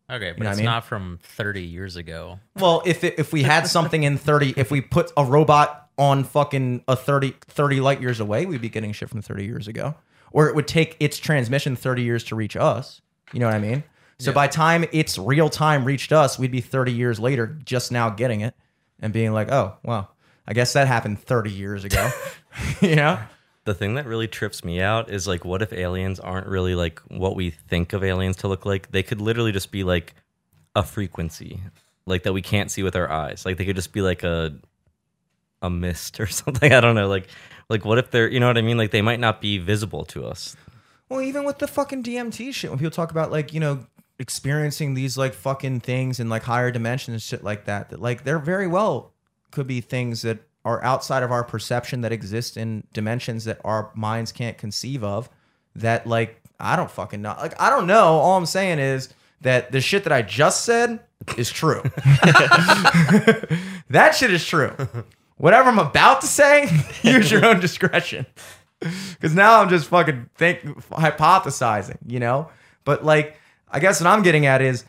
Okay, but know what I it's mean? not from 30 years ago. Well, if it, if we had something in 30, if we put a robot on fucking a 30, 30 light years away, we'd be getting shit from 30 years ago. Or it would take its transmission 30 years to reach us. You know what I mean? So by time its real time reached us, we'd be 30 years later just now getting it and being like, oh, well, I guess that happened 30 years ago. you know? The thing that really trips me out is like what if aliens aren't really like what we think of aliens to look like? They could literally just be like a frequency like that we can't see with our eyes. Like they could just be like a a mist or something. I don't know. Like like what if they're you know what i mean? Like they might not be visible to us. Well, even with the fucking DMT shit, when people talk about like, you know, experiencing these like fucking things in like higher dimensions and shit like that, that like they're very well could be things that are outside of our perception that exist in dimensions that our minds can't conceive of that like I don't fucking know. Like I don't know. All I'm saying is that the shit that I just said is true. that shit is true. Whatever I'm about to say, use your own discretion. Cause now I'm just fucking think hypothesizing, you know? But like, I guess what I'm getting at is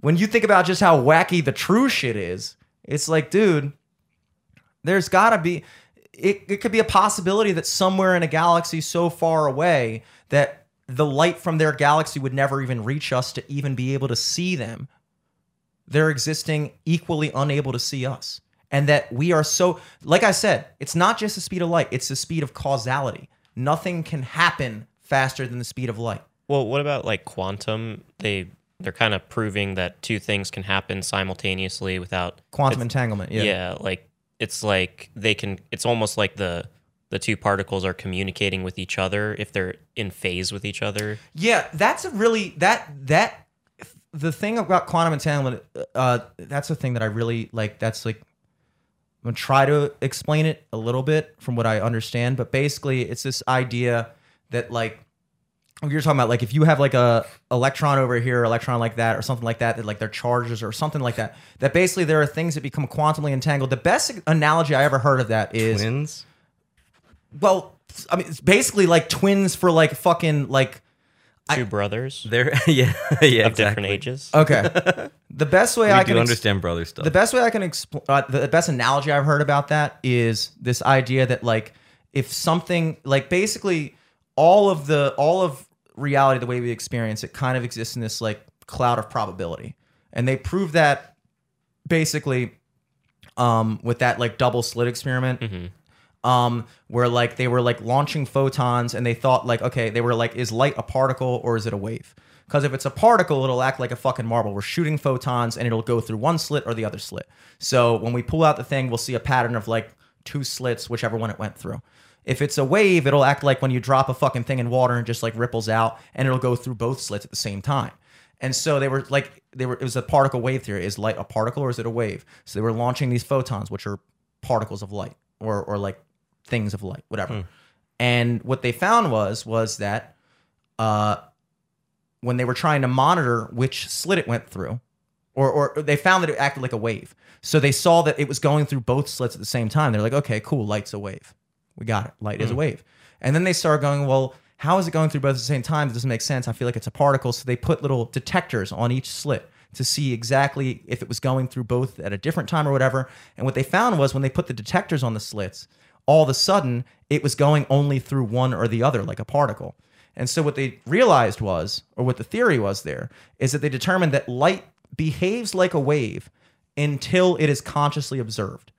when you think about just how wacky the true shit is, it's like, dude, there's gotta be it, it could be a possibility that somewhere in a galaxy so far away that the light from their galaxy would never even reach us to even be able to see them. They're existing equally unable to see us. And that we are so, like I said, it's not just the speed of light, it's the speed of causality. Nothing can happen faster than the speed of light. Well, what about like quantum? They they're kind of proving that two things can happen simultaneously without Quantum entanglement. Yeah. Yeah. like it's like they can. It's almost like the the two particles are communicating with each other if they're in phase with each other. Yeah, that's a really that that the thing about quantum entanglement. Uh, that's a thing that I really like. That's like I'm gonna try to explain it a little bit from what I understand, but basically, it's this idea that like you're talking about like if you have like a electron over here, electron like that, or something like that, that like they're charges or something like that. That basically there are things that become quantumly entangled. The best analogy I ever heard of that is Twins. well, I mean, it's basically like twins for like fucking like Two brothers They're yeah yeah of exactly. different ages. Okay. the best way We I do can ex- understand brother stuff. the best way I can explain uh, the best analogy I've heard about that is this idea that like if something like basically all of the all of reality the way we experience it kind of exists in this like cloud of probability. And they prove that basically um with that like double slit experiment um, where like they were like launching photons and they thought like, okay, they were like, is light a particle or is it a wave? Because if it's a particle, it'll act like a fucking marble. We're shooting photons and it'll go through one slit or the other slit. So when we pull out the thing, we'll see a pattern of like two slits, whichever one it went through. If it's a wave, it'll act like when you drop a fucking thing in water and just like ripples out and it'll go through both slits at the same time. And so they were like, they were, it was a particle wave theory. Is light a particle or is it a wave? So they were launching these photons, which are particles of light or, or like things of light, whatever. And what they found was, was that uh, when they were trying to monitor which slit it went through, or, or they found that it acted like a wave. So they saw that it was going through both slits at the same time. They're like, okay, cool, light's a wave. We got it. Light is a hmm. wave. And then they started going, well, how is it going through both at the same time? It doesn't make sense. I feel like it's a particle. So they put little detectors on each slit to see exactly if it was going through both at a different time or whatever. And what they found was when they put the detectors on the slits, all of a sudden it was going only through one or the other, like a particle. And so what they realized was, or what the theory was there, is that they determined that light behaves like a wave until it is consciously observed.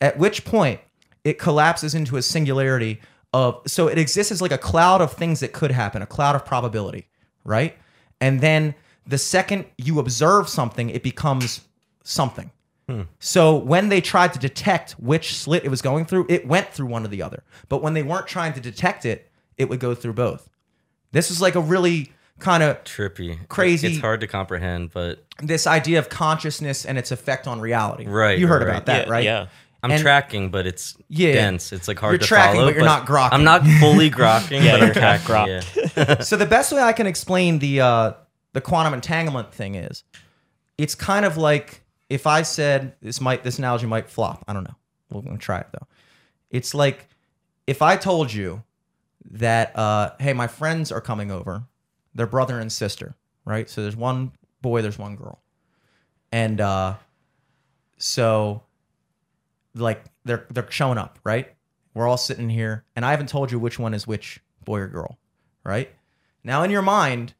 At which point it collapses into a singularity of so it exists as like a cloud of things that could happen, a cloud of probability, right? And then the second you observe something, it becomes something. Hmm. So when they tried to detect which slit it was going through, it went through one or the other. But when they weren't trying to detect it, it would go through both. This is like a really kind of Trippy, Crazy- It's hard to comprehend, but this idea of consciousness and its effect on reality. Right, You heard right, about that, yeah, right? Yeah. I'm And- tracking, but it's Yeah. dense. It's like hard You're to tracking, follow. but you're not grokking. I'm not fully grokking, Yeah, but you're I'm tracking. grok. Yeah. so the best way I can explain the uh, the quantum entanglement thing is, it's kind of like if I said this might this analogy might flop. I don't know. We're gonna try it though. It's like if I told you that uh, hey, my friends are coming over, they're brother and sister, right? So there's one boy, there's one girl, and uh, so like they're they're showing up, right? We're all sitting here, and I haven't told you which one is which boy or girl, right? Now in your mind,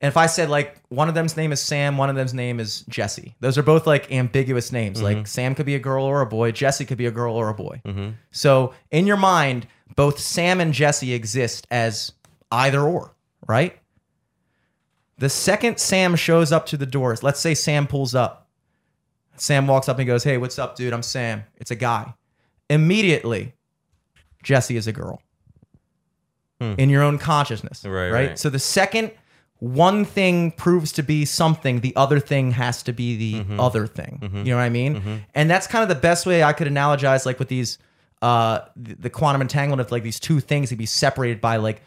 if I said like one of them's name is Sam, one of them's name is Jesse, those are both like ambiguous names. Like mm-hmm. Sam could be a girl or a boy, Jesse could be a girl or a boy. Mm-hmm. So in your mind, both Sam and Jesse exist as either or, right? The second Sam shows up to the doors, let's say Sam pulls up. Sam walks up and goes, Hey, what's up, dude? I'm Sam. It's a guy. Immediately, Jesse is a girl. In your own consciousness. Right, right. right. So the second one thing proves to be something, the other thing has to be the Mm-hmm. other thing. You know what I mean? And that's kind of the best way I could analogize, like with these, uh, the, the quantum entanglement of like these two things to be separated by like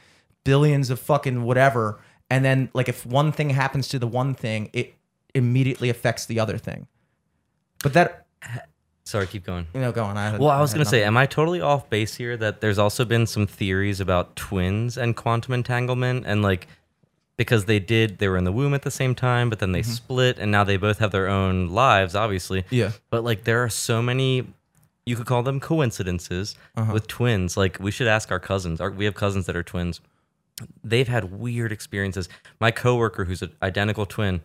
billions of fucking whatever, and then like if one thing happens to the one thing, it immediately affects the other thing. But that, Sorry, keep going. you know, go on. I had- Well, I was going to say, am I totally off base here that there's also been some theories about twins and quantum entanglement and like because they did they were in the womb at the same time, but then they mm-hmm. split and now they both have their own lives, obviously. Yeah. But like there are so many you could call them coincidences uh-huh. with twins. Like we should ask our cousins. Our, we have cousins that are twins. They've had weird experiences. My coworker who's an identical twin,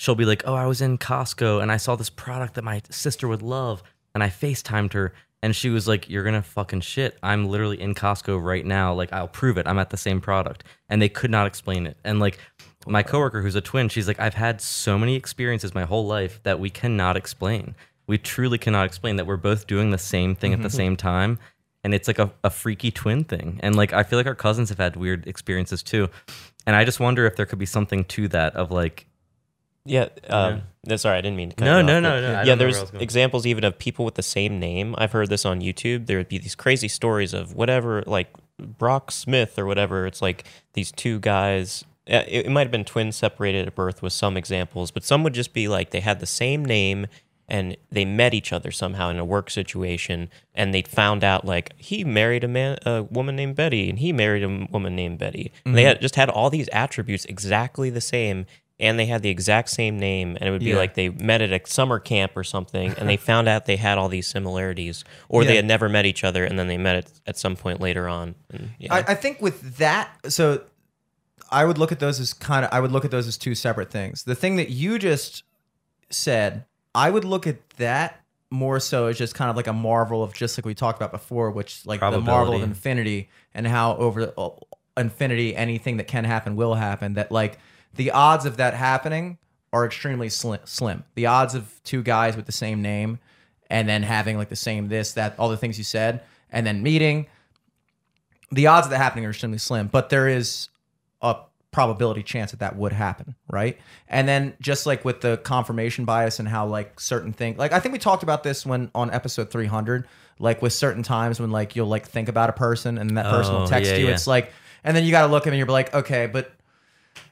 she'll be like, "Oh, I was in Costco and I saw this product that my sister would love, and I FaceTimed her, and she was like, "You're gonna fucking shit. I'm literally in Costco right now. Like, I'll prove it. I'm at the same product." And they could not explain it. And like, my coworker who's a twin, she's like, "I've had so many experiences my whole life that we cannot explain. We truly cannot explain that we're both doing the same thing at the mm-hmm. same time." And it's like a, a freaky twin thing. And like, I feel like our cousins have had weird experiences too. And I just wonder if there could be something to that of like, Yeah. Um, that's Sorry, I didn't mean to cut No, you no, off, no, no, I Yeah, there's I was going. examples even of people with the same name. I've heard this on YouTube. There would be these crazy stories of whatever, like Brock Smith or whatever. It's like these two guys. uh, It, it might have been twins separated at birth with some examples, but some would just be like they had the same name and they met each other somehow in a work situation and they found out like he married a man a woman named Betty and he married a woman named Betty. And they had just had all these attributes exactly the same and they had the exact same name and it would be Yeah. like they met at a summer camp or something and they found out they had all these similarities or they had never met each other and then they met at, at some point later on and, yeah. I, I think with that, so I would look at those as kind of I would look at those as two separate things. The thing that you just said, I would look at that more so as just kind of like a marvel of just like we talked about before, which like the marvel of infinity and how over uh, infinity anything that can happen will happen. That like the odds of that happening are extremely slim. slim. The odds of two guys with the same name and then having like the same this that all the things you said and then meeting the odds of that happening are extremely slim, but there is a probability chance that that would happen, right? And then just like with the confirmation bias and how like certain things, like I think we talked about this when on episode 300, like with certain times when like you'll like think about a person and that person will Oh, text yeah, you, yeah. it's like, and then you got to look at them and you're like, okay, but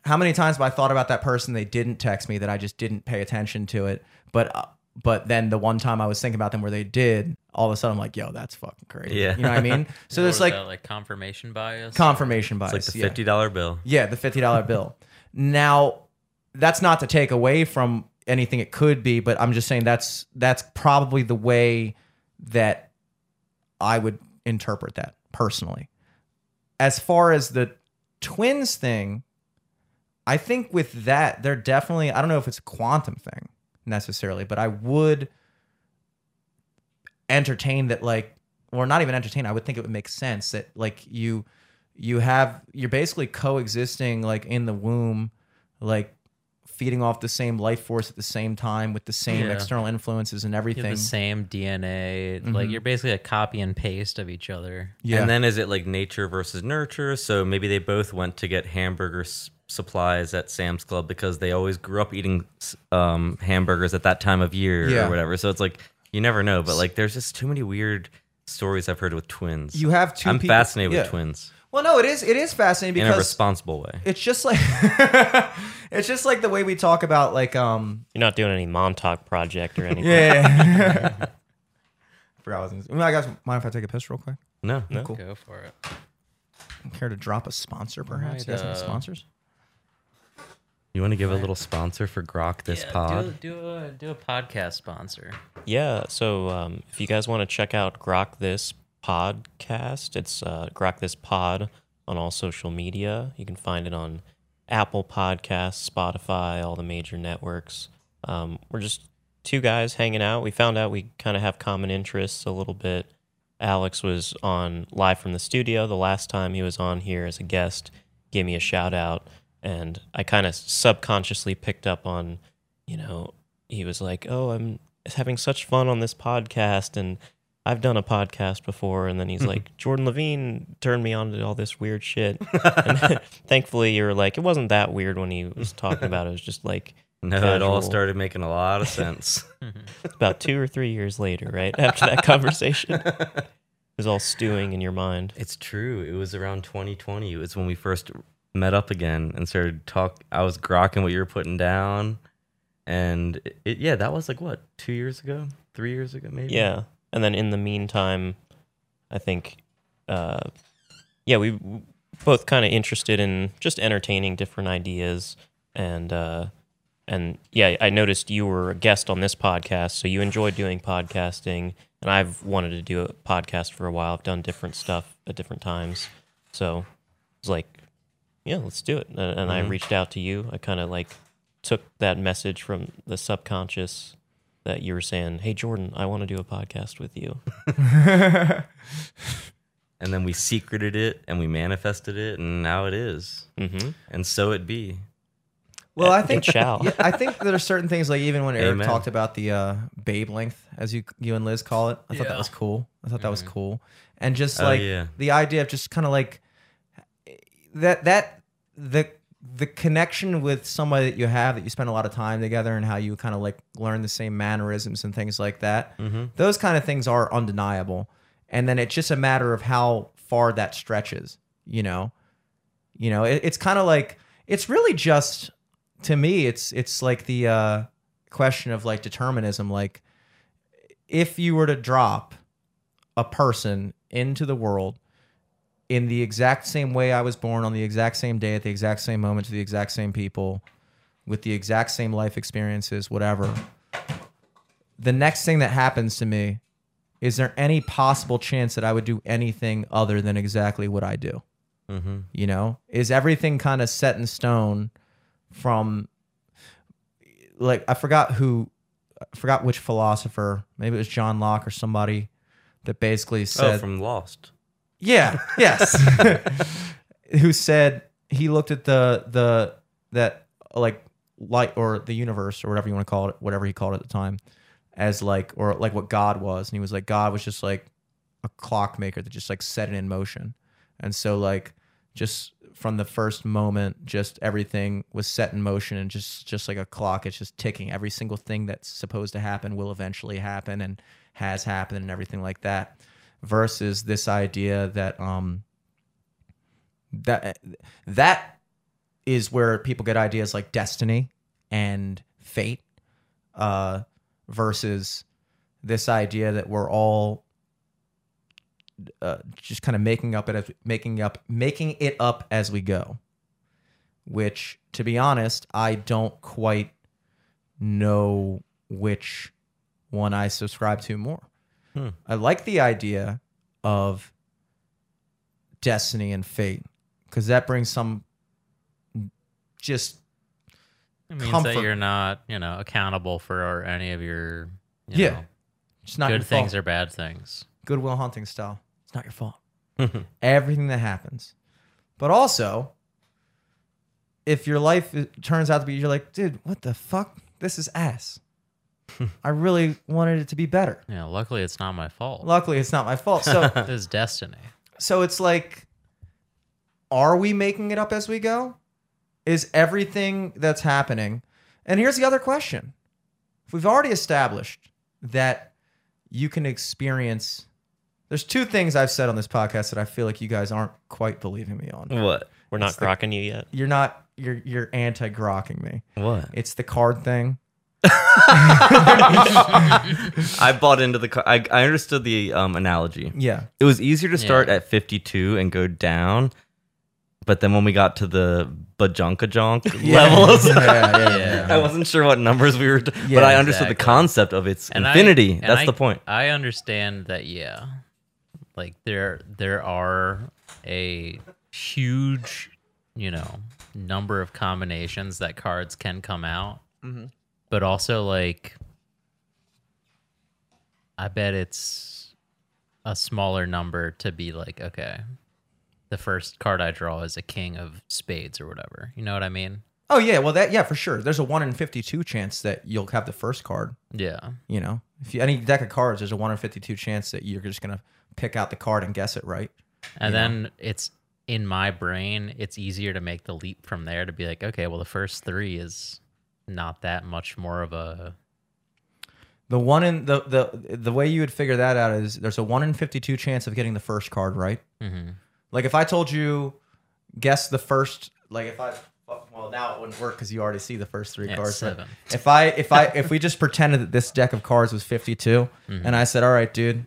how many times have I thought about that person they didn't text me that I just didn't pay attention to it, but uh, but then the one time I was thinking about them where they did, all of a sudden I'm like, yo, that's fucking crazy. Yeah. you know what I mean? So What there's like that, like confirmation bias. confirmation bias. it's like the fifty dollar bill. Yeah, the fifty dollar bill. Now, that's not to take away from anything it could be, but I'm just saying that's that's probably the way that I would interpret that personally. As far as the twins thing, I think with that, they're definitely I don't know if it's a quantum thing necessarily, but I would entertain that like or not even entertain, I would think it would make sense that like you you have you're basically coexisting like in the womb like feeding off the same life force at the same time with the same Yeah. external influences and You have everything the same DNA. Like mm-hmm. you're basically a copy and paste of each other. yeah And then is it like nature versus nurture? So maybe they both went to get hamburger s- supplies at Sam's Club because they always grew up eating um, hamburgers at that time of year Yeah. or whatever. So it's like you never know, but like there's just too many weird stories I've heard with twins. you have 2 I'm people- fascinated yeah. with twins well no it is it is fascinating in a because responsible way. it's just like it's just like the way we talk about like um you're not doing any mom talk project or anything yeah I forgot what I was gonna say. I guys mind if I take a piss real quick? No, No? Cool. Go for it. Care to drop a sponsor perhaps? You guys have any uh, sponsors? You want to give a little sponsor for Grok this Yeah, pod? Do, do a do a podcast sponsor. Yeah, so um, if you guys want to check out Grok This podcast, it's uh, Grok This Pod on all social media. You can find it on Apple Podcasts, Spotify, all the major networks. Um, we're just two guys hanging out. We found out we kind of have common interests a little bit. Alex was on live from the studio the last time he was on here as a guest. Gave me a shout out, and I kind of subconsciously picked up on, you know, he was like, "Oh, I'm having such fun on this podcast," and I've done a podcast before, and then he's like, Jordan Levine turned me on to all this weird shit. and thankfully, you're like, it wasn't that weird when he was talking about it. It was just like No, it all started making a lot of sense. Mm-hmm. about two or three years later, right after that conversation. It was all stewing in your mind. it's true. It was around 2020. It was when we first met up again and started talk. I was grokking what you were putting down, and it, it yeah, that was like what two years ago, three years ago, maybe. Yeah, and then in the meantime, I think, uh, yeah, we both kind of interested in just entertaining different ideas, and uh, and yeah, I noticed you were a guest on this podcast, so you enjoyed doing podcasting, and I've wanted to do a podcast for a while. I've done different stuff at different times, so it's like, yeah, let's do it. And, and I Mhm. reached out to you. I kind of like took that message from the subconscious that you were saying, "Hey Jordan, I want to do a podcast with you." And then we secreted it and we manifested it, and now it is. Mm-hmm. And so it be. Well, I It think shall. yeah, I think there are certain things like even when Eric Amen. talked about the uh, babe length, as you you and Liz call it, I thought that was cool. I thought that was cool, and just Oh, like yeah. the idea of just kind of like that that the the connection with somebody that you have that you spend a lot of time together and how you kind of like learn the same mannerisms and things like that. Mm-hmm. Those kind of things are undeniable, and then it's just a matter of how far that stretches. You know, you know, it, it's kind of like it's really just to me. It's it's like the uh, question of like determinism. Like, if you were to drop a person into the world in the exact same way I was born on the exact same day at the exact same moment to the exact same people with the exact same life experiences, whatever. The next thing that happens to me is there any possible chance that I would do anything other than exactly what I do? Mm-hmm. You know, is everything kind of set in stone from like I forgot who I forgot which philosopher, maybe it was John Locke or somebody that basically said oh, from Lost. Yeah, yes. Who said he looked at the the that like light or the universe or whatever you want to call it, whatever he called it at the time, as like or like what God was, and he was like God was just like a clockmaker that just like set it in motion, and so like just from the first moment, just everything was set in motion and just just like a clock, it's just ticking. Every single thing that's supposed to happen will eventually happen and has happened and everything like that versus this idea that um that that is where people get ideas like destiny and fate uh versus this idea that we're all uh, just kind of making up it as making up making it up as we go. Which to be honest i don't quite know which one i subscribe to more Hmm. i like the idea of destiny and fate because that brings some just It means Comfort. that you're not, you know, accountable for any of your you Yeah. know, just not good things fault. or bad things. Good Will Hunting style it's not your fault everything that happens. But also, if your life turns out to be, you're like, dude, what the fuck? This is ass. I really wanted it to be better. Yeah, luckily it's not my fault. Luckily, it's not my fault. So, it is destiny. so it's like, are we making it up as we go? Is everything that's happening? And here's the other question: If we've already established that you can experience. There's two things I've said on this podcast that I feel like you guys aren't quite believing me on. What? We're not It's the- you yet. You're not. You're you're anti grokking me. What? It's the card thing. I bought into the. I, I understood the um, analogy. Yeah. It was easier to start Yeah. at 52 and go down, but then when we got to the bajonka jonk levels, yeah, yeah, yeah. I wasn't sure what numbers we were. T- Yeah, but I understood the exactly. concept of its And I- infinity. and That's I- the point. I understand that yeah. Like there there are a huge, you know, number of combinations that cards can come out. Mhm. But also like I bet it's a smaller number to be like, okay, the first card I draw is a king of spades or whatever. You know what I mean? Oh yeah, well that yeah for sure. There's a one in fifty two chance that you'll have the first card. Yeah. You know, if you any deck of cards, there's a one in fifty two chance that you're just gonna pick out the card and guess it right. And then it's in my brain, it's easier to make the leap from there to be like, okay, well, the first three is not that much more of a. The one in the the the way you would figure that out is there's a one in fifty two chance of getting the first card right. Mm-hmm. Like if I told you guess the first, like if I well now it wouldn't work because you already see the first three Yeah, cards. but seven. If I if I if we just pretended that this deck of cards was fifty and I said, all right, dude,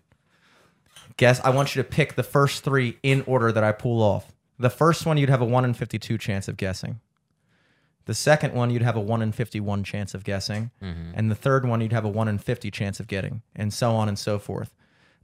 guess I want you to pick the first three in order that I pull off. The first one you'd have a one in fifty two chance of guessing. The second one you'd have a one in fifty one chance of guessing, mm-hmm. and the third one you'd have a one in fifty chance of getting, and so on and so forth.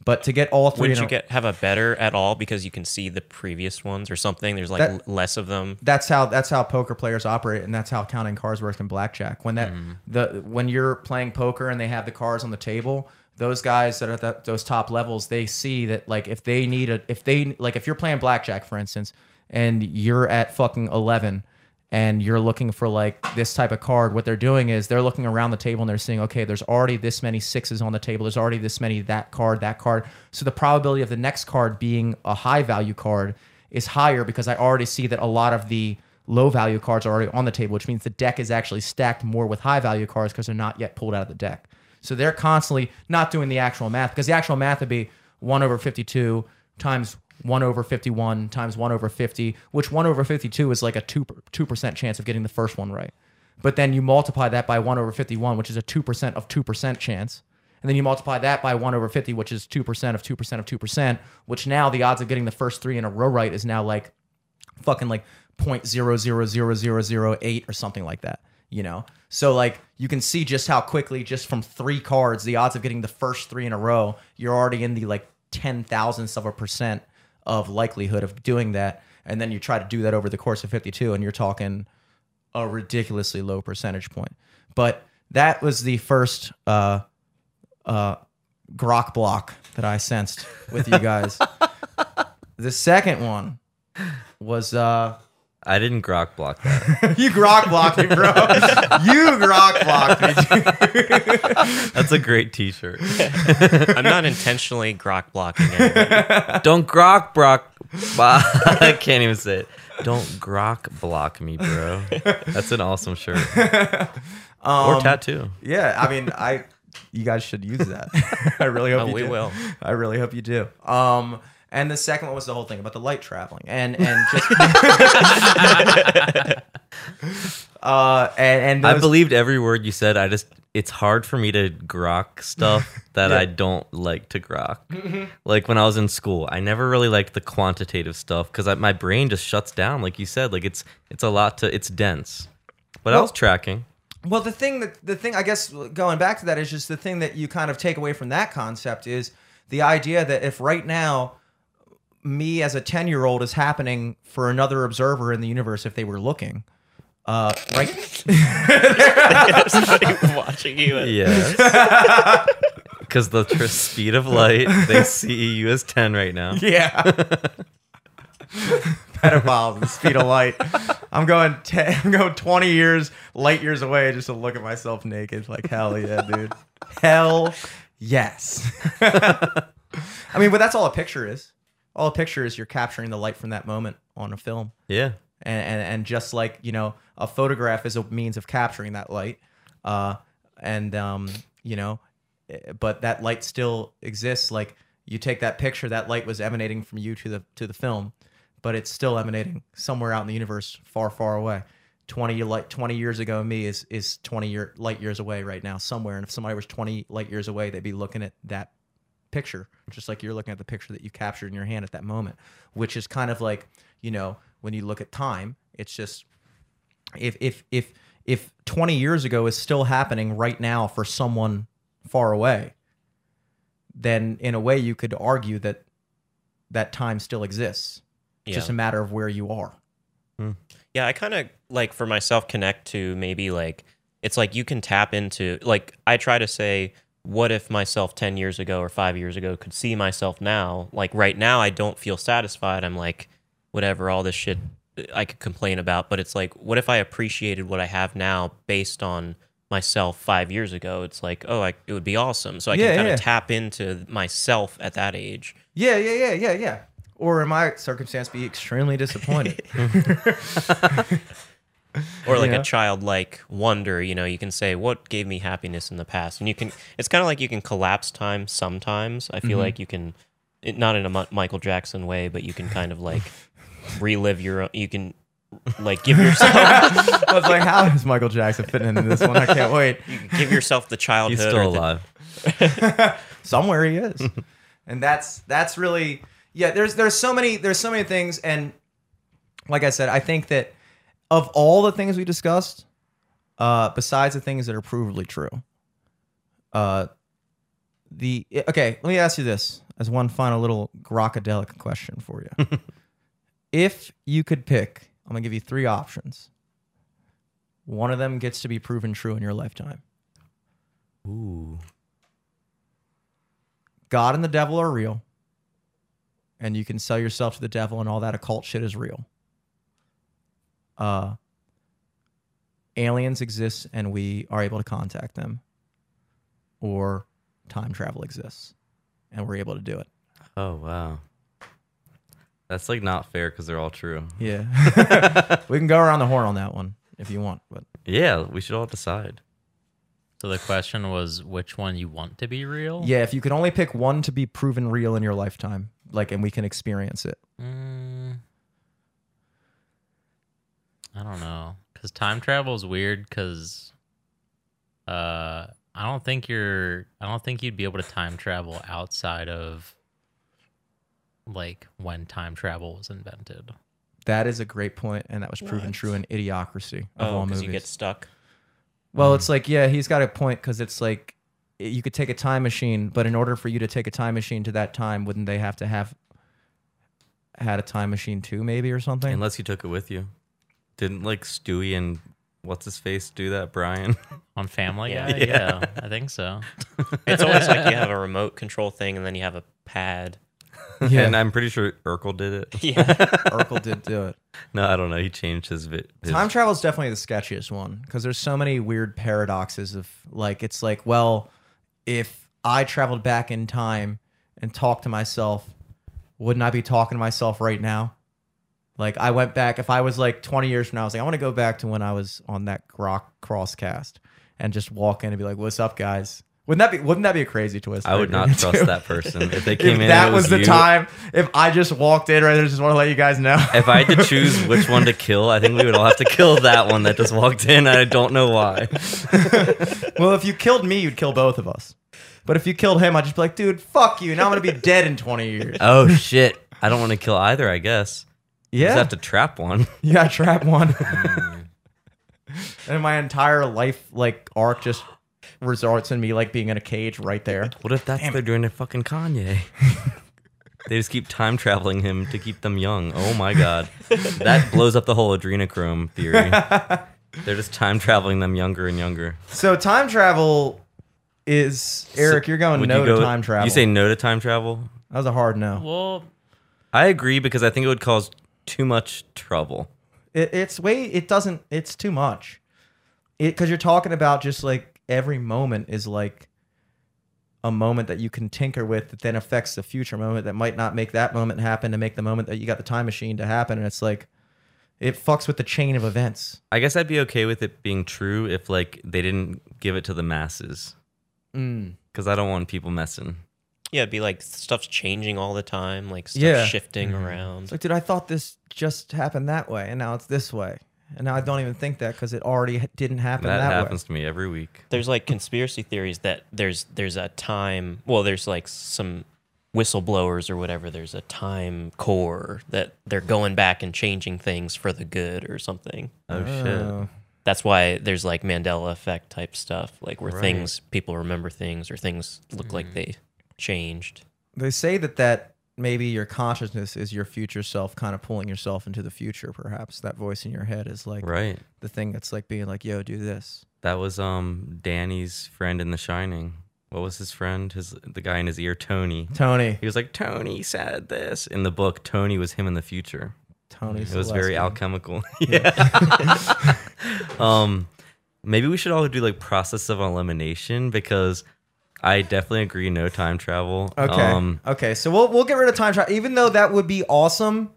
But to get all 3 Wouldn't in you a- get have a better at all because you can see the previous ones or something? There's like That- less of them. that's how that's how poker players operate and that's how counting cards works in blackjack when that mm-hmm. the when you're playing poker and they have the cards on the table those guys that are at that, those top levels they see that like if they need a if they like if you're playing blackjack for instance and you're at fucking 11 and you're looking for like this type of card what they're doing is they're looking around the table and they're seeing okay there's already this many sixes on the table. There's already this many that card that card. So the probability of the next card being a high value card is higher because i already see that a lot of the low value cards are already on the table which means the deck is actually stacked more with high value cards because they're not yet pulled out of the deck. So they're constantly not doing the actual math because the actual math would be 1 over 52 times 1 over 51 times 1 over 50, which 1 over 52 is like a 2, 2% chance of getting the first one right. But then you multiply that by 1 over 51, which is a 2% of 2% chance. And then you multiply that by 1 over 50, which is 2% of 2% of 2%, which now the odds of getting the first three in a row right is now like fucking like 0.000008 or something like that, you know? So like you can see just how quickly just from three cards the odds of getting the first three in a row, you're already in the like 10 thousandths of a percent of likelihood of doing that and then you try to do that over the course of 52 and you're talking a ridiculously low percentage point. But that was the first uh uh grok block that I sensed with you guys. the second one was uh I didn't grok block that. you grok blocked me, bro. you grok blocked me. That's a great T-shirt. I'm not intentionally grok blocking anybody. Don't grok block. I can't even say it. Don't grok block me, bro. That's an awesome shirt or tattoo. Yeah, I mean, I you guys should use that. I really hope Oh, you we do. will. I really hope you do. Um, and the second one was the whole thing about the light traveling, and and just uh, and and I believed every word you said. I just it's hard for me to grok stuff that I don't like to grok. Like when I was in school, I never really liked the quantitative stuff because my brain just shuts down. Like you said, like it's it's a lot to it's dense. But I Well- was tracking. Well, the thing that the thing I guess going back to that is just the thing that you kind of take away from that concept is the idea that if right now me as a 10 year old is happening for another observer in the universe if they were looking. Uh right? Somebody watching you. Yes. Because the tr- speed of light, they see you as 10 right now. yeah. Pedophiles the speed of light. I'm going 10 i'm going 20 years light years away just to look at myself naked. Like hell yeah dude. Hell yes. I mean but that's all a picture is all a picture is you're capturing the light from that moment on a film. Yeah. and, and and just like you know a photograph is a means of capturing that light uh and um you know eh, but that light still exists. Like you take that picture that light was emanating from you to the to the film but it's still emanating somewhere out in the universe far far away. 20 light 20 years ago me is is 20 year light years away right now somewhere. And if somebody was 20 light years away they'd be looking at that picture, just like you're looking at the picture that you captured in your hand at that moment, which is kind of like, you know, when you look at time, it's just if if if if 20 years ago is still happening right now for someone far away, then in a way you could argue that that time still exists. It's just a matter of where you are. Hmm. Yeah, I kind of like for myself connect to maybe like it's like you can tap into like I try to say what if myself 10 years ago or 5 years ago could see myself now like right now I don't feel satisfied I'm like whatever all this shit I could complain about, but it's like, what if I appreciated what I have now based on myself five years ago? It's like, oh, I, it would be awesome. So I Yeah, can kind yeah. of tap into myself at that age. Yeah, yeah, yeah, yeah, yeah. Or in my circumstance, be extremely disappointed. or like Yeah. a childlike wonder you know you can say what gave me happiness in the past and you can it's kind of like you can collapse time sometimes i feel mm-hmm. like you can it, not in a michael jackson way but you can kind of like relive your own you can like give yourself I was like, how is Michael Jackson fitting into this one? I can't wait. you can give yourself the childhood He's or still the- alive. somewhere he is and that's that's really yeah there's there's so many there's so many things and like i said i think that of all the things we discussed uh besides the things that are provably true uh the okay let me ask you this as one final little grokadelic question for you if you could pick i'm gonna give you three options one of them gets to be proven true in your lifetime Ooh. God and the devil are real, and you can sell yourself to the devil, and all that occult shit is real. Uh, aliens exist, and we are able to contact them, or time travel exists, and we're able to do it. Oh wow. That's like not fair because they're all true. Yeah, we can go around the horn on that one if you want, but Yeah, we should all decide. So the question was which one you want to be real? yeah, if you could only pick one to be proven real in your lifetime, like, and we can experience it. Mm, I don't know, because time travel is weird. Because uh, I don't think you're. I don't think you'd be able to time travel outside of like when time travel was invented. That is a great point, and that was proven What? true in Idiocracy of oh all because movies. you get stuck Well, it's like, yeah, he's got a point because it's like you could take a time machine, but in order for you to take a time machine to that time, wouldn't they have to have had a time machine too, maybe or something? Unless you took it with you. Didn't like Stewie and what's his face do that, Brian? On Family Yeah. Guy, yeah. I think so. it's always like you have a remote control thing and then you have a pad yeah, And I'm pretty sure Urkel did it. yeah Urkel did do it. No, I don't know. He changed his, vi- his Time travel is definitely the sketchiest one because there's so many weird paradoxes of like it's like, well, if I traveled back in time and talked to myself, wouldn't I be talking to myself right now? Like I went back if I was like 20 years from now, I was like, I want to go back to when I was on that grok crosscast and just walk in and be like, "What's up, guys?" Wouldn't that be Wouldn't that be a crazy twist? I would not trust that person. If they came if in, that was, was the you- time. If I just walked in right there, just want to let you guys know. If I had to choose which one to kill, I think we would all have to kill that one that just walked in. I don't know why. well, if you killed me, you'd kill both of us. But if you killed him, I'd just be like, dude, fuck you. Now I'm gonna be dead in 20 years. Oh shit! I don't want to kill either. I guess. You Yeah, Just have to trap one. Yeah, trap one. and my entire life like arc just resorts in me like being in a cage right there. What if that's what they're doing to fucking Kanye? they just keep time traveling him to keep them young. Oh my god, that blows up the whole adrenochrome theory. They're just time traveling them younger and younger. So time travel is Eric. You're going Would no you go- to time travel. You say no to time travel? that was a hard no. Well, I agree because I think it would cause too much trouble. It, it's way. It doesn't. It's too much. It because you're talking about just like every moment is like a moment that you can tinker with that then affects the future moment that might not make that moment happen to make the moment that you got the time machine to happen, and it's like it fucks with the chain of events. I guess I'd be okay with it being true if like they didn't give it to the masses Mm. because I don't want people messing. Yeah it'd be like stuff's changing all the time like stuff Yeah. shifting mm-hmm. It's around like, dude, I thought this just happened that way, and now it's this way, and now I don't even think that because it already h- didn't happen That, that, happens to me every week. there's like conspiracy theories that there's there's a time well there's like some whistleblowers or whatever there's a time core that they're going back and changing things for the good or something Oh shit! Oh. that's why there's like mandela effect type stuff like where Right. things people remember things or things look like mm-hmm. they changed they say that that maybe your consciousness is your future self kind of pulling yourself into the future perhaps that voice in your head is like Right. the thing that's like being like yo do this That was um Danny's friend in The Shining. What was his friend? His the guy in his ear, Tony. tony He was like, Tony said this. In the book, Tony was him in the future. Tony. It was very alchemical. yeah. um, maybe we should all do like process of elimination because I definitely agree. No time travel. Okay. Um, okay. So we'll we'll get rid of time travel, even though that would be awesome.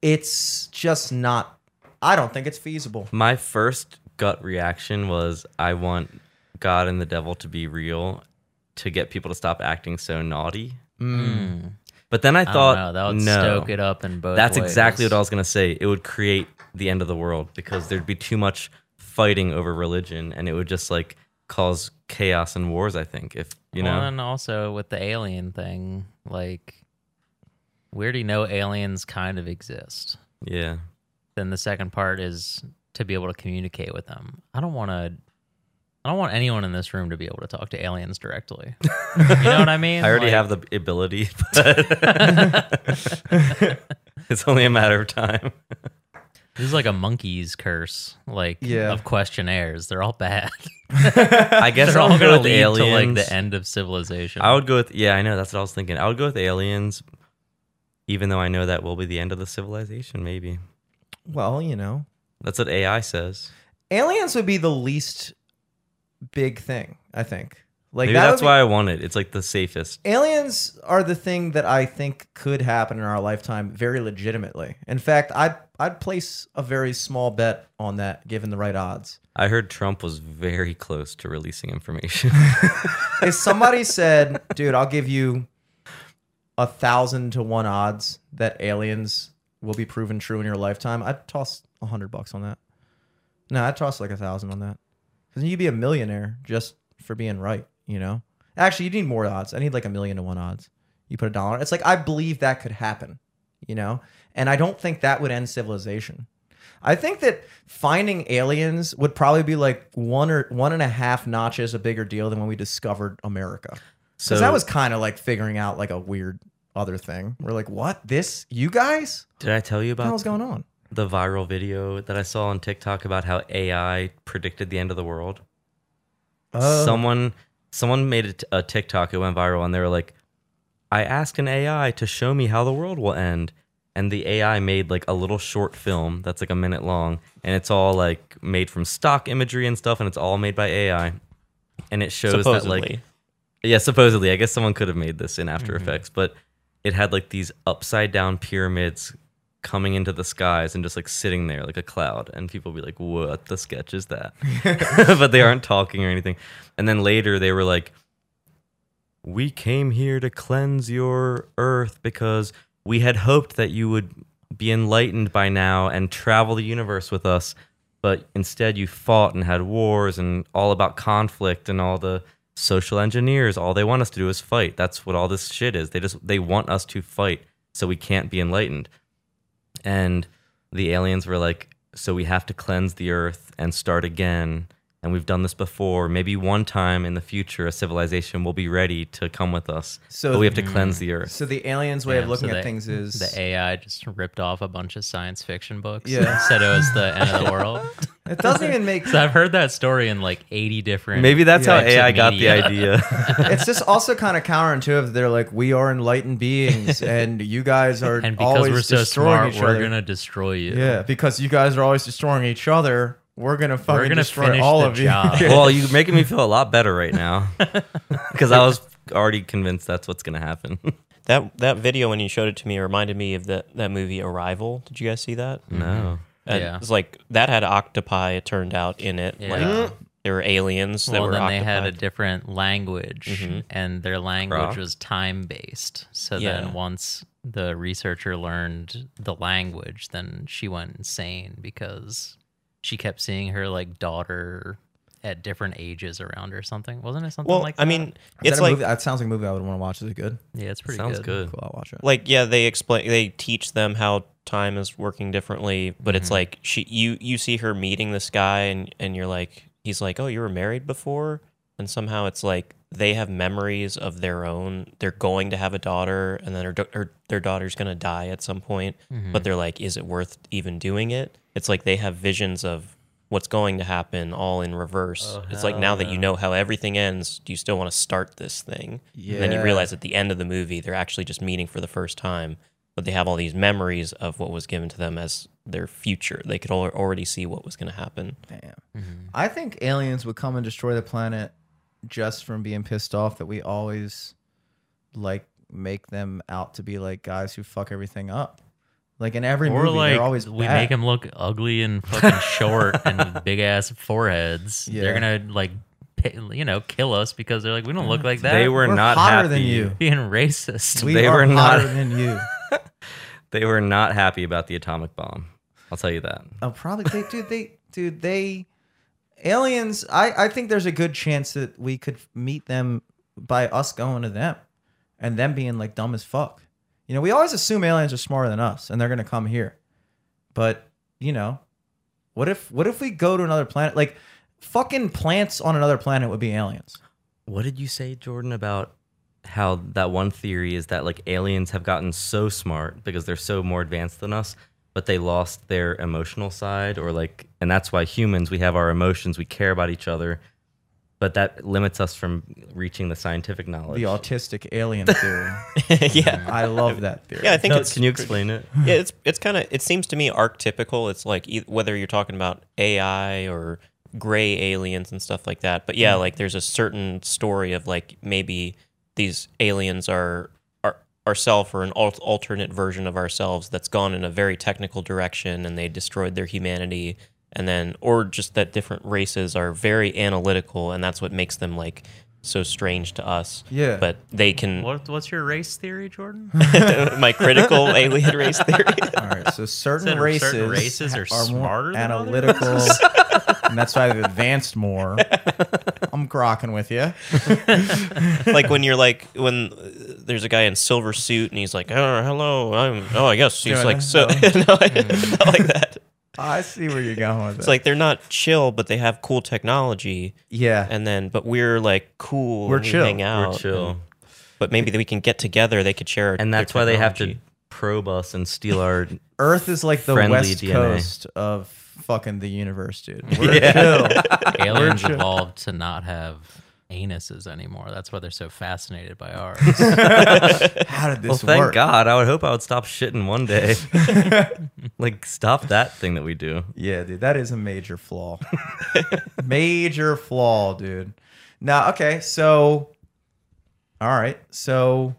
It's just not. I don't think it's feasible. my first gut reaction was I want God and the devil to be real to get people to stop acting so naughty. But then I I don't thought, know, that would no, stoke it up in both. that's exactly what I was gonna say. It would create the end of the world because there'd be too much fighting over religion, and it would just like cause chaos and wars. I think if you know, Well, and also with the alien thing, like we already know aliens kind of exist. yeah. Then the second part is to be able to communicate with them. I don't want to. I don't want anyone in this room to be able to talk to aliens directly. you know what I mean? I already Like, have the ability, but it's only a matter of time. This is like a monkey's curse, like Yeah. of questionnaires. They're all bad. I guess They're I'll all go gonna with lead aliens. to like the end of civilization. I would go with yeah, I know that's what I was thinking. I would go with aliens, even though I know that will be the end of the civilization. Maybe Well, you know, that's what AI says. aliens would be the least big thing. I think. Like Maybe that that's be- why I want it. It's like the safest. aliens are the thing that I think could happen in our lifetime very legitimately. In fact, I'd I'd place a very small bet on that given the right odds. I heard Trump was very close to releasing information. If somebody said, "Dude, I'll give you a thousand to one odds that aliens will be proven true in your lifetime," I'd toss a hundred bucks on that. No, I'd toss like a thousand on that because you'd be a millionaire just for being right. You know, actually, you need more odds. I need like a million to one odds. You put a dollar. It's like I believe that could happen. You know, and I don't think that would end civilization. I think that finding aliens would probably be like one or one and a half notches a bigger deal than when we discovered America. so that was kind of like figuring out like a weird other thing. We're like, what? This? You guys? Did I tell you about hell's going on? the viral video that I saw on TikTok about how AI predicted the end of the world? Oh. Someone someone made a, TikTok. It went viral, and they were like, "I asked an AI to show me how the world will end." And the AI made like a little short film that's like a minute long, and it's all like made from stock imagery and stuff, and it's all made by AI. And it shows Supposedly. that like yeah, supposedly. I guess someone could have made this in After Mm-hmm. Effects, but it had like these upside down pyramids coming into the skies and just like sitting there like a cloud. And people be like, what the sketch is that? but they aren't talking or anything. And then later they were like, we came here to cleanse your earth because we had hoped that you would be enlightened by now and travel the universe with us but instead you fought and had wars and all about conflict and all the social engineers all they want us to do is fight that's what all this shit is they just they want us to fight so we can't be enlightened and the aliens were like so we have to cleanse the earth and start again and we've done this before maybe one time in the future a civilization will be ready to come with us So- but we have to hmm. cleanse the earth So the aliens' way of looking so at the- things is the AI just ripped off a bunch of science fiction books. Yeah. said it was the end of the world. it doesn't even make. So I've heard that story in like eighty different. maybe that's how types of ai got the idea it's just also kind of counterintuitive. They're like, we are enlightened beings, and you guys are And because always we're so destroying smart, each we're other. gonna destroy you. Yeah, because you guys are always destroying each other. We're gonna fucking We're gonna destroy all of job. you. well, you're making me feel a lot better right now because I was already convinced that's what's going to happen. That that video when you showed it to me reminded me of that that movie Arrival. Did you guys see that? no. Uh, Yeah. It's like that had octopi. It turned out in it. Yeah. Like there were aliens that Well, were then octopi. they had a different language, Mhm. and their language Croc. was time based. So Yeah. then once the researcher learned the language, then she went insane because she kept seeing her like daughter at different ages around or something. Wasn't it something well, like that? I mean, Is it's that like movie? that sounds like a movie I would want to watch. Is it good? yeah, it's pretty Sounds good. good. Cool, I'll watch it. like yeah they explain they teach them how time is working differently but it's Mhm. like she you you see her meeting this guy and and you're like he's like oh you were married before and somehow it's like they have memories of their own they're going to have a daughter and then her, her their daughter's going to die at some point Mhm. but they're like is it worth even doing it it's like they have visions of what's going to happen all in reverse Oh, it's like now hell that you know how everything ends do you still want to start this thing and then you realize at the end of the movie they're actually just meeting for the first time but they have all these memories of what was given to them as their future. They could al- already see what was going to happen. Damn. Mm-hmm. I think aliens would come and destroy the planet just from being pissed off that we always like make them out to be like guys who fuck everything up. Like in every Or movie, like they're always we bad. make them look ugly and fucking short and big ass foreheads. Yeah. They're gonna like, pi- you know, kill us because they're like we don't look like that. They were, We're not hotter happy. than you. being racist. We they are were not- hotter than you. They were not happy about the atomic bomb. I'll tell you that. Oh, probably they dude they dude they aliens I I think there's a good chance that we could meet them by us going to them and them being like dumb as fuck. You know, we always assume aliens are smarter than us and they're going to come here. But, you know, what if what if we go to another planet like fucking plants on another planet would be aliens. What did you say, Jordan, about how that one theory is that like aliens have gotten so smart because they're so more advanced than us, but they lost their emotional side or like and that's why humans we have our emotions, we care about each other, but that limits us from reaching the scientific knowledge. The autistic alien theory. yeah. I love that theory. Yeah, I think No, it's can you explain it? yeah, it's it's kind of it seems to me archetypical. It's like e- whether you're talking about AI or gray aliens and stuff like that. But yeah, mm. like there's a certain story of like maybe these aliens are are ourself or an al- alternate version of ourselves that's gone in a very technical direction and they destroyed their humanity and then or just that different races are very analytical and that's what makes them like so strange to us. Yeah. But they can What, what's your race theory, Jordan? my critical alien race theory. All right, so certain Said races, certain races are more smarter than others? analytical, and that's why they've advanced more. I'm grokking with you. like when you're like when uh, there's a guy in silver suit and he's like, oh, hello, I'm. Oh, I guess he's like so. no. no, not like that. Oh, I see where you're going with It's it. like they're not chill, but they have cool technology, yeah, and then but we're like cool. We're and we chill. hang out, We're chill. and- but maybe we can get together. They could share, And their that's why they have to probe us and steal our Earth is like the Friendly west DNA. coast of fucking the universe, dude. We're chill. Aliens chill. evolved to not have anuses anymore. That's why they're so fascinated by ours. How did this Well, thank work? God. I would hope I would stop shitting one day. like, stop that thing that we do. Yeah, dude, that is a major flaw. major flaw, dude. Now, okay, so, all right, so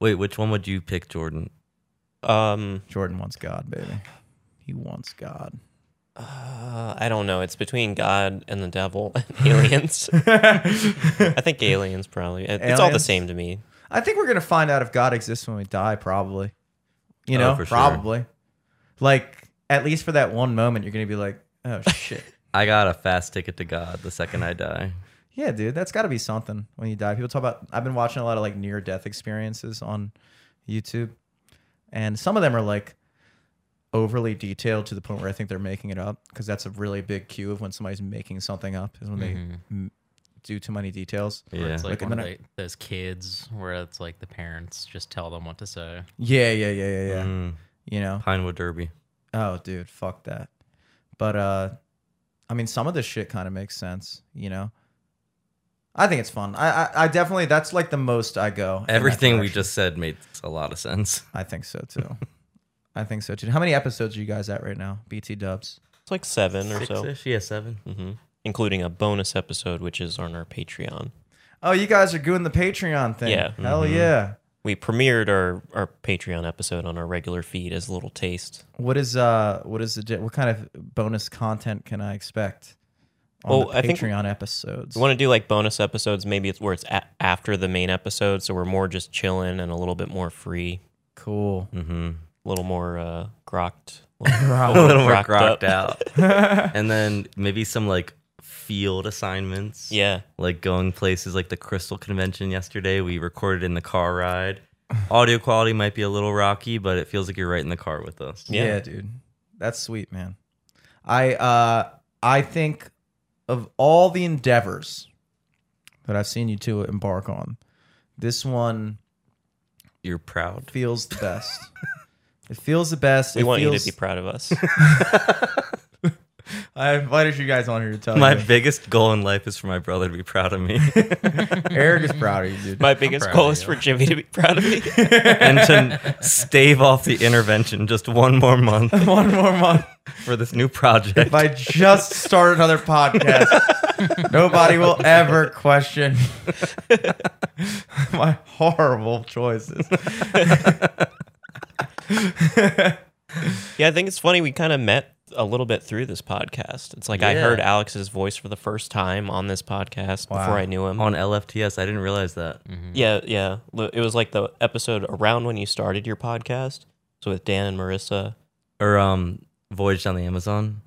Wait, which one would you pick, Jordan? Um, Jordan wants God, baby. He wants God. Uh, I don't know. It's between God and the devil and aliens. I think aliens probably. It- It's all the same to me. I think we're gonna find out if God exists when we die. Probably. You Oh, know, for sure. probably. Like at least for that one moment, you're gonna be like, "Oh shit." I got a fast ticket to God the second I die. yeah, dude, that's got to be something when you die. People talk about. I've been watching a lot of like near death experiences on YouTube, and some of them are like overly detailed to the point where I think they're making it up because that's a really big cue of when somebody's making something up is when they m- do too many details. Where Yeah. it's like Like, one and of then the, those kids where it's like the parents just tell them what to say. Yeah, yeah, yeah, yeah, yeah. Mm, You know. Pinewood Derby. Oh, dude, fuck that. But uh I mean some of this shit kind of makes sense, you know. I think it's fun. I, I I definitely that's like the most I go. in that Everything we direction. just said makes a lot of sense. I think so too. I think so too. How many episodes are you guys at right now? BT dubs. It's like seven or so, Six-ish? Yeah, seven. hmm including a bonus episode which is on our Patreon. Oh, you guys are doing the Patreon thing. Yeah. Hell Mhm. yeah. We premiered our, our Patreon episode on our regular feed as a little taste. What is uh what is the di- what kind of bonus content can I expect on Well, the I think Patreon episodes? We want to do like bonus episodes. Maybe it's where it's a- after the main episode, so we're more just chilling and a little bit more free, cool. Mm-hmm. A little more uh, grokked. A little more grokked grokked out. and then maybe some like field assignments. Yeah, Like going places like the Crystal Convention yesterday. We recorded in the car ride. Audio quality might be a little rocky, but it feels like you're right in the car with us. Yeah. Yeah. dude. That's sweet, man. I uh I think of all the endeavors that I've seen you two embark on, this one You're proud. feels the best. it feels the best. we It want you to be proud of us. I invited you guys on here to tell My you. biggest goal in life is for my brother to be proud of me Eric is proud of you, dude. My biggest goal is for Jimmy to be proud of me. and to stave off the intervention just one more month One more month. for this new project. If I just start another podcast, nobody will ever question my horrible choices. Yeah, I think it's funny. We kind of met a little bit through this podcast. It's like I Yeah. heard Alex's voice for the first time on this podcast Wow. before I knew him. On LFTS, I didn't realize that. Yeah, yeah. L- It was like the episode around when you started your podcast. So with Dan and Marissa. Or um, Voyage Down the Amazon.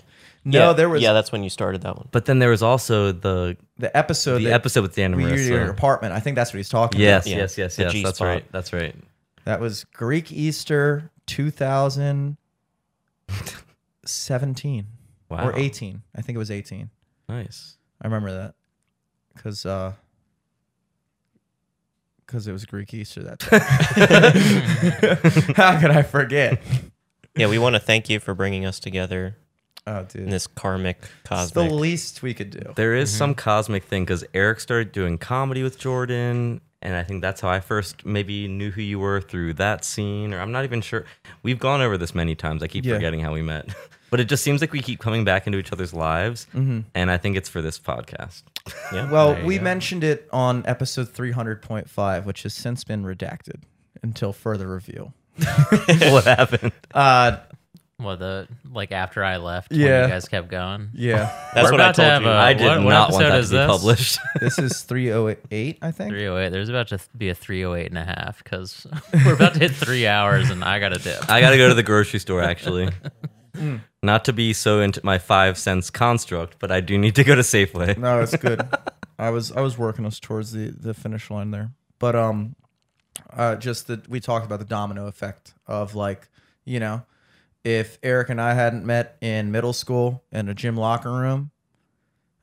No, yeah, there was Yeah, that's when you started that one. But then there was also the the episode the that episode with Dan and we used in your Marissa. apartment. I think that's what he's talking Yes, Yeah, yes, yes, the yes. G That's spot. right. That's right. About. That was Greek Easter 2017 Wow. or 18. I think it was 18. Nice. I remember that because uh, because it was Greek Easter that time. How could I forget? Yeah, we want to thank you for bringing us together Oh, dude, in this karmic, cosmic. it's the least we could do. There is some cosmic thing because Eric started doing comedy with Jordan, and I think that's how I first maybe knew who you were through that scene. Or I'm not even sure. We've gone over this many times. I keep Yeah. forgetting how we met, but it just seems like we keep coming back into each other's lives, and I think it's for this podcast. yeah. Well, we go. mentioned it on episode 300.5, which has since been redacted until further review. what happened? Uh, Well, the like after I left, when Yeah. you guys kept going. yeah, That's We're what I about to told have you. a- I did what- what not want episode that is to be this? published. this is 308, I think. 308. There's about to be a 308 and a half because we're about to hit three hours and I got to dip. I got to go to the grocery store actually. Not to be so into my five cents construct, but I do need to go to Safeway. No, it's good. I was I was working us towards the the finish line there, but um, uh, just that we talked about the domino effect of like you know, if Eric and I hadn't met in middle school in a gym locker room,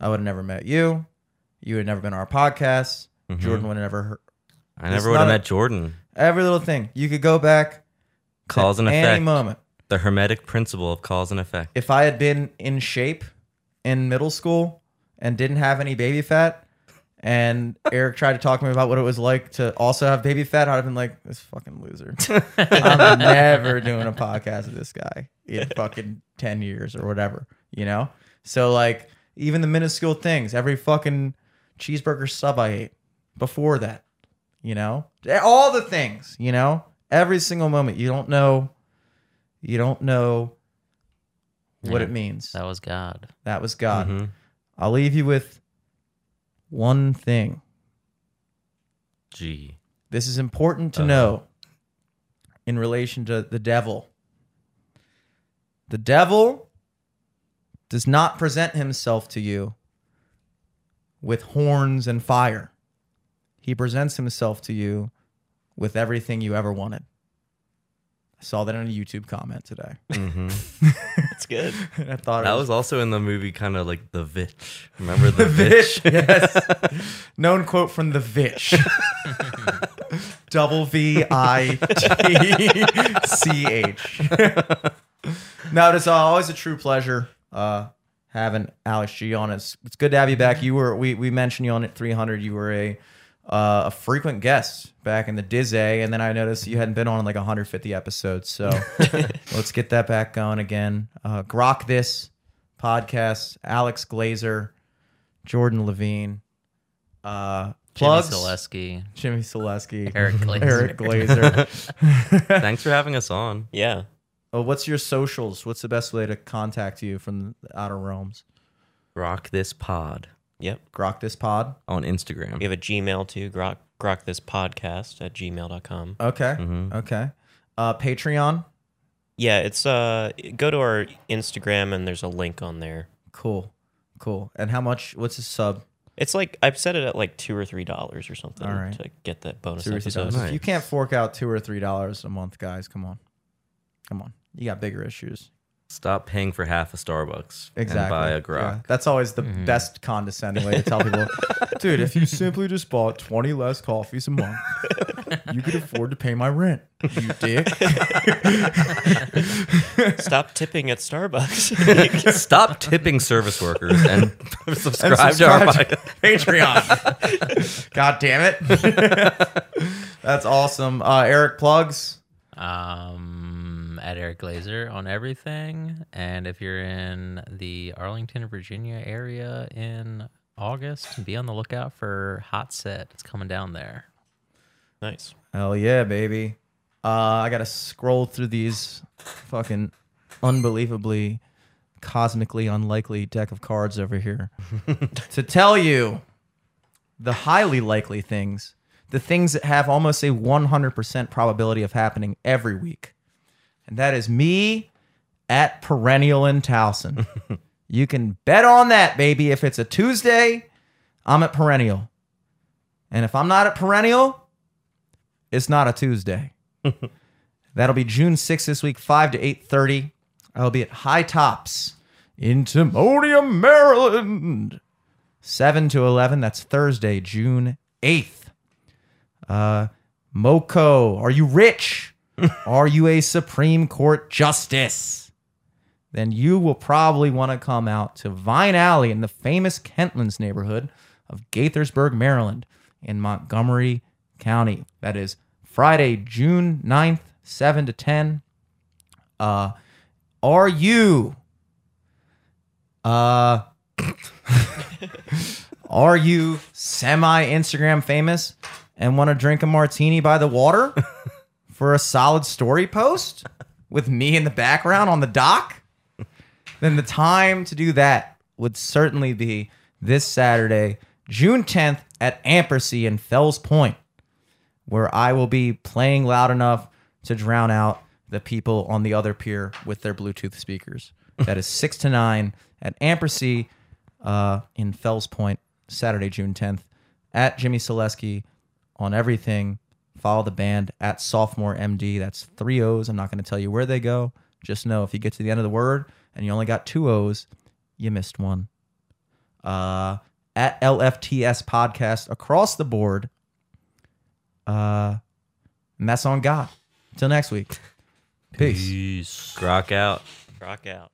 I would have never met you. You would have never been on our podcast. Mm-hmm. Jordan would have never heard I never would have a- met Jordan. every little thing. You could go back Cause and any effect. moment. The hermetic principle of cause and effect. If I had been in shape in middle school and didn't have any baby fat, and Eric tried to talk to me about what it was like to also have baby fat, I'd have been like, this fucking loser. I'm never doing a podcast with this guy in fucking 10 years or whatever, you know? So, like, even the minuscule things, every fucking cheeseburger sub I ate before that, you know? All the things, you know? Every single moment. You don't know, you don't know what Yeah. it means. That was God. That was God. Mhm. I'll leave you with one thing. Gee. This is important to Uh-huh. know in relation to the devil. The devil does not present himself to you with horns and fire. He presents himself to you with everything you ever wanted. I saw that in a YouTube comment today. hmm It's good. I thought That it was also in the movie, kind of like The Vitch. Remember The, Vish. Vitch? yes. Known quote from the Vish. Double V I T C H. No, it's uh, always a true pleasure uh, having Alex G on. It's it's good to have you back. You were we we mentioned you on at 300. You were a uh, a frequent guest back in the Dizzy, and then I noticed you hadn't been on in like 150 episodes. So let's get that back going again. Uh, Grok this podcast. Alex Glazer, Jordan Levine, uh, Jimmy plugs. Selesky, Jimmy Selesky, Eric Glazer. Eric Glazer. Thanks for having us on. Yeah. oh, what's your socials? What's the best way to contact you from the outer realms? Grok this pod Yep. Grok this pod. on Instagram. We have a Gmail too, grok, grok this podcast at gmail.com. Okay. Mhm. Okay. Uh, Patreon. Yeah, it's uh go to our Instagram and there's a link on there. Cool. Cool. And how much? What's a sub? It's like I've set it at like two or three dollars or something All right. to get that bonus Two or three episodes. dollars. If you Nice. can't fork out two or three dollars a month, guys, come on. Come on. You got bigger issues. Stop paying for half a Starbucks Exactly. and buy a Yeah. Grok. That's always the best condescending way to tell people, dude, if you simply just bought 20 less coffees a month, You could afford to pay my rent, you dick. Stop tipping at Starbucks. Stop tipping service workers and subscribe, And to our to. Patreon. God damn it. That's awesome. Uh, Eric plugs. Um, at Eric Glazer on everything. And if you're in the Arlington, Virginia area in August, be on the lookout for Hot Set. It's coming down there. nice. Hell yeah, baby. Uh, I gotta scroll through these fucking unbelievably cosmically unlikely deck of cards over here to tell you the highly likely things, the things that have almost a 100% probability of happening every week. And that is me at Perennial in Towson. you can bet on that, baby. If it's a Tuesday, I'm at Perennial. And if I'm not at Perennial, it's not a Tuesday. That'll be June 6th this week, 5 to 8.30. I'll be at High Tops in Timonium, Maryland. 7 to 11. That's Thursday, June 8th. Uh, Moko, are you rich? Are you a Supreme Court justice? Then you will probably want to come out to Vine Alley in the famous Kentlands neighborhood of Gaithersburg, Maryland, in Montgomery County. That is Friday, June 9th, 7 to 10. Uh, are you uh are you semi Instagram famous and want to drink a martini by the water for a solid story post with me in the background on the dock? Then the time to do that would certainly be this Saturday, June 10th at Ampersea in Fells Point, where I will be playing loud enough to drown out the people on the other pier with their Bluetooth speakers. That is 6 to 9 at Ampersea uh, in Fells Point, Saturday, June 10th, at Jimmy Selesky on everything. Follow the band at Sophomore MD. That's three O's. I'm not going to tell you where they go. Just know if you get to the end of the word and you only got two O's, you missed one. Uh, at LFTS podcast across the board. Uh, mess on God. Until next week. Peace. Peace. Rock out. Rock out.